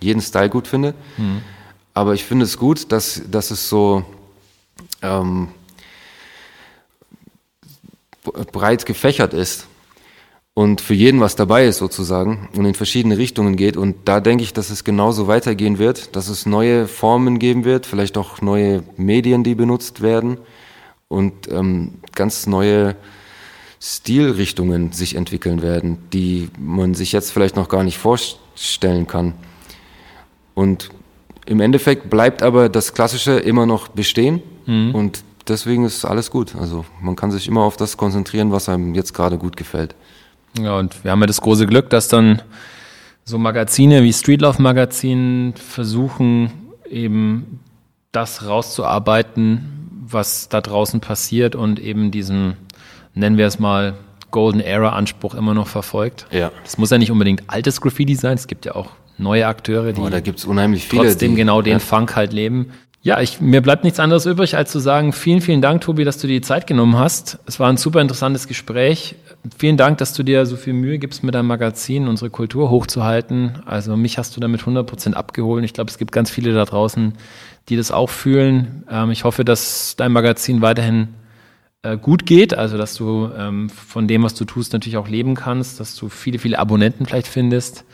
jeden Style gut finde. Aber ich finde es gut, dass, dass es so ähm, breit gefächert ist und für jeden was dabei ist sozusagen und in verschiedene Richtungen geht. Und da denke ich, dass es genauso weitergehen wird, dass es neue Formen geben wird, vielleicht auch neue Medien, die benutzt werden und ähm, ganz neue Stilrichtungen sich entwickeln werden, die man sich jetzt vielleicht noch gar nicht vorstellen kann. Und im Endeffekt bleibt aber das Klassische immer noch bestehen und deswegen ist alles gut. Also man kann sich immer auf das konzentrieren, was einem jetzt gerade gut gefällt. Ja, und wir haben ja das große Glück, dass dann so Magazine wie Streetlauf Magazin versuchen, eben das rauszuarbeiten, was da draußen passiert und eben diesen, nennen wir es mal, Golden Era Anspruch immer noch verfolgt. Ja. Das muss ja nicht unbedingt altes Graffiti sein, es gibt ja auch neue Akteure, die Aber da gibt's unheimlich viele. trotzdem die, genau den ja, Funk halt leben. Ja, ich, mir bleibt nichts anderes übrig, als zu sagen, vielen, vielen Dank, Tobi, dass du dir die Zeit genommen hast. Es war ein super interessantes Gespräch. Vielen Dank, dass du dir so viel Mühe gibst, mit deinem Magazin unsere Kultur hochzuhalten. Also mich hast du damit 100% abgeholt. Ich glaube, es gibt ganz viele da draußen, die das auch fühlen. Ähm, ich hoffe, dass dein Magazin weiterhin äh, gut geht, also dass du ähm, von dem, was du tust, natürlich auch leben kannst, dass du viele, viele Abonnenten vielleicht findest.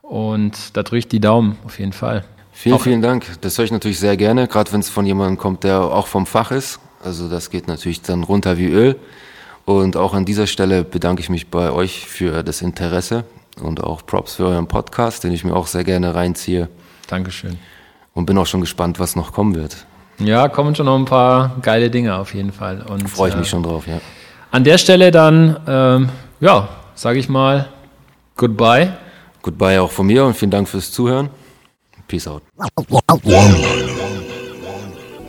Und da drücke ich die Daumen auf jeden Fall. Vielen, Auch- vielen Dank. Das höre ich natürlich sehr gerne, gerade wenn es von jemandem kommt, der auch vom Fach ist. Also das geht natürlich dann runter wie Öl. Und auch an dieser Stelle bedanke ich mich bei euch für das Interesse und auch Props für euren Podcast, den ich mir auch sehr gerne reinziehe. Dankeschön. Und bin auch schon gespannt, was noch kommen wird. Ja, kommen schon noch ein paar geile Dinge auf jeden Fall. Und Freue ich äh, mich schon drauf, ja. An der Stelle dann, ähm, ja, sage ich mal, goodbye. Goodbye auch von mir und vielen Dank fürs Zuhören. Peace out.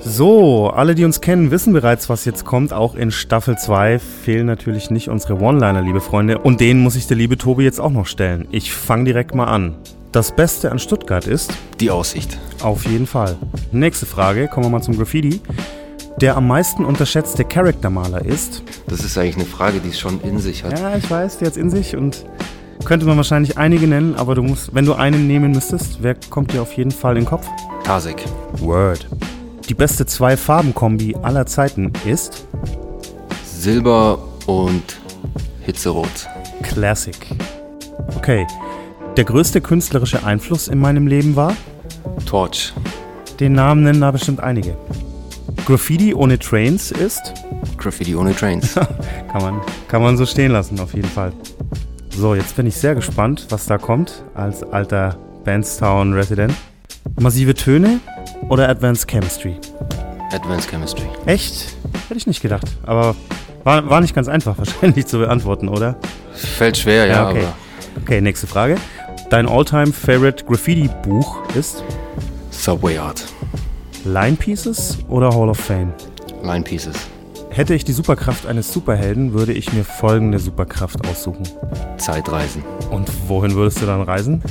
So, alle, die uns kennen, wissen bereits, was jetzt kommt. Auch in Staffel 2 fehlen natürlich nicht unsere One-Liner, liebe Freunde. Und den muss ich der liebe Tobi jetzt auch noch stellen. Ich fange direkt mal an. Das Beste an Stuttgart ist, Die Aussicht. auf jeden Fall. Nächste Frage, kommen wir mal zum Graffiti. Der am meisten unterschätzte Charaktermaler ist. Das ist eigentlich eine Frage, die es schon in sich hat. Ja, ich weiß, der hat's in sich und könnte man wahrscheinlich einige nennen, aber du musst, wenn du einen nehmen müsstest, wer kommt dir auf jeden Fall in den Kopf? Tasek. Word. Die beste Zwei-Farben-Kombi aller Zeiten ist Silber und Hitzerot. Classic. Okay. Der größte künstlerische Einfluss in meinem Leben war? Torch. Den Namen nennen da bestimmt einige. Graffiti ohne Trains ist? Graffiti ohne Trains. Kann man, kann man so stehen lassen, auf jeden Fall. So, jetzt bin ich sehr gespannt, was da kommt als alter Bandstown Resident. Massive Töne oder Advanced Chemistry? Advanced Chemistry. Echt? Hätte ich nicht gedacht. Aber war, war nicht ganz einfach wahrscheinlich zu beantworten, oder? Fällt schwer, ja, okay. aber Okay, nächste Frage. Dein All-Time Favorite Graffiti-Buch ist Subway Art. Line Pieces oder Hall of Fame? Line Pieces. Hätte ich die Superkraft eines Superhelden, würde ich mir folgende Superkraft aussuchen. Zeitreisen. Und wohin würdest du dann reisen?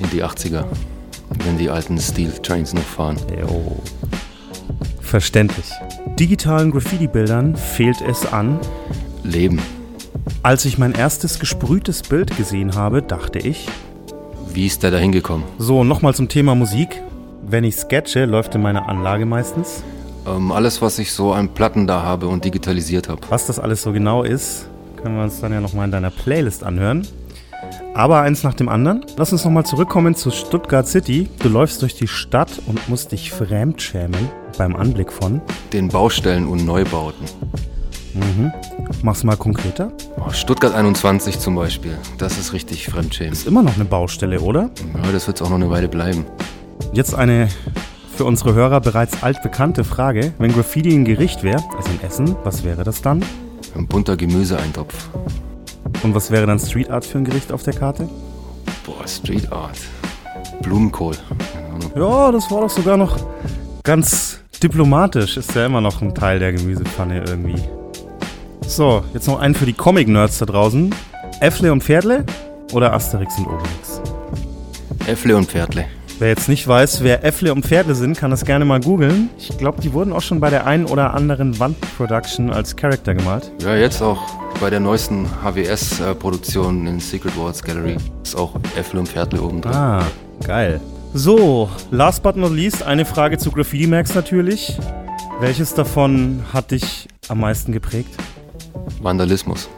In die 80er. Wenn die alten Steel Trains noch fahren. Jo. Verständlich. Digitalen Graffiti-Bildern fehlt es an. Leben. Als ich mein erstes gesprühtes Bild gesehen habe, dachte ich, Wie ist der da hingekommen? so, nochmal zum Thema Musik. Wenn ich sketche, läuft in meiner Anlage meistens. Ähm, alles, was ich so an Platten da habe und digitalisiert habe. Was das alles so genau ist, können wir uns dann ja nochmal in deiner Playlist anhören. Aber eins nach dem anderen. Lass uns nochmal zurückkommen zu Stuttgart City. Du läufst durch die Stadt und musst dich fremdschämen beim Anblick von. Den Baustellen und Neubauten. Mach's mal konkreter. Oh, Stuttgart 21 zum Beispiel. Das ist richtig fremdschämen. Ist immer noch eine Baustelle, oder? Ja, das wird auch noch eine Weile bleiben. Jetzt eine für unsere Hörer bereits altbekannte Frage. Wenn Graffiti ein Gericht wäre, also ein Essen, was wäre das dann? Ein bunter Gemüseeintopf. Und was wäre dann Street Art für ein Gericht auf der Karte? Boah, Street Art. Blumenkohl. Ja, das war doch sogar noch ganz diplomatisch. Ist ja immer noch ein Teil der Gemüsepfanne irgendwie. So, jetzt noch einen für die Comic-Nerds da draußen. Äffle und Pferdle oder Asterix und Obelix? Äffle und Pferdle. Wer jetzt nicht weiß, wer Äffle und Pferdle sind, kann das gerne mal googeln. Ich glaube, die wurden auch schon bei der einen oder anderen Wandproduction als Charakter gemalt. Ja, jetzt auch bei der neuesten HWS-Produktion in Secret Wars Gallery ist auch Äffle und Pferdle oben drin. Ah, geil. So, last but not least, eine Frage zu Graffiti Max natürlich. Welches davon hat dich am meisten geprägt? Vandalismus.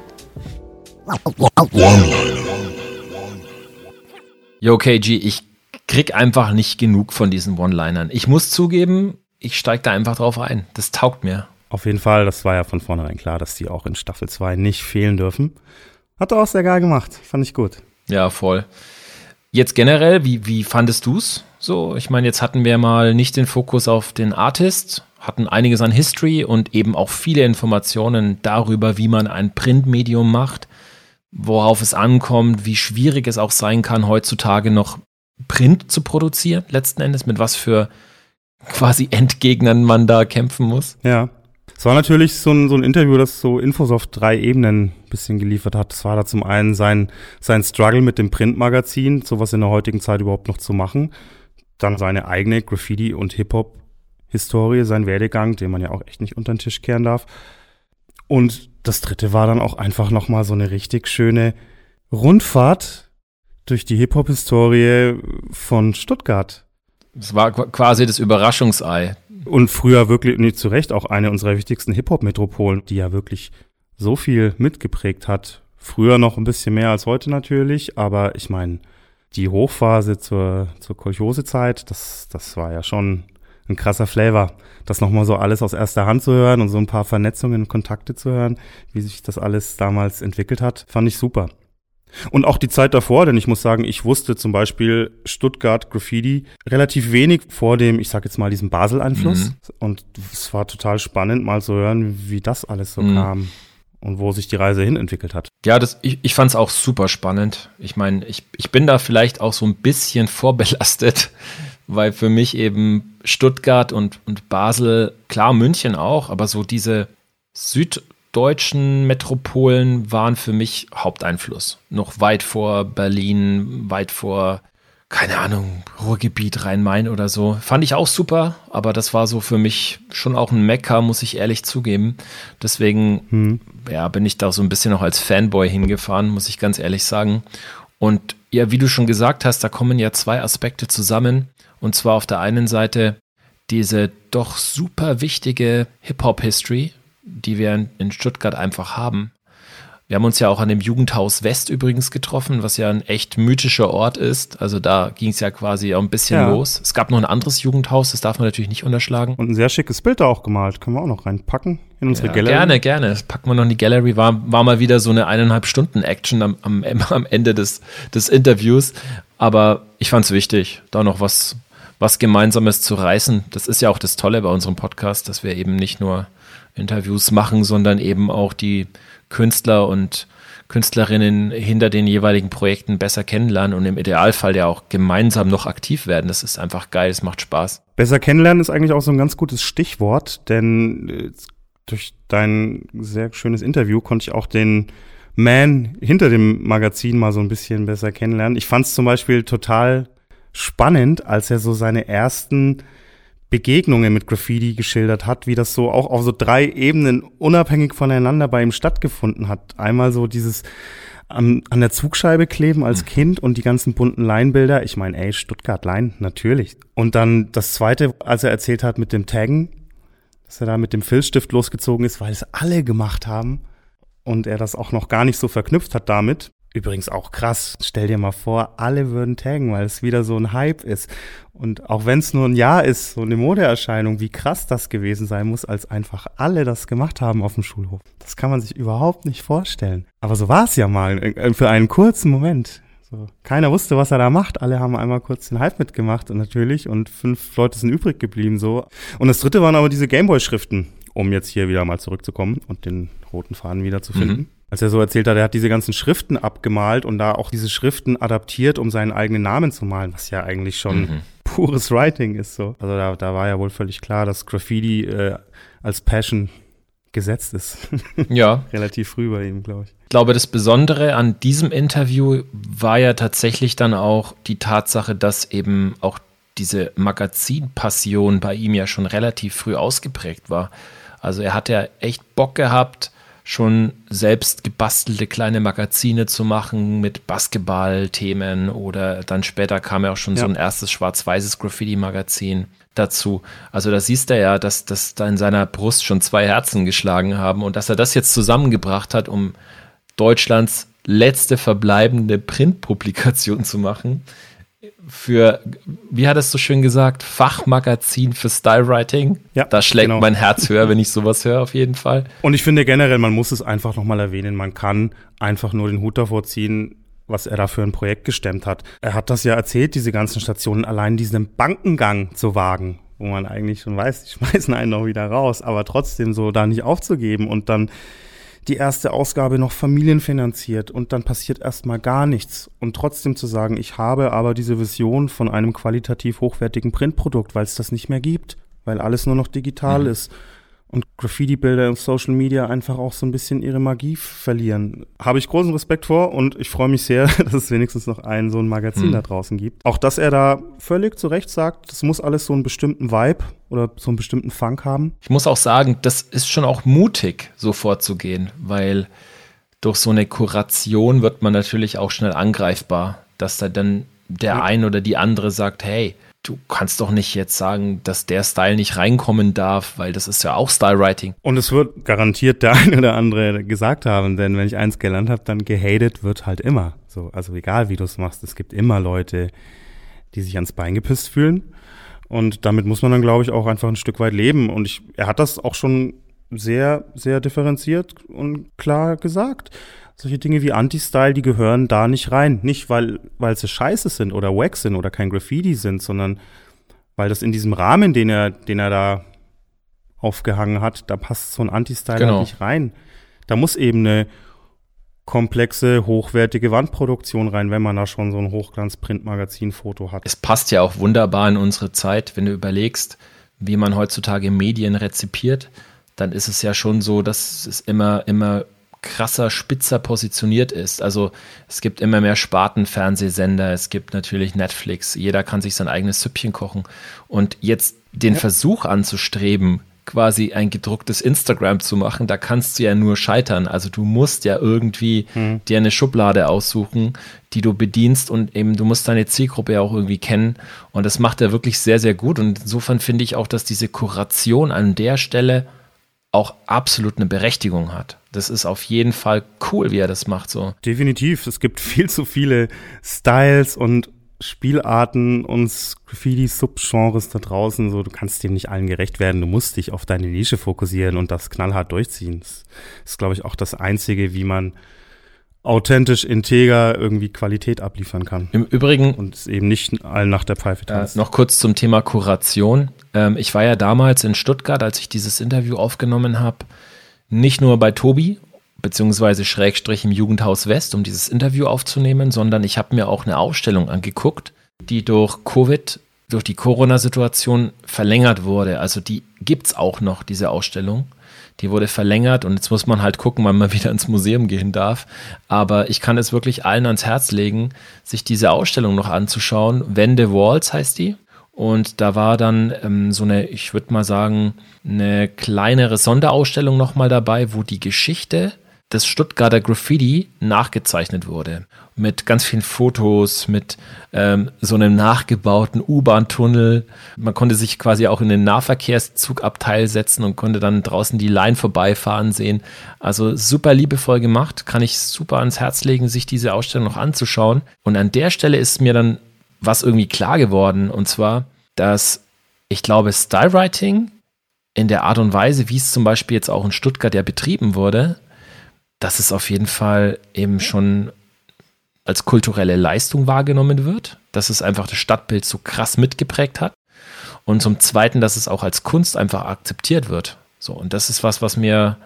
Yo, KG, ich krieg einfach nicht genug von diesen One-Linern. Ich muss zugeben, ich steige da einfach drauf ein. Das taugt mir. Auf jeden Fall, das war ja von vornherein klar, dass die auch in Staffel 2 nicht fehlen dürfen. Hat er auch sehr geil gemacht. Fand ich gut. Ja, voll. Jetzt generell, wie, wie fandest du's? So, ich meine, jetzt hatten wir mal nicht den Fokus auf den Artist, hatten einiges an History und eben auch viele Informationen darüber, wie man ein Printmedium macht, worauf es ankommt, wie schwierig es auch sein kann, heutzutage noch Print zu produzieren, letzten Endes, mit was für quasi Endgegnern man da kämpfen muss. Ja. Es war natürlich so ein, so ein Interview, das so Infos auf drei Ebenen ein bisschen geliefert hat. Es war da zum einen sein, sein Struggle mit dem Printmagazin, sowas in der heutigen Zeit überhaupt noch zu machen. Dann seine eigene Graffiti- und Hip-Hop-Historie, sein Werdegang, den man ja auch echt nicht unter den Tisch kehren darf. Und das dritte war dann auch einfach nochmal so eine richtig schöne Rundfahrt durch die Hip-Hop-Historie von Stuttgart. Es war quasi das Überraschungsei. Und früher wirklich, nicht zu Recht, auch eine unserer wichtigsten Hip-Hop-Metropolen, die ja wirklich so viel mitgeprägt hat. Früher noch ein bisschen mehr als heute natürlich, aber ich meine, die Hochphase zur, zur Kolchosezeit, das, das war ja schon ein krasser Flavor. Das nochmal so alles aus erster Hand zu hören und so ein paar Vernetzungen und Kontakte zu hören, wie sich das alles damals entwickelt hat, fand ich super. Und auch die Zeit davor, denn ich muss sagen, ich wusste zum Beispiel Stuttgart Graffiti relativ wenig vor dem, ich sag jetzt mal, diesem Basel-Einfluss. Mhm. Und es war total spannend, mal zu hören, wie das alles so mhm. kam und wo sich die Reise hin entwickelt hat. Ja, das, ich, ich fand es auch super spannend. Ich meine, ich, ich bin da vielleicht auch so ein bisschen vorbelastet, weil für mich eben Stuttgart und, und Basel, klar München auch, aber so diese Süd- deutschen Metropolen waren für mich Haupteinfluss. Noch weit vor Berlin, weit vor, keine Ahnung, Ruhrgebiet, Rhein-Main oder so. Fand ich auch super, aber das war so für mich schon auch ein Mecker, muss ich ehrlich zugeben. Deswegen, hm. ja, bin ich da so ein bisschen noch als Fanboy hingefahren, muss ich ganz ehrlich sagen. Und ja, wie du schon gesagt hast, da kommen ja zwei Aspekte zusammen. Und zwar auf der einen Seite diese doch super wichtige Hip-Hop-History, die wir in Stuttgart einfach haben. Wir haben uns ja auch an dem Jugendhaus West übrigens getroffen, was ja ein echt mythischer Ort ist. Also da ging es ja quasi auch ein bisschen ja. los. Es gab noch ein anderes Jugendhaus, das darf man natürlich nicht unterschlagen. Und ein sehr schickes Bild da auch gemalt. Können wir auch noch reinpacken in unsere ja, Gallery. Gerne, gerne. Das packen wir noch in die Gallery. War, war mal wieder so eine eineinhalb Stunden Action am, am, am Ende des, des Interviews. Aber ich fand es wichtig, da noch was, was Gemeinsames zu reißen. Das ist ja auch das Tolle bei unserem Podcast, dass wir eben nicht nur Interviews machen, sondern eben auch die Künstler und Künstlerinnen hinter den jeweiligen Projekten besser kennenlernen und im Idealfall ja auch gemeinsam noch aktiv werden. Das ist einfach geil, es macht Spaß. Besser kennenlernen ist eigentlich auch so ein ganz gutes Stichwort, denn äh, durch dein sehr schönes Interview konnte ich auch den Man hinter dem Magazin mal so ein bisschen besser kennenlernen. Ich fand es zum Beispiel total spannend, als er so seine ersten Begegnungen mit Graffiti geschildert hat, wie das so auch auf so drei Ebenen unabhängig voneinander bei ihm stattgefunden hat. Einmal so dieses an, an der Zugscheibe kleben als mhm. Kind und die ganzen bunten Leinbilder. Ich meine, ey, Stuttgart Lein, natürlich. Und dann das zweite, als er erzählt hat mit dem Taggen, dass er da mit dem Filzstift losgezogen ist, weil es alle gemacht haben und er das auch noch gar nicht so verknüpft hat damit. Übrigens auch krass. Stell dir mal vor, alle würden taggen, weil es wieder so ein Hype ist. Und auch wenn es nur ein Jahr ist, so eine Modeerscheinung, wie krass das gewesen sein muss, als einfach alle das gemacht haben auf dem Schulhof. Das kann man sich überhaupt nicht vorstellen. Aber so war es ja mal, äh, für einen kurzen Moment. So, keiner wusste, was er da macht. Alle haben einmal kurz den Hype mitgemacht und natürlich und fünf Leute sind übrig geblieben so. Und das dritte waren aber diese Gameboy-Schriften, um jetzt hier wieder mal zurückzukommen und den roten Faden wieder zu finden. Mhm als er so erzählt hat, er hat diese ganzen Schriften abgemalt und da auch diese Schriften adaptiert, um seinen eigenen Namen zu malen, was ja eigentlich schon mhm. pures Writing ist so. Also da, da war ja wohl völlig klar, dass Graffiti äh, als Passion gesetzt ist. Ja. Relativ früh bei ihm, glaube ich. Ich glaube, das Besondere an diesem Interview war ja tatsächlich dann auch die Tatsache, dass eben auch diese Magazinpassion bei ihm ja schon relativ früh ausgeprägt war. Also er hat ja echt Bock gehabt, schon selbst gebastelte kleine Magazine zu machen mit Basketball-Themen oder dann später kam ja auch schon ja. so ein erstes schwarz-weißes Graffiti-Magazin dazu. Also da siehst du ja, dass, dass da in seiner Brust schon zwei Herzen geschlagen haben und dass er das jetzt zusammengebracht hat, um Deutschlands letzte verbleibende Printpublikation zu machen, für, wie hat es so schön gesagt, Fachmagazin für Stylewriting. Ja, da schlägt genau. mein Herz höher, wenn ich sowas höre, auf jeden Fall. Und ich finde generell, man muss es einfach nochmal erwähnen. Man kann einfach nur den Hut davor ziehen, was er da für ein Projekt gestemmt hat. Er hat das ja erzählt, diese ganzen Stationen, allein diesen Bankengang zu wagen, wo man eigentlich schon weiß, die schmeißen einen noch wieder raus, aber trotzdem so da nicht aufzugeben und dann die erste Ausgabe noch familienfinanziert und dann passiert erstmal gar nichts. Und trotzdem zu sagen, ich habe aber diese Vision von einem qualitativ hochwertigen Printprodukt, weil es das nicht mehr gibt, weil alles nur noch digital mhm. ist und Graffiti-Bilder auf Social Media einfach auch so ein bisschen ihre Magie verlieren. Habe ich großen Respekt vor und ich freue mich sehr, dass es wenigstens noch ein so ein Magazin hm. da draußen gibt. Auch dass er da völlig zu Recht sagt, das muss alles so einen bestimmten Vibe oder so einen bestimmten Funk haben. Ich muss auch sagen, das ist schon auch mutig, so vorzugehen, weil durch so eine Kuration wird man natürlich auch schnell angreifbar, dass da dann der ja. ein oder die andere sagt, hey, du kannst doch nicht jetzt sagen, dass der Style nicht reinkommen darf, weil das ist ja auch Stylewriting. Und es wird garantiert der eine oder andere gesagt haben, denn wenn ich eins gelernt habe, dann gehatet wird halt immer. So, also egal wie du es machst, es gibt immer Leute, die sich ans Bein gepisst fühlen. Und damit muss man dann, glaube ich, auch einfach ein Stück weit leben. Und ich, er hat das auch schon sehr, sehr differenziert und klar gesagt solche Dinge wie Anti-Style, die gehören da nicht rein. Nicht, weil, weil sie scheiße sind oder wack sind oder kein Graffiti sind, sondern weil das in diesem Rahmen, den er, den er da aufgehangen hat, da passt so ein Anti-Style genau. halt nicht rein. Da muss eben eine komplexe, hochwertige Wandproduktion rein, wenn man da schon so ein Hochglanz-Printmagazin-Foto hat. Es passt ja auch wunderbar in unsere Zeit, wenn du überlegst, wie man heutzutage Medien rezipiert, dann ist es ja schon so, dass es immer, immer krasser, spitzer positioniert ist. Also es gibt immer mehr Spartenfernsehsender, es gibt natürlich Netflix, jeder kann sich sein eigenes Süppchen kochen. Und jetzt den ja. Versuch anzustreben, quasi ein gedrucktes Instagram zu machen, da kannst du ja nur scheitern. Also du musst ja irgendwie hm. dir eine Schublade aussuchen, die du bedienst und eben du musst deine Zielgruppe ja auch irgendwie kennen. Und das macht er wirklich sehr, sehr gut. Und insofern finde ich auch, dass diese Kuration an der Stelle auch absolut eine Berechtigung hat. Das ist auf jeden Fall cool, wie er das macht so. Definitiv. Es gibt viel zu viele Styles und Spielarten und Graffiti-Subgenres da draußen. So, du kannst dem nicht allen gerecht werden. Du musst dich auf deine Nische fokussieren und das knallhart durchziehen. Das ist, glaube ich, auch das Einzige, wie man authentisch, integer irgendwie Qualität abliefern kann. Im Übrigen. Und es eben nicht allen nach der Pfeife tanzt. Äh, noch kurz zum Thema Kuration. Ähm, ich war ja damals in Stuttgart, als ich dieses Interview aufgenommen habe, nicht nur bei Tobi, beziehungsweise Schrägstrich im Jugendhaus West, um dieses Interview aufzunehmen, sondern ich habe mir auch eine Ausstellung angeguckt, die durch Covid, durch die Corona-Situation verlängert wurde. Also die gibt es auch noch, diese Ausstellung. Die wurde verlängert und jetzt muss man halt gucken, wann man wieder ins Museum gehen darf. Aber ich kann es wirklich allen ans Herz legen, sich diese Ausstellung noch anzuschauen. Wende Walls heißt die. Und da war dann ähm, so eine, ich würde mal sagen, eine kleinere Sonderausstellung nochmal dabei, wo die Geschichte des Stuttgarter Graffiti nachgezeichnet wurde. Mit ganz vielen Fotos, mit ähm, so einem nachgebauten U-Bahn-Tunnel. Man konnte sich quasi auch in den Nahverkehrszugabteil setzen und konnte dann draußen die Line vorbeifahren sehen. Also super liebevoll gemacht, kann ich super ans Herz legen, sich diese Ausstellung noch anzuschauen. Und an der Stelle ist mir dann was irgendwie klar geworden. Und zwar, dass ich glaube, Stylewriting in der Art und Weise, wie es zum Beispiel jetzt auch in Stuttgart ja betrieben wurde, dass es auf jeden Fall eben schon als kulturelle Leistung wahrgenommen wird, dass es einfach das Stadtbild so krass mitgeprägt hat. Und zum Zweiten, dass es auch als Kunst einfach akzeptiert wird. So, und das ist was, was mir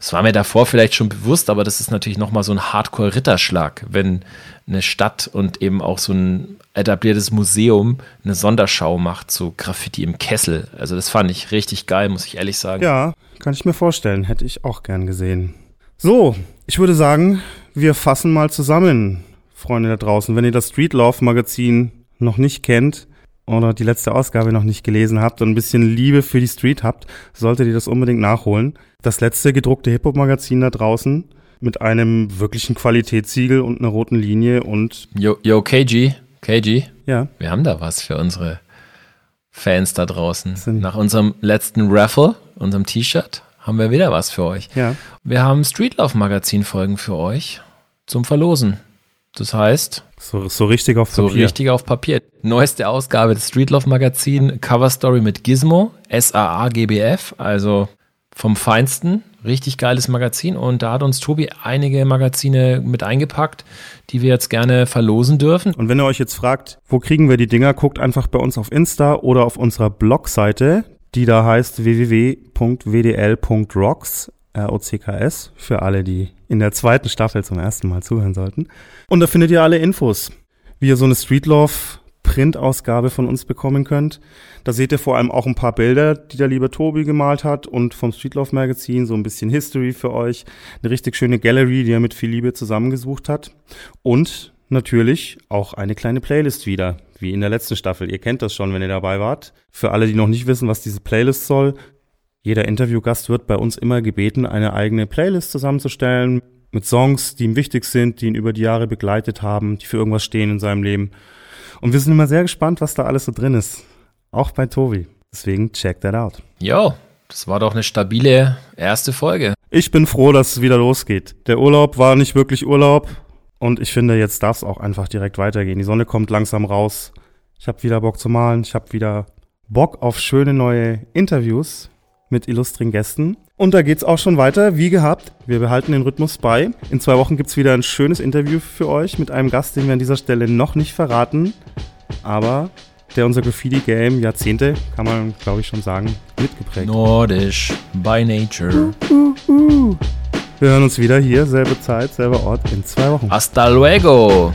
das war mir davor vielleicht schon bewusst, aber das ist natürlich nochmal so ein Hardcore-Ritterschlag, wenn eine Stadt und eben auch so ein etabliertes Museum eine Sonderschau macht, so Graffiti im Kessel. Also das fand ich richtig geil, muss ich ehrlich sagen. Ja, Kann ich mir vorstellen, hätte ich auch gern gesehen. So, ich würde sagen, wir fassen mal zusammen, Freunde da draußen. Wenn ihr das Street Love Magazin noch nicht kennt oder die letzte Ausgabe noch nicht gelesen habt und ein bisschen Liebe für die Street habt, solltet ihr das unbedingt nachholen. Das letzte gedruckte Hip-Hop Magazin da draußen mit einem wirklichen Qualitätssiegel und einer roten Linie und Yo, yo KG, KG, ja, wir haben da was für unsere Fans da draußen. Nach unserem letzten Raffle, unserem T-Shirt, haben wir wieder was für euch. ja. Wir haben Streetlauf Magazin Folgen für euch zum Verlosen. Das heißt, So, so richtig auf so Papier. richtig auf Papier. Neueste Ausgabe des Streetlauf Magazin, Cover Story mit Gizmo, SAA GBF, also vom Feinsten. Richtig geiles Magazin und da hat uns Tobi einige Magazine mit eingepackt, die wir jetzt gerne verlosen dürfen. Und wenn ihr euch jetzt fragt, wo kriegen wir die Dinger, guckt einfach bei uns auf Insta oder auf unserer Blogseite, die da heißt www.wdl.rocks, R-O-C-K-S, für alle, die in der zweiten Staffel zum ersten Mal zuhören sollten. Und da findet ihr alle Infos, wie ihr so eine Streetlove Printausgabe von uns bekommen könnt. Da seht ihr vor allem auch ein paar Bilder, die der liebe Tobi gemalt hat und vom Streetlove Magazin so ein bisschen History für euch. Eine richtig schöne Gallery, die er mit viel Liebe zusammengesucht hat. Und natürlich auch eine kleine Playlist wieder, wie in der letzten Staffel. Ihr kennt das schon, wenn ihr dabei wart. Für alle, die noch nicht wissen, was diese Playlist soll, jeder Interviewgast wird bei uns immer gebeten, eine eigene Playlist zusammenzustellen mit Songs, die ihm wichtig sind, die ihn über die Jahre begleitet haben, die für irgendwas stehen in seinem Leben. Und wir sind immer sehr gespannt, was da alles so drin ist. Auch bei Tobi. Deswegen check that out. Jo, das war doch eine stabile erste Folge. Ich bin froh, dass es wieder losgeht. Der Urlaub war nicht wirklich Urlaub und ich finde, jetzt darf es auch einfach direkt weitergehen. Die Sonne kommt langsam raus. Ich habe wieder Bock zu malen. Ich habe wieder Bock auf schöne neue Interviews mit illustren Gästen. Und da geht's auch schon weiter, wie gehabt. Wir behalten den Rhythmus bei. In zwei Wochen gibt's wieder ein schönes Interview für euch mit einem Gast, den wir an dieser Stelle noch nicht verraten, aber der unser Graffiti-Game Jahrzehnte, kann man glaube ich schon sagen, mitgeprägt hat. Nordisch, by nature. Wir hören uns wieder hier, selbe Zeit, selber Ort, in zwei Wochen. Hasta luego.